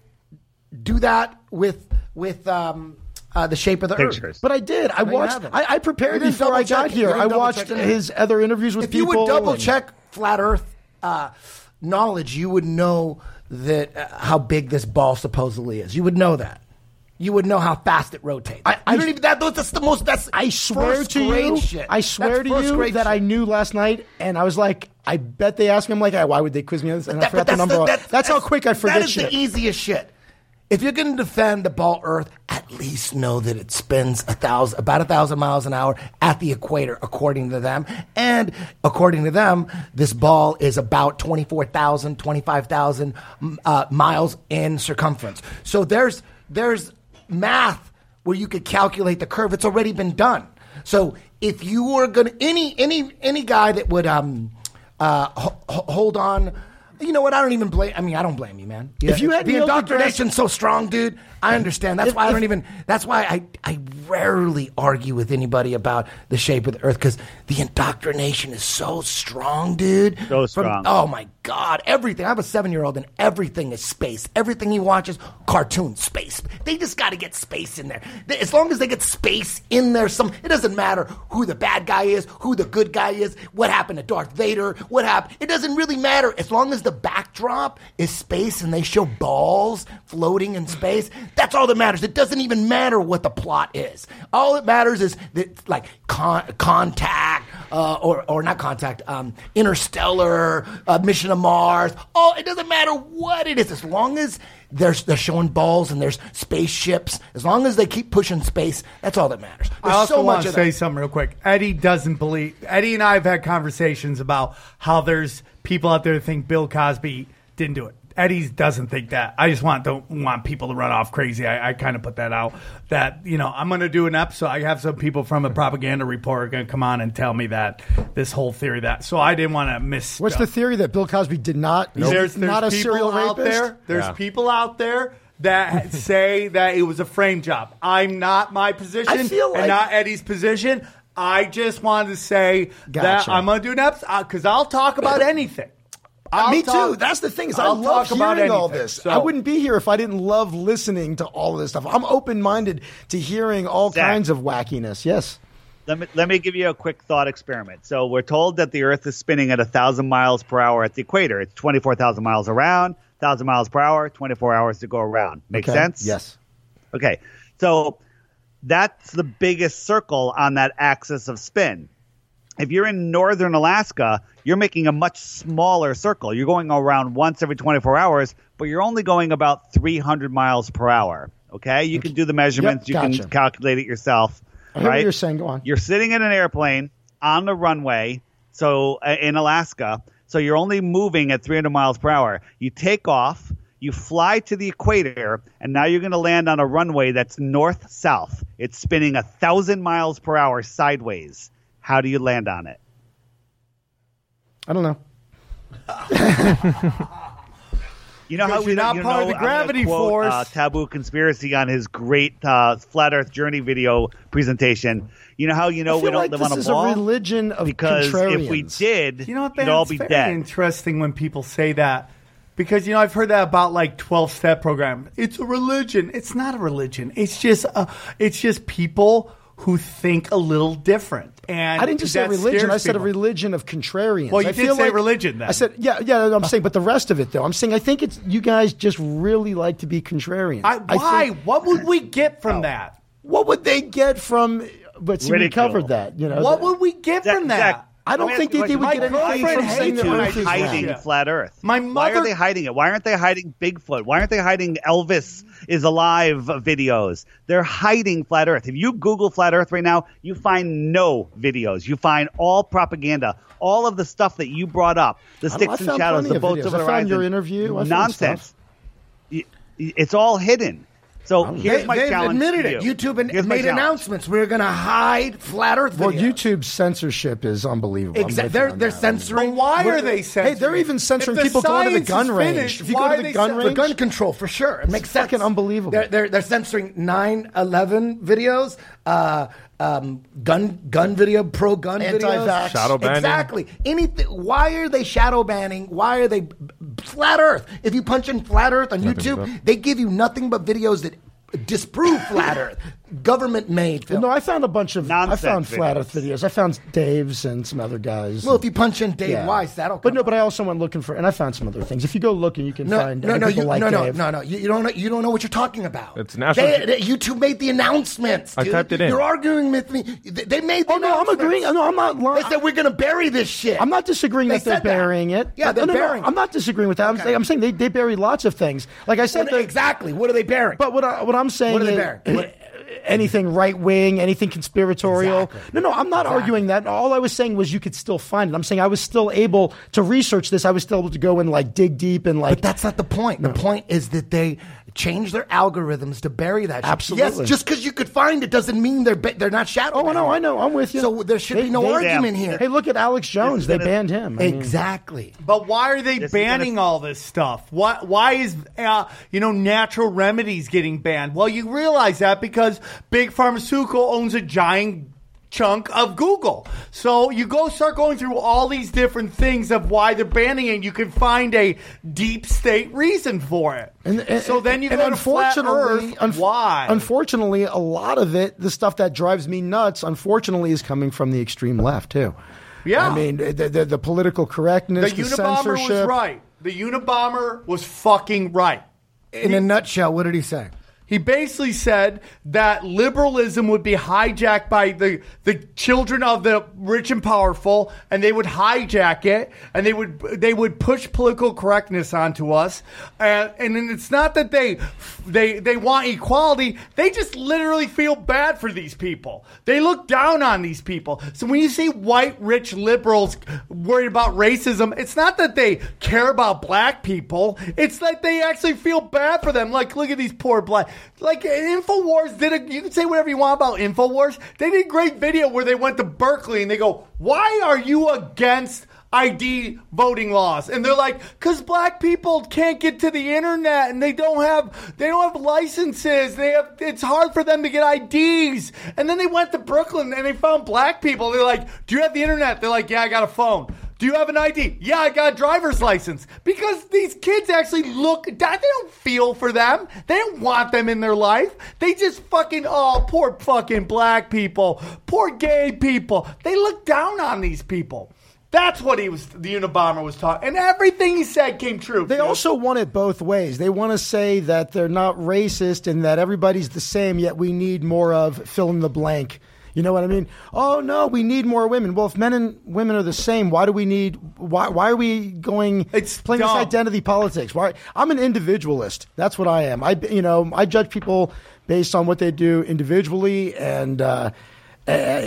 do that with with um, uh, the shape of the earth. Pictures. But I did. I No, watched. I, I prepared didn't before I double-check got here. I watched check his other interviews with people. If you would double and- check flat Earth uh, knowledge, you would know that uh, how big this ball supposedly is. You would know that. You would know how fast it rotates. I- I- don't even that. That's the most. That's I swear first to grade you, Shit. I swear That's to first you grade that I knew last night, and I was like, I bet they asked me. I'm like, "Ah, why would they quiz me on this? And I That- forgot but the number. that's That's, how quick I forget That is shit. the easiest shit. If you're going to defend the ball Earth, at least know that it spins a thousand, about a thousand miles an hour at the equator, according to them. And according to them, this ball is about 24,000, 25,000 mm, uh, miles in circumference. So there's there's math where you could calculate the curve. It's already been done. So if you were going to any any any guy that would um uh ho- hold on. You know what? I don't even blame. I mean, I don't blame you, man. If you had the Neil indoctrination's so strong, dude, I understand. That's If- why I don't even. That's why I I rarely argue with anybody about the shape of the Earth because the indoctrination is so strong, dude. So From- strong. oh my god, everything. I have a seven year old, and everything is space. Everything he watches, cartoon space. They just got to get space in there. As long as they get space in there, some it doesn't matter who the bad guy is, who the good guy is, what happened to Darth Vader, what happened. It doesn't really matter as long as the backdrop is space and they show balls floating in space. That's all that matters. It doesn't even matter what the plot is. All that matters is that like con- contact uh, or or not contact, um, interstellar, uh, mission to Mars. Oh, it doesn't matter what it is as long as there's they're showing balls and there's spaceships. As long as they keep pushing space, that's all that matters. I also so want much to say that. something real quick. Eddie doesn't believe. Eddie and I have had conversations about how there's people out there that think Bill Cosby didn't do it. Eddie doesn't think that. I just want don't want people to run off crazy. I, I kind of put that out. That you know I'm going to do an episode. I have some people from the propaganda report going to come on and tell me that this whole theory that. So I didn't want to miss. What's the theory that Bill Cosby did not? he's There's, there's not a people serial out rapist. there. There's Yeah. people out there that say that it was a frame job. I'm not my position I feel like- and not Eddie's position. I just wanted to say that I'm going to do an episode because uh, I'll talk about anything. Uh, I'll Me talk- too. That's the thing is I I'll love talk about hearing all this. So- I wouldn't be here if I didn't love listening to all of this stuff. I'm open minded to hearing all Zach. kinds of wackiness. Yes. Let me let me give you a quick thought experiment. So we're told that the Earth is spinning at thousand miles per hour at the equator. It's twenty four thousand miles around, thousand miles per hour, twenty four hours to go around. Make Okay. sense? Yes. Okay. So that's the biggest circle on that axis of spin. If you're in northern Alaska, you're making a much smaller circle. You're going around once every 24 hours, but you're only going about 300 miles per hour. Okay? You can do the measurements, Yep, you gotcha. can calculate it yourself. I hear right? what you're saying. Go on. You're sitting in an airplane on the runway, so uh, in Alaska, so you're only moving at 300 miles per hour. You take off, you fly to the equator, and now you're going to land on a runway that's north south. It's spinning a thousand miles per hour sideways. How do you land on it? I don't know. You know how we you're not you part of the gravity quote, force. Uh, Taboo conspiracy on his great uh, flat Earth journey video presentation. You know how you know we don't like live this on a is ball a religion of because if we did, You know what, we'd all it's be very dead. interesting when people say that. Because, you know, I've heard that about like 12 step program. It's a religion. It's not a religion. It's just, uh, it's just people who think a little different. And I didn't just say that religion. I said a religion of contrarians. Well, you I did feel say like- religion then. I said, yeah, yeah. I'm saying, but the rest of it, though, I'm saying, I think it's you guys just really like to be contrarians. I, why? think- what would we get from that? what would they get from? But see, we covered that. You know, What would we get Zach- from that? Zach, I don't think that they would get My anything girlfriend from saying hates the you. Earth is hiding round. flat Earth. My Why are they hiding it? Why aren't they hiding Bigfoot? Why aren't they hiding Elvis is alive videos? They're hiding flat Earth. If you Google flat Earth right now, you find no videos. You find all propaganda. All of the stuff that you brought up, the I- I sticks and found shadows, the boats videos. over I the horizon. your interview. I found Nonsense. stuff. Y- y- It's all hidden. So here's They, my they've challenge admitted to it. you. YouTube an- made announcements. We're going to hide flat Earth Well, videos. YouTube's censorship is unbelievable. Exactly. They're they're censoring. But why What- are they censoring? Hey, they're even censoring the people going to the gun is range. finished, If you go why to are the they gun cen- for range, gun control for sure. It makes sense. fucking unbelievable. They're, they're, they're censoring 9-11 videos, uh, um, gun gun video, pro gun Anti-vax. videos. Shadow banning. Exactly. Anything. Why are they shadow banning? Why are they b- b- flat Earth? If you punch in flat Earth on Nothing YouTube, they give you nothing but videos that disprove flat Earth, government made. Well, no, I found a bunch of. Nonsense I found flat videos. Earth videos. I found Dave's and some other guys. well, if you punch in Dave Yeah. Weiss, that'll. But no, up. but I also went looking for, and I found some other things. If you go looking, you can No, find no, no, you, like no, no, Dave. no, no. You, you don't know. You don't know what you're talking about. It's national- They, they- YouTube made the announcements. I typed it in. You're arguing with me. They, they made. The Oh no, I'm agreeing. No, I'm not Lying. They said we're going to bury this shit. I'm not disagreeing They that they're said that. burying it. Yeah, they're no, no, burying I'm not disagreeing with that. I'm, Okay. saying, I'm saying they, they bury lots of things. Like I said, What- exactly. What are they burying? But what I, what I'm saying What are they burying? What- anything right wing, anything conspiratorial. Exactly. No, no, I'm not Exactly. arguing that. All I was saying was you could still find it. I'm saying I was still able to research this. I was still able to go and like dig deep and like. But that's not the point. The point is that they change their algorithms to bury that. shit. Absolutely. Yes, just because you could find it doesn't mean they're ba- they're not shadow. Oh, no, I know. I'm with you. So there should They- be no they- argument here. Hey, look at Alex Jones. They gonna- banned him. I mean, exactly. But why are they This banning gonna- all this stuff? Why, why is uh, you know natural remedies getting banned? Well, you realize that because big pharmaceutical owns a giant chunk of Google. So you go start going through all these different things of why they're banning it. You can find a deep state reason for it. And, and- so then you and go to flat unfortunately, Earth. unf- why? Unfortunately, a lot of it, the stuff that drives me nuts, unfortunately, is coming from the extreme left too. Yeah. I mean the, the, the political correctness, the the, Unabomber was censorship. right. The Unabomber was fucking right. In a nutshell, what did he say? He basically said that liberalism would be hijacked by the, the children of the rich and powerful, and they would hijack it, and they would they would push political correctness onto us. Uh, and, and it's not that they they they want equality; they just literally feel bad for these people. They look down on these people. So when you see white rich liberals worried about racism, it's not that they care about black people; it's that they actually feel bad for them. Like, look at these poor black. Like Infowars did. A, you can say whatever you want about Infowars. They did a great video where they went to Berkeley and they go, "Why are you against ID voting laws, and they're like, because black people can't get to the internet and they don't have they don't have licenses. They have it's hard for them to get IDs. And then they went to Brooklyn and they found black people. They're like, do you have the internet? They're like, yeah, I got a phone. Do you have an ID? Yeah, I got a driver's license. Because these kids actually look, they don't feel for them. They don't want them in their life. They just fucking, oh, poor fucking black people, poor gay people. They look down on these people. That's what he was, the Unabomber was talking. And everything he said came true. They also want it both ways. They want to say that they're not racist and that everybody's the same, yet we need more of fill in the blank. You know what I mean? Oh no, we need more women. Well, if men and women are the same, why do we need? Why why are we going? It's playing dumb. this identity politics. Why? I'm an individualist. That's what I am. I you know I judge people based on what they do individually and. Uh, uh,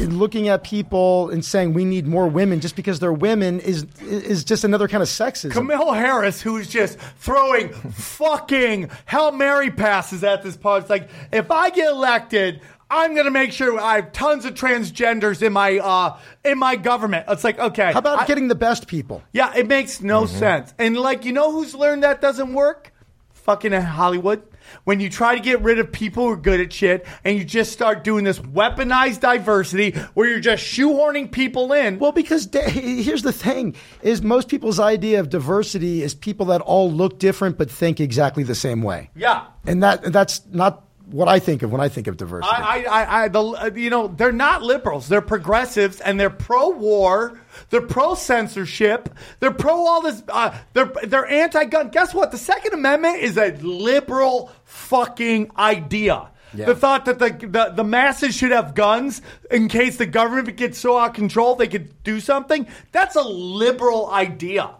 looking at people and saying we need more women just because they're women is is just another kind of sexism. Kamala Harris, who's just throwing fucking Hail Mary passes at this part. It's like, if I get elected, I'm gonna make sure I have tons of transgenders in my uh in my government. It's like, okay. How about I- getting the best people? Yeah, it makes no sense. And like, you know who's learned that doesn't work? Fucking Hollywood. When you try to get rid of people who are good at shit and you just start doing this weaponized diversity where you're just shoehorning people in. Well, because da- here's the thing: is most people's idea of diversity is people that all look different but think exactly the same way. Yeah. and that that's not what I think of when I think of diversity. I, I, I, I the, uh, you know, they're not liberals. They're progressives, and they're pro-war. They're pro-censorship. They're pro all this. Uh, they're they're anti-gun. Guess what? The Second Amendment is a liberal fucking idea. Yeah. The thought that the, the the masses should have guns in case the government gets so out of control they could do something. That's a liberal idea.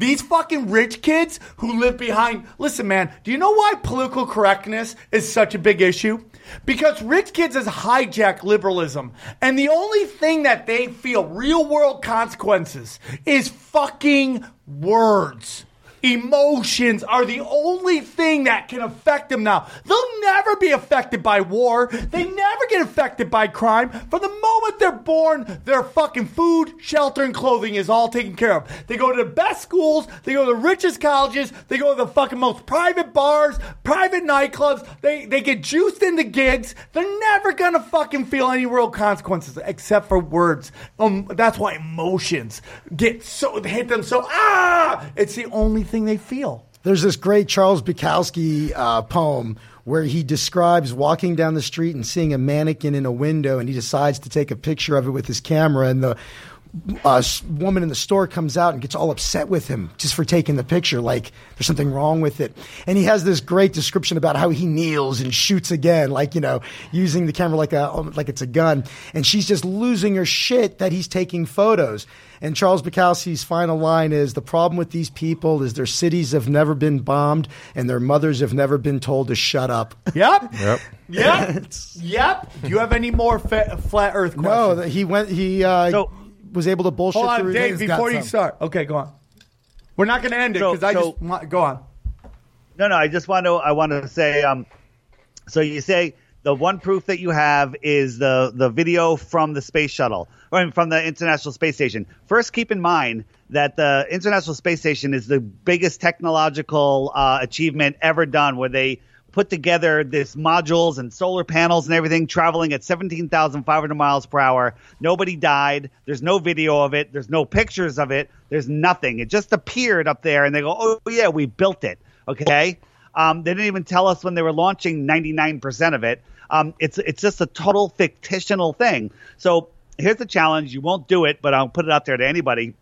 These fucking rich kids who live behind. Listen, man, do you know why political correctness is such a big issue? Because rich kids has hijacked liberalism. And the only thing that they feel real world consequences is fucking words. Emotions are the only thing that can affect them now. They'll never be affected by war. They never get affected by crime. From the moment they're born, their fucking food, shelter, and clothing is all taken care of. They go to the best schools, they go to the richest colleges, they go to the fucking most private bars, private nightclubs, they, they get juiced into gigs. They're never gonna fucking feel any real consequences except for words. Um, that's why emotions get so, hit them so, ah! It's the only they feel. There's this great Charles Bukowski uh, poem where he describes walking down the street and seeing a mannequin in a window, and he decides to take a picture of it with his camera, and the uh, woman in the store comes out and gets all upset with him just for taking the picture, like there's something wrong with it. And he has this great description about how he kneels and shoots again, like you know, using the camera like a like it's a gun. And she's just losing her shit that he's taking photos. And Charles Bukowski's final line is the problem with these people is their cities have never been bombed and their mothers have never been told to shut up. Yep. Yep. Yep. yep. Do you have any more fa- flat Earth questions? No, he went. He uh, So- was able to bullshit Hold on, through. Dave. He's Before you some. start, okay, go on. We're not going to end it So- because I so- just want, go on. No, no. I just want to. I want to say. Um, so you say the one proof that you have is the the video from the space shuttle, or from the International Space Station. First, keep in mind that the International Space Station is the biggest technological uh, achievement ever done, where they put together this modules and solar panels and everything traveling at 17,500 miles per hour. Nobody died. There's no video of it. There's no pictures of it. There's nothing. It just appeared up there and they go, oh, yeah, we built it. Okay. Um, they didn't even tell us when they were launching 99% of it. Um, it's, it's just a total fictional thing. So here's the challenge. You won't do it, but I'll put it out there to anybody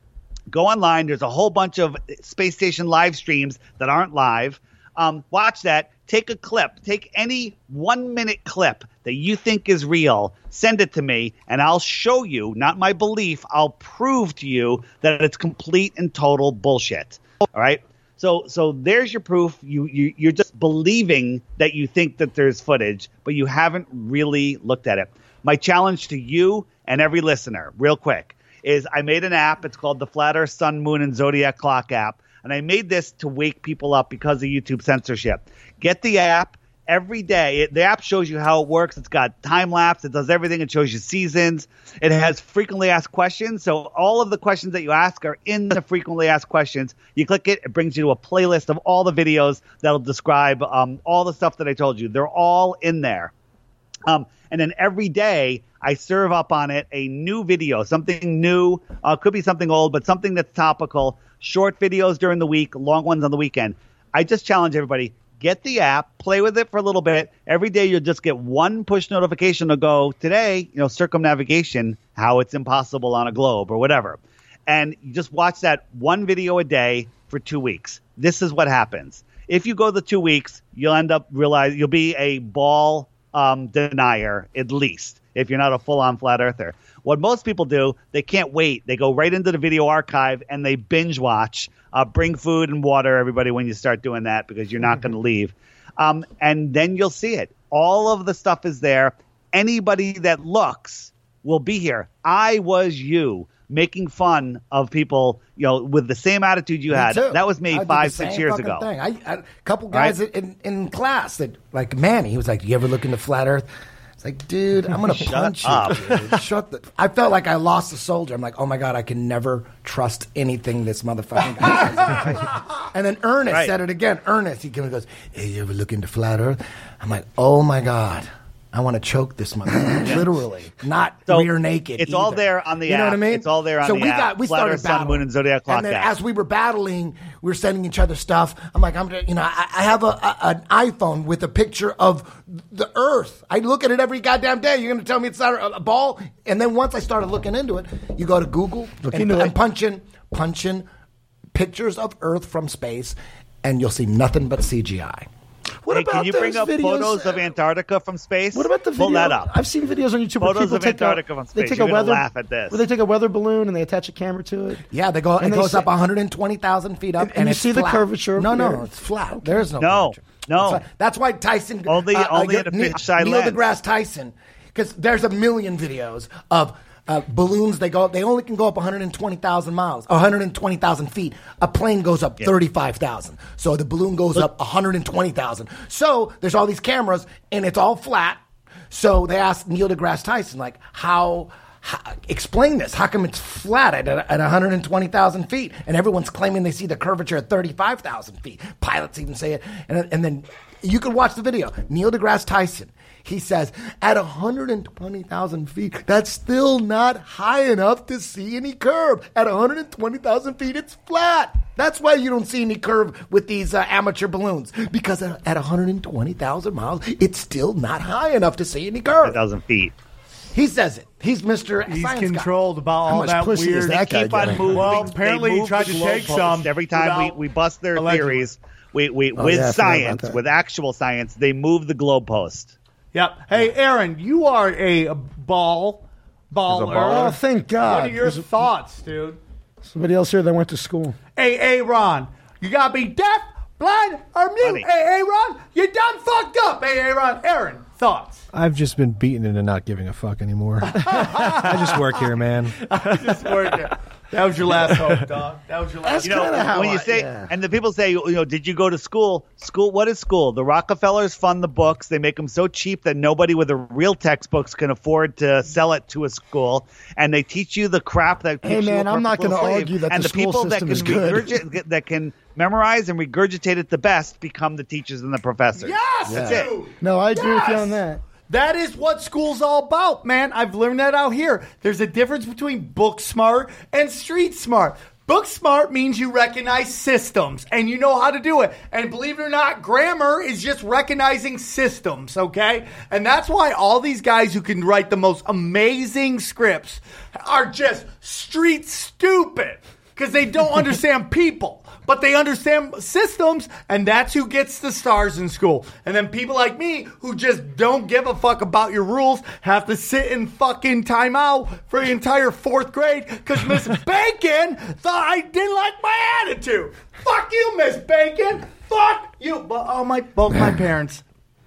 go online. There's a whole bunch of space station live streams that aren't live. Um, watch that. Take a clip. Take any one minute clip that you think is real. Send it to me, and I'll show you, not my belief, I'll prove to you that it's complete and total bullshit. All right? So so there's your proof. You, you you're just believing that you think that there's footage, but you haven't really looked at it. My challenge to you and every listener, real quick, is I made an app. It's called the Flat Earth Sun, Moon, and Zodiac Clock app. And I made this to wake people up because of YouTube censorship. Get the app every day. It, the app shows you how it works. It's got time lapse. It does everything. It shows you seasons. It has frequently asked questions. So all of the questions that you ask are in the frequently asked questions. You click it, it brings you to a playlist of all the videos that'll describe um, all the stuff that I told you. They're all in there. Um, and then every day I serve up on it a new video, something new. Uh, could be something old, but something that's topical. Short videos during the week, long ones on the weekend. I just challenge everybody get the app, play with it for a little bit. Every day you'll just get one push notification to go today, you know, circumnavigation, how it's impossible on a globe or whatever. And you just watch that one video a day for two weeks. This is what happens. If you go the two weeks, you'll end up realize you'll be a ball um, denier at least if you're not a full on flat earther. What most people do, they can't wait. They go right into the video archive and they binge watch. Uh, bring food and water, everybody, when you start doing that because you're not going to leave. Um, and then you'll see it. All of the stuff is there. Anybody that looks will be here. I was you making fun of people, you know, with the same attitude you Me had. too. That was me five, six years ago. Thing. I, I, a couple guys Right? in, in class that, like Manny, he was like, "Do "You ever look into flat Earth?" It's like, dude, I'm gonna punch up. you. Dude. Shut the. I felt like I lost a soldier. I'm like, oh my god, I can never trust anything this motherfucking guy. says. and then Ernest Right. said it again. Ernest, he came and goes, "Hey, you ever look into flat Earth?" I'm like, oh my god. I want to choke this motherfucker, literally, not So, rear naked. it's all there on the You know what I mean? It's all there on so the we app. Got, we Flat started Earth, Sun, battling. Moon, and Zodiac Clock And then app. as we were battling, we were sending each other stuff. I'm like, I'm, you know, I, I have a, a, an iPhone with a picture of the Earth. I look at it every goddamn day. You're going to tell me it's not a, a ball? And then once I started looking into it, you go to Google and, into and it. punching, punching pictures of Earth from space, and you'll see nothing but CGI. What hey, about can you bring up videos? photos of Antarctica from space? What about the video? Pull that up. I've seen videos on YouTube where Photos people of take Antarctica a, from they take You're a weather laugh at this. Where they take a weather balloon and they attach a camera to it. Yeah, they go. And it they goes say- up 120,000 feet up, And- and you it's see the curvature of No, the no, it's flat. There's no, No, curvature. no. It's flat. That's why Tyson Only- only uh, at a Neil- fisheye Neil deGrasse Tyson, because there's a million videos of. Uh, balloons they go they only can go up 120,000 miles 120,000 feet. A plane goes up 35,000 so the balloon goes up 120,000 so there's all these cameras and it's all flat. So they asked Neil deGrasse Tyson like how how, explain this. How come it's flat at, at 120,000 feet and everyone's claiming they see the curvature at 35,000 feet? Pilots even say it. And, and then you can watch the video. Neil deGrasse Tyson, he says, at 120,000 feet, that's still not high enough to see any curve. At 120,000 feet, it's flat. That's why you don't see any curve with these uh, amateur balloons because at, at 120,000 miles, it's still not high enough to see any curve. 1,000 feet. He says it. He's Mr. He's Science guy. controlled about How all much that pussy is weird. that guy Keep on moving. Well, apparently he move tried to take some every time we, we bust their allegedly. theories. We, we Oh, with yeah, I forgot about science, with actual science, they move the globe post. Yep. Hey, Aaron, you are a ball baller. baller? Oh, thank God. What are your thoughts, dude? Somebody else here that went to school. Hey, hey, Ron, you gotta be deaf, blind, or mute. Funny. Hey, hey, Ron, you done fucked up. Hey, hey, Ron, Aaron, thoughts? I've just been beaten into not giving a fuck anymore. I just work here, man. I Just working. That was your last hope, dog. That was your last. You know, kinda how when you I- say, yeah. and the people say, you know, did you go to school? School, what is school? The Rockefellers fund the books. They make them so cheap that nobody with the real textbooks can afford to sell it to a school. And they teach you the crap that Hey, keeps you a man, I'm not gonna slave. argue that and the the, school people that system can is good. regurgi- that can memorize and regurgitate it the best become the teachers and the professors. Yes, That's dude. it. No, I agree with you on that. That is what school's all about, man. I've learned that out here. There's a difference between book smart and street smart. Book smart means you recognize systems and you know how to do it. And believe it or not, grammar is just recognizing systems, okay? And that's why all these guys who can write the most amazing scripts are just street stupid because they don't understand people, but they understand systems, and that's who gets the stars in school. And then people like me who just don't give a fuck about your rules have to sit in fucking timeout for the entire fourth grade because Miss Bacon thought I didn't like my attitude. Fuck you, Miss Bacon. Fuck you. But all my both my parents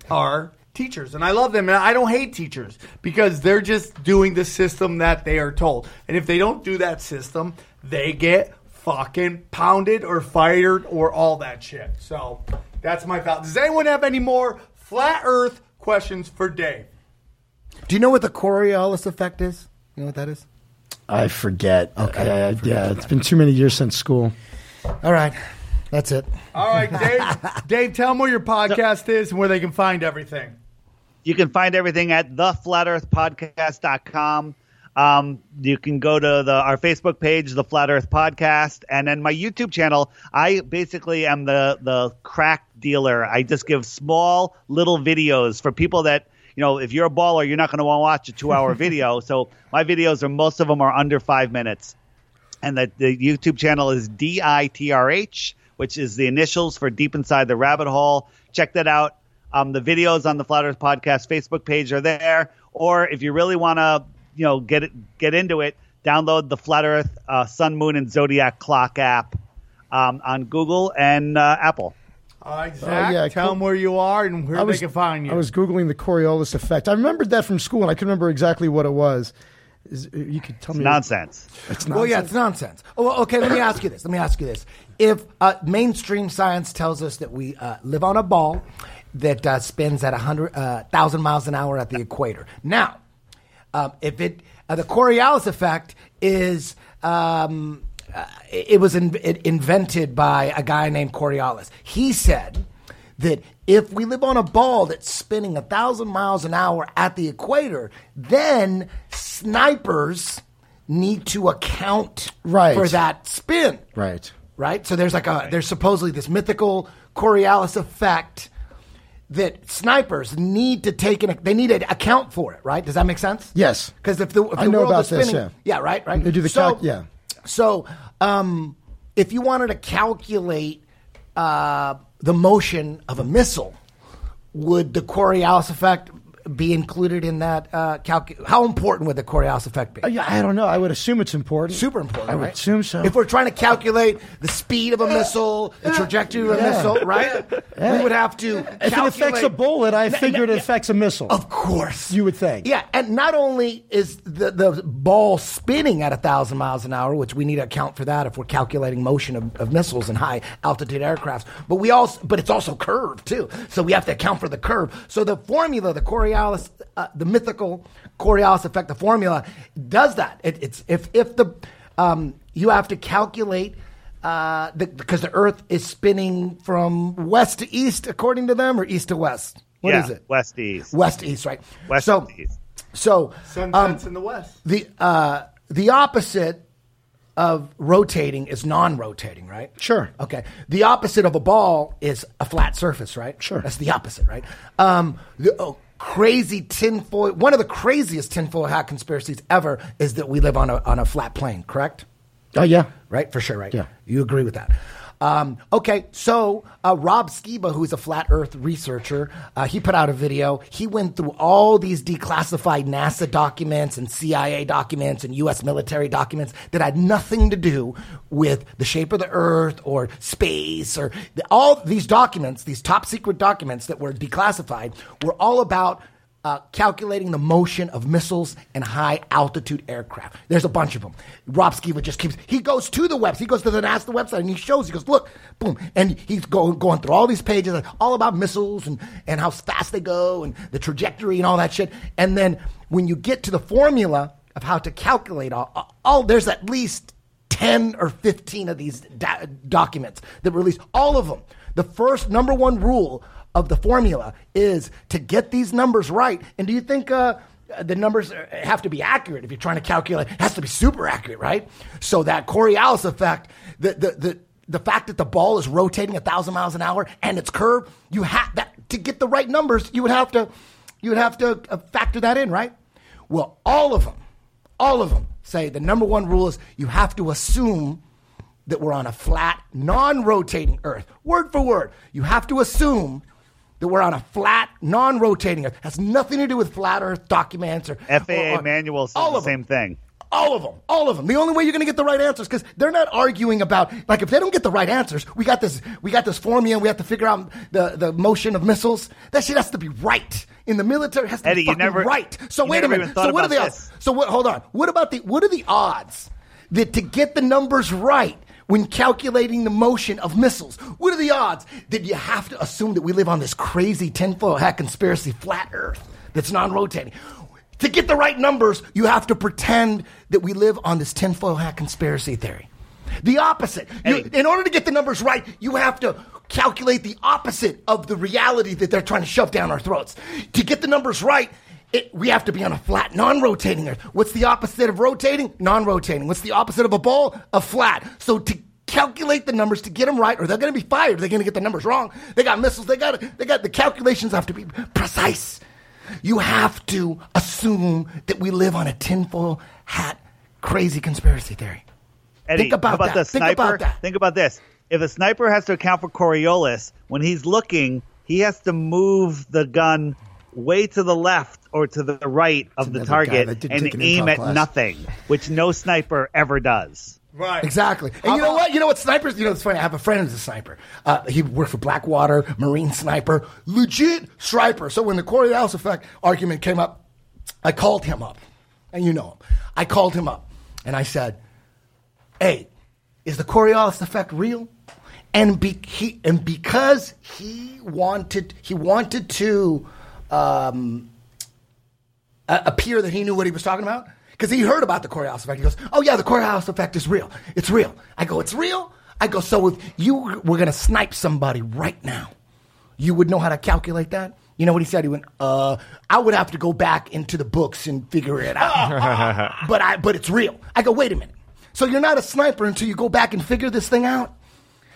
are teachers and I love them and I don't hate teachers because they're just doing the system that they are told. And if they don't do that system, they get fucking pounded or fired or all that shit. So that's my thought. Does anyone have any more Flat Earth questions for Dave. Do you know what the Coriolis effect is? You know what that is? I forget. Okay. Uh, yeah, it's been too many years since school. All right. That's it. All right, Dave. Dave, tell them where your podcast is and where they can find everything. You can find everything at theflatearthpodcast.com. Um, you can go to the our Facebook page, the Flat Earth Podcast, and then my YouTube channel. I basically am the the crack dealer. I just give small little videos for people that you know. If you're a baller, you're not going to want to watch a two hour video. So my videos are most of them are under five minutes, and the the YouTube channel is DITRH, which is the initials for Deep Inside the Rabbit Hole. Check that out. Um, the videos on the Flat Earth Podcast Facebook page are there. Or if you really want to, you know, get it, get into it, download the Flat Earth uh, Sun, Moon, and Zodiac Clock app um, on Google and uh, Apple. All right, Zach, yeah, tell cool. them where you are and where I was, they can find you. I was googling the Coriolis effect. I remembered that from school, and I couldn't remember exactly what it was. Is, uh, you could tell me Nonsense. It's nonsense. Well, yeah, it's nonsense. Oh, well, okay, let me ask you this. Let me ask you this. If uh, mainstream science tells us that we uh, live on a ball that uh, spins at 100, uh, 1,000 miles an hour at the equator. Now, um, if it uh, the Coriolis effect is um, uh, it was in, it invented by a guy named Coriolis. He said that if we live on a ball that's spinning a thousand miles an hour at the equator, then snipers need to account Right. for that spin. Right. Right? So there's like a there's supposedly this mythical Coriolis effect that snipers need to take in they need to account for it, right? Does that make sense? Yes. Because if the, if I the know world about is this, spinning, yeah. right, right. They do the so, calc- yeah. So, um, if you wanted to calculate uh, the motion of a missile, would the Coriolis effect be included in that uh, calcu- How important would the Coriolis effect be? Uh, yeah, I don't know. I would assume it's important. Super important, I would right? assume so. If we're trying to calculate the speed of a missile, the trajectory of a Yeah. missile, right? We would have to. if it affects calculate- a bullet, I figured it affects a missile. Of course. You would think. Yeah, and not only is the, the ball spinning at a thousand miles an hour, which we need to account for that if we're calculating motion of, of missiles and high altitude aircrafts, but we also, but it's also curved too. So we have to account for the curve. So the formula, the Coriolis, uh, the mythical Coriolis effect, the formula does that. It, it's if if the um, you have to calculate. Uh, the, because the Earth is spinning from west to east, according to them, or east to west. What is yeah, it? West to East. West to east, right? West so, to East. so Sun um, sets in the west. the uh, the opposite of rotating is non-rotating, right? Sure. Okay. The opposite of a ball is a flat surface, right? Sure. That's the opposite, right? Um, the oh, crazy tinfoil. One of the craziest tinfoil hat conspiracies ever is that we live on a on a flat plane. Correct? Oh yeah. right? For sure, right? Yeah. You agree with that. Um, okay, so uh, Rob Skiba, who's a flat Earth researcher, uh, he put out a video. He went through all these declassified NASA documents and CIA documents and U.S. military documents that had nothing to do with the shape of the Earth or space or the, all these documents, these top secret documents that were declassified, were all about uh, calculating the motion of missiles and high altitude aircraft. There's a bunch of them. Rob Skiba just keeps, he goes to the website, he goes to the NASA website and he shows, he goes, look, boom. And he's going, going through all these pages, all about missiles and, and how fast they go and the trajectory and all that shit. And then when you get to the formula of how to calculate all, all there's at least 10 or 15 of these documents that release all of them. The first number one rule of the formula is to get these numbers right. And do you think uh, the numbers have to be accurate if you're trying to calculate? It has to be super accurate, right? So that Coriolis effect, the the the the fact that the ball is rotating a thousand miles an hour and it's curved, you have that to get the right numbers. You would have to you would have to uh, factor that in, right? Well, all of them, all of them say the number one rule is you have to assume that we're on a flat, non-rotating Earth. Word for word, you have to assume that we're on a flat, non-rotating Earth. Has nothing to do with flat Earth documents or FAA or- manual says all the of same thing. All of them, all of them. The only way you're going to get the right answers because they're not arguing about like if they don't get the right answers, we got this, we got this formula. We have to figure out the the motion of missiles. That shit has to be right in the military. It has to Eddie, be fucking never- right. So wait a minute. So what are the odds? So what? Hold on. What about the? What are the odds that to get the numbers right? When calculating the motion of missiles. What are the odds that you have to assume that we live on this crazy tinfoil hat conspiracy flat Earth that's non-rotating? To get the right numbers, you have to pretend that we live on this tinfoil hat conspiracy theory. The opposite. You, in order to get the numbers right, you have to calculate the opposite of the reality that they're trying to shove down our throats. To get the numbers right, it, we have to be on a flat, non-rotating Earth. What's the opposite of rotating? Non-rotating. What's the opposite of a ball? A flat. So to calculate the numbers to get them right, or they're going to be fired. They're going to get the numbers wrong. They got missiles. They got they got the calculations have to be precise. You have to assume that we live on a tinfoil hat, crazy conspiracy theory. Eddie, Think about about that. the Think sniper? about that. Think about this. If a sniper has to account for Coriolis, when he's looking, he has to move the gun way to the left or to the right of the target and aim at class. nothing, which no sniper ever does. Right. Exactly. And you know what? You know what? Snipers, you know, it's funny. I have a friend who's a sniper. Uh, he worked for Blackwater, Marine sniper, legit sniper. So when the Coriolis effect argument came up, I called him up. And you know him. I called him up and I said, Hey, is the Coriolis effect real? And, be, he, and because he wanted, he wanted to um, appear that he knew what he was talking about because he heard about the Coriolis effect. He goes, "Oh yeah, the Coriolis effect is real. It's real." I go, "It's real." I go, "So if you were going to snipe somebody right now, you would know how to calculate that." You know what he said? He went, "Uh, I would have to go back into the books and figure it out." but I, but it's real. I go, "Wait a minute. So you're not a sniper until you go back and figure this thing out?"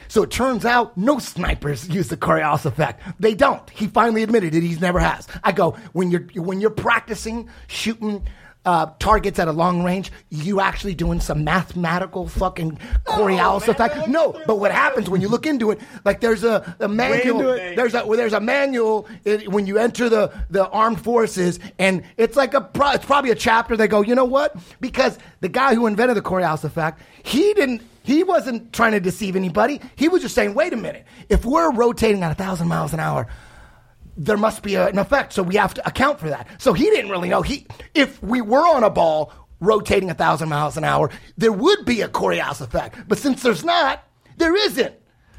So it turns out no snipers use the Coriolis effect. They don't. He finally admitted it. He's never has. I go when you're when you're practicing shooting uh, targets at a long range, you actually doing some mathematical fucking Coriolis effect. No, but what happens when you look into it? Like there's a, a manual. There's a well, there's a manual it, when you enter the the armed forces, and it's like a pro, it's probably a chapter. They go, you know what? Because the guy who invented the Coriolis effect, he didn't. He wasn't trying to deceive anybody. He was just saying, wait a minute. If we're rotating at a thousand miles an hour, there must be an effect. So we have to account for that. So he didn't really know. He, if we were on a ball rotating a thousand miles an hour, there would be a Coriolis effect. But since there's not, there isn't.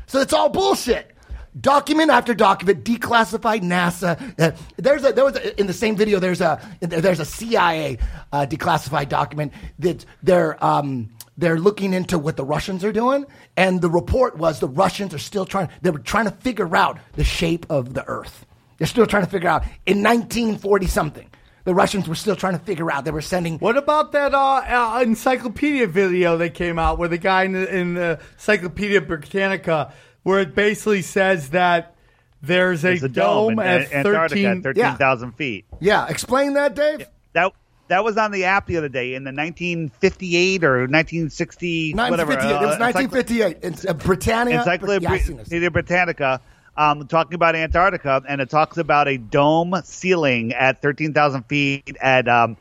So it's all bullshit. Document after document, declassified NASA. Uh, there's a there was a, in the same video. There's a there's a CIA uh, declassified document that they're um, they're looking into what the Russians are doing, and the report was the Russians are still trying. They were trying to figure out the shape of the Earth. They're still trying to figure out in 1940 something. The Russians were still trying to figure out. They were sending. What about that uh, uh, encyclopedia video that came out where the guy in the, in the Encyclopedia Britannica, where it basically says that there's a, There's a dome, in at Antarctica 13, at 13,000 feet. Yeah, explain that, Dave. That that was on the app the other day in the 1958 or 1960 whatever. 1958. it was uh, encycl- 1958. It's uh, Britannia. Encyclopedia Yeah, I've seen this. Britannica, um, talking about Antarctica, and it talks about a dome ceiling at 13,000 feet at um,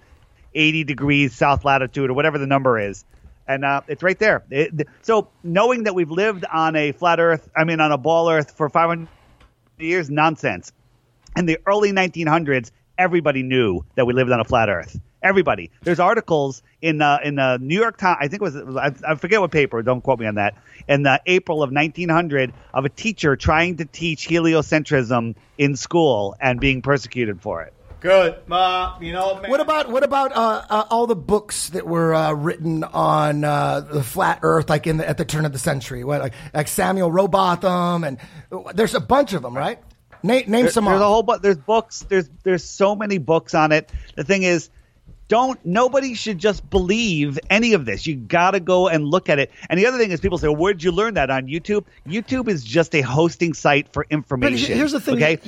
80 degrees south latitude or whatever the number is. And uh, it's right there. It- th- so knowing that we've lived on a flat Earth, I mean on a ball Earth for 500 years, nonsense. In the early 1900s, everybody knew that we lived on a flat Earth. Everybody. There's articles in uh, in the New York Times. I think it was I, I forget what paper. Don't quote me on that. In the April of 1900, of a teacher trying to teach heliocentrism in school and being persecuted for it. Good. Uh, you know, man. What about what about uh, uh, all the books that were uh, written on uh, the flat Earth, like in the, at the turn of the century? What, like, like Samuel Rowbotham, and there's a bunch of them, right? Name, name There- some. There's off. a whole bu- there's books. There's there's so many books on it. The thing is, don't nobody should just believe any of this. You got to go and look at it. And the other thing is, people say, well, "Where'd you learn that on YouTube?" YouTube is just a hosting site for But information. here's the thing: okay?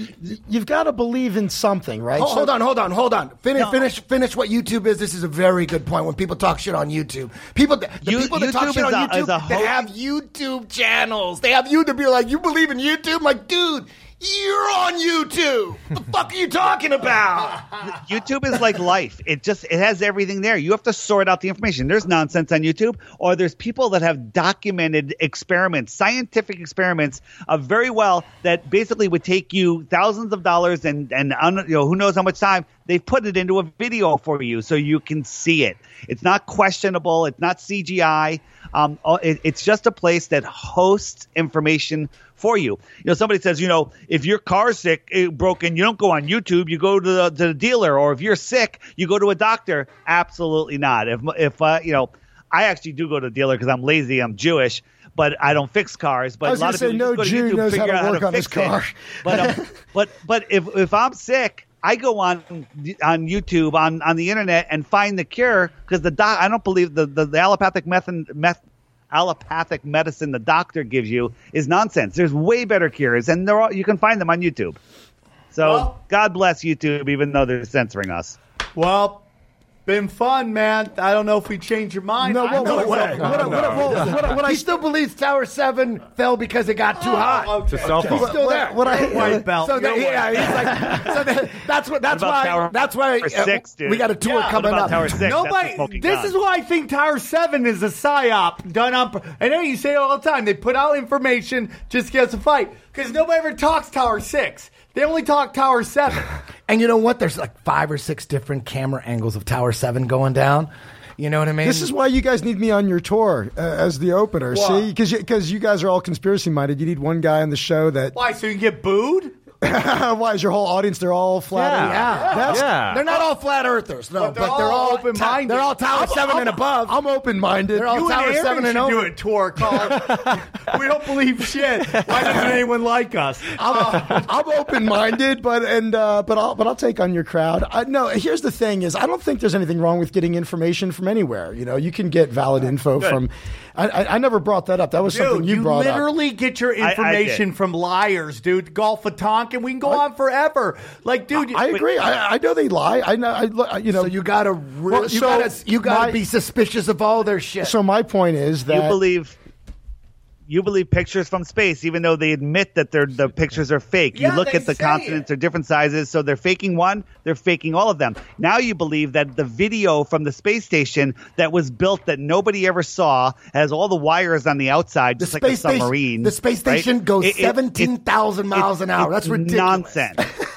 you've got to believe in something, right? Hold, So- hold on, hold on, hold on. Finish, No. finish, finish. What YouTube is? This is a very good point. When people talk shit on YouTube, people, the You- people that talk shit on a- YouTube, they have YouTube channels. They have YouTube. You're like, you believe in YouTube? I'm like, dude, you're on YouTube. What the fuck are you talking about? YouTube is like life. It just it has everything there. You have to sort out the information. There's nonsense on YouTube, or there's people that have documented experiments, scientific experiments, very well that basically would take you thousands of dollars and and un, you know who knows how much time. they've put it into a video for you so you can see it. It's not questionable. It's not CGI. Um, uh, it, it's just a place that hosts information for you. You know, somebody says, you know, if your car's sick, eh, broken, you don't go on YouTube. You go to the, to the dealer, or if you're sick, you go to a doctor. Absolutely not. If if uh, you know, I actually do go to the dealer because I'm lazy. I'm Jewish. But I don't fix cars. But I was a lot of say, people no just go to Jew knows how figure to out work how on to his fix it. car. But um, but but if if I'm sick, I go on on YouTube on on the internet and find the cure because the doc. I don't believe the the, the allopathic method meth. Allopathic medicine the doctor gives you is nonsense. There's way better cures, and they're all, you can find them on YouTube. So Well- God bless YouTube, even though they're censoring us. Well, been fun, man. I don't know if we change your mind. No, I whoa, know whoa, it's whoa, up- what- what- what- what- what I still believes Tower Seven fell because it got too hot. okay. It's a cell phone. He's still there. What I- White belt. So that, You're yeah, white. he's like, so that, that's what. That's What about why. Tower- that's why uh, six, dude? we got a tour Yeah, coming up. Tower six? Nobody. This gun. is why I think Tower Seven is a psyop done up. I know you say it all the time. They put out information just to get us a fight because nobody ever talks Tower Six. They only talk Tower Seven. And you know what? There's like five or six different camera angles of Tower Seven going down. You know what I mean? This is why you guys need me on your tour uh, as the opener. Why? See, because because you, guys are all conspiracy minded. You need one guy on the show that. Why? So you can get booed? why is your whole audience? They're all flat. Yeah. Yeah. That's, Yeah. They're not all flat earthers, no, But but they're they're, all all open-minded. They're all Tower I'm- Seven I'm- and above. I'm open minded. They're all You Tower and Aaron Seven and should over. do a tour called "We Don't Believe Shit." Why doesn't anyone like us? I'm, I'm open minded, but and uh, but I'll but I'll take on your crowd. I, no, here's the thing: is I don't think there's anything wrong with getting information from anywhere. You know, you can get valid info from. I, I, I never brought that up. That was something you, you, brought up. literally get your I- I information from liars, dude. Gulf of Tonkin. We can go on forever. Like, dude, I agree. I, I know they lie. I know. I, you know. So you gotta, re- Well, you so gotta, you gotta my- be suspicious of all their shit. So my point is that you believe you believe pictures from space, even though they admit that they're the pictures are fake. Yeah, you look at the continents; it. they're different sizes, so they're faking one, they're faking all of them. Now you believe that the video from the space station that was built that nobody ever saw has all the wires on the outside, the just like a space station, submarine. the space right? station goes It- it- seventeen thousand miles an hour. That's ridiculous. Nonsense.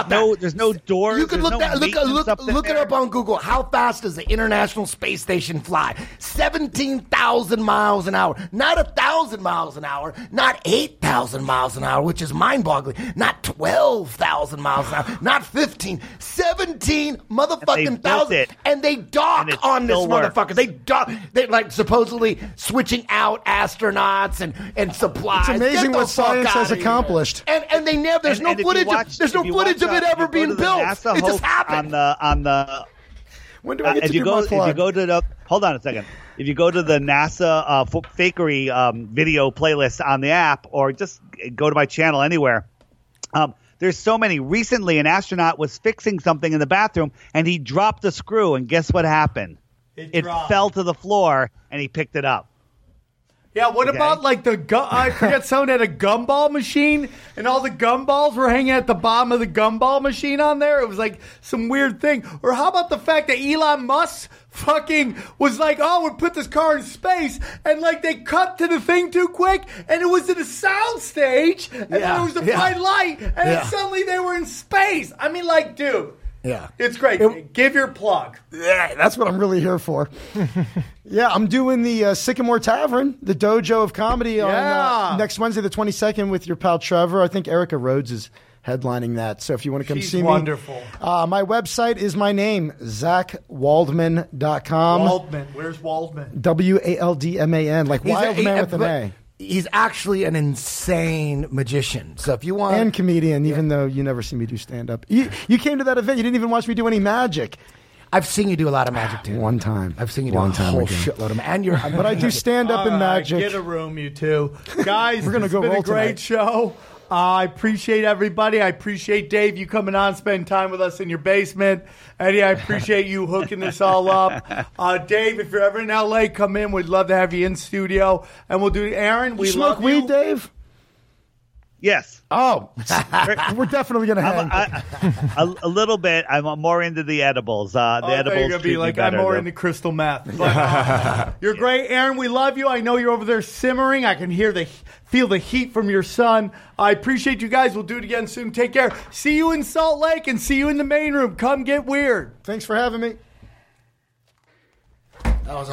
About There's no- that. there's no doors, You could there's look no that. Look, look, up look it up on Google. How fast does the International Space Station fly? Seventeen thousand miles an hour. Not a thousand miles an hour. Not eight thousand miles an hour, which is mind-boggling. Not twelve thousand miles an hour. Not fifteen. Seventeen motherfucking thousand. And they dock And on this works. motherfucker. They dock. They like supposedly switching out astronauts and and supplies. It's amazing what science has accomplished. And and they never. There's And- no and footage. watch- of, there's no footage of it uh, ever if you go being built. NASA It just happened. on the on the when do I Uh, get if to you do go my if you go to the hold on a second if you go to the nasa uh, fakery um, video playlist on the app or just go to my channel anywhere um, there's so many recently an astronaut was fixing something in the bathroom and he dropped a screw and guess what happened It dropped. fell to the floor and he picked it up Yeah, what Okay. about like the gu- I forget someone had a gumball machine and all the gumballs were hanging at the bottom of the gumball machine on there. It was like some weird thing. Or how about the fact that Elon Musk fucking was like, "Oh, we put this car in space," and like they cut to the thing too quick, and it was in a sound stage, and then Yeah, it was a yeah. bright light, and Yeah. then suddenly they were in space. I mean, like, dude, Yeah. it's great. It- Give your plug. Yeah, that's what I'm really here for. yeah, I'm doing the uh, Sycamore Tavern, the dojo of comedy, on uh, next Wednesday, the 22nd, with your pal Trevor. I think Erica Rhodes is headlining that. So if you want to come She's see wonderful. me, uh, my website is my name, ZachWaldman.com. Waldman, where's Waldman? W A L D M A N, like He's wild a- man with an A. He's actually an insane magician. So if you want, And comedian, even though you never see me do stand up. You, you came to that event, you didn't even watch me do any magic. I've seen you do a lot of magic too. One time. I've seen you do One a time whole ago. shitload of, and you're. But I do stand up All in right, magic. Get a room, you two guys. We're gonna it's go been roll a great tonight. show. Uh, I appreciate everybody. I appreciate Dave you coming on, spending time with us in your basement. Eddie, I appreciate you hooking this all up. Uh, Dave, if you're ever in LA, come in. We'd love to have you in studio, and we'll do. Aaron, we you smoke love weed, you. Dave? Yes. Oh, we're definitely gonna have I'm, I, a, a little bit. I'm more into the edibles. Uh, the Oh, I thought you edibles were gonna be me like I'm more though. into crystal meth. But, uh, you're great, Aaron. We love you. I know you're over there simmering. I can hear the feel the heat from your son. I appreciate you guys. We'll do it again soon. Take care. See you in Salt Lake and see you in the main room. Come get weird. Thanks for having me. That was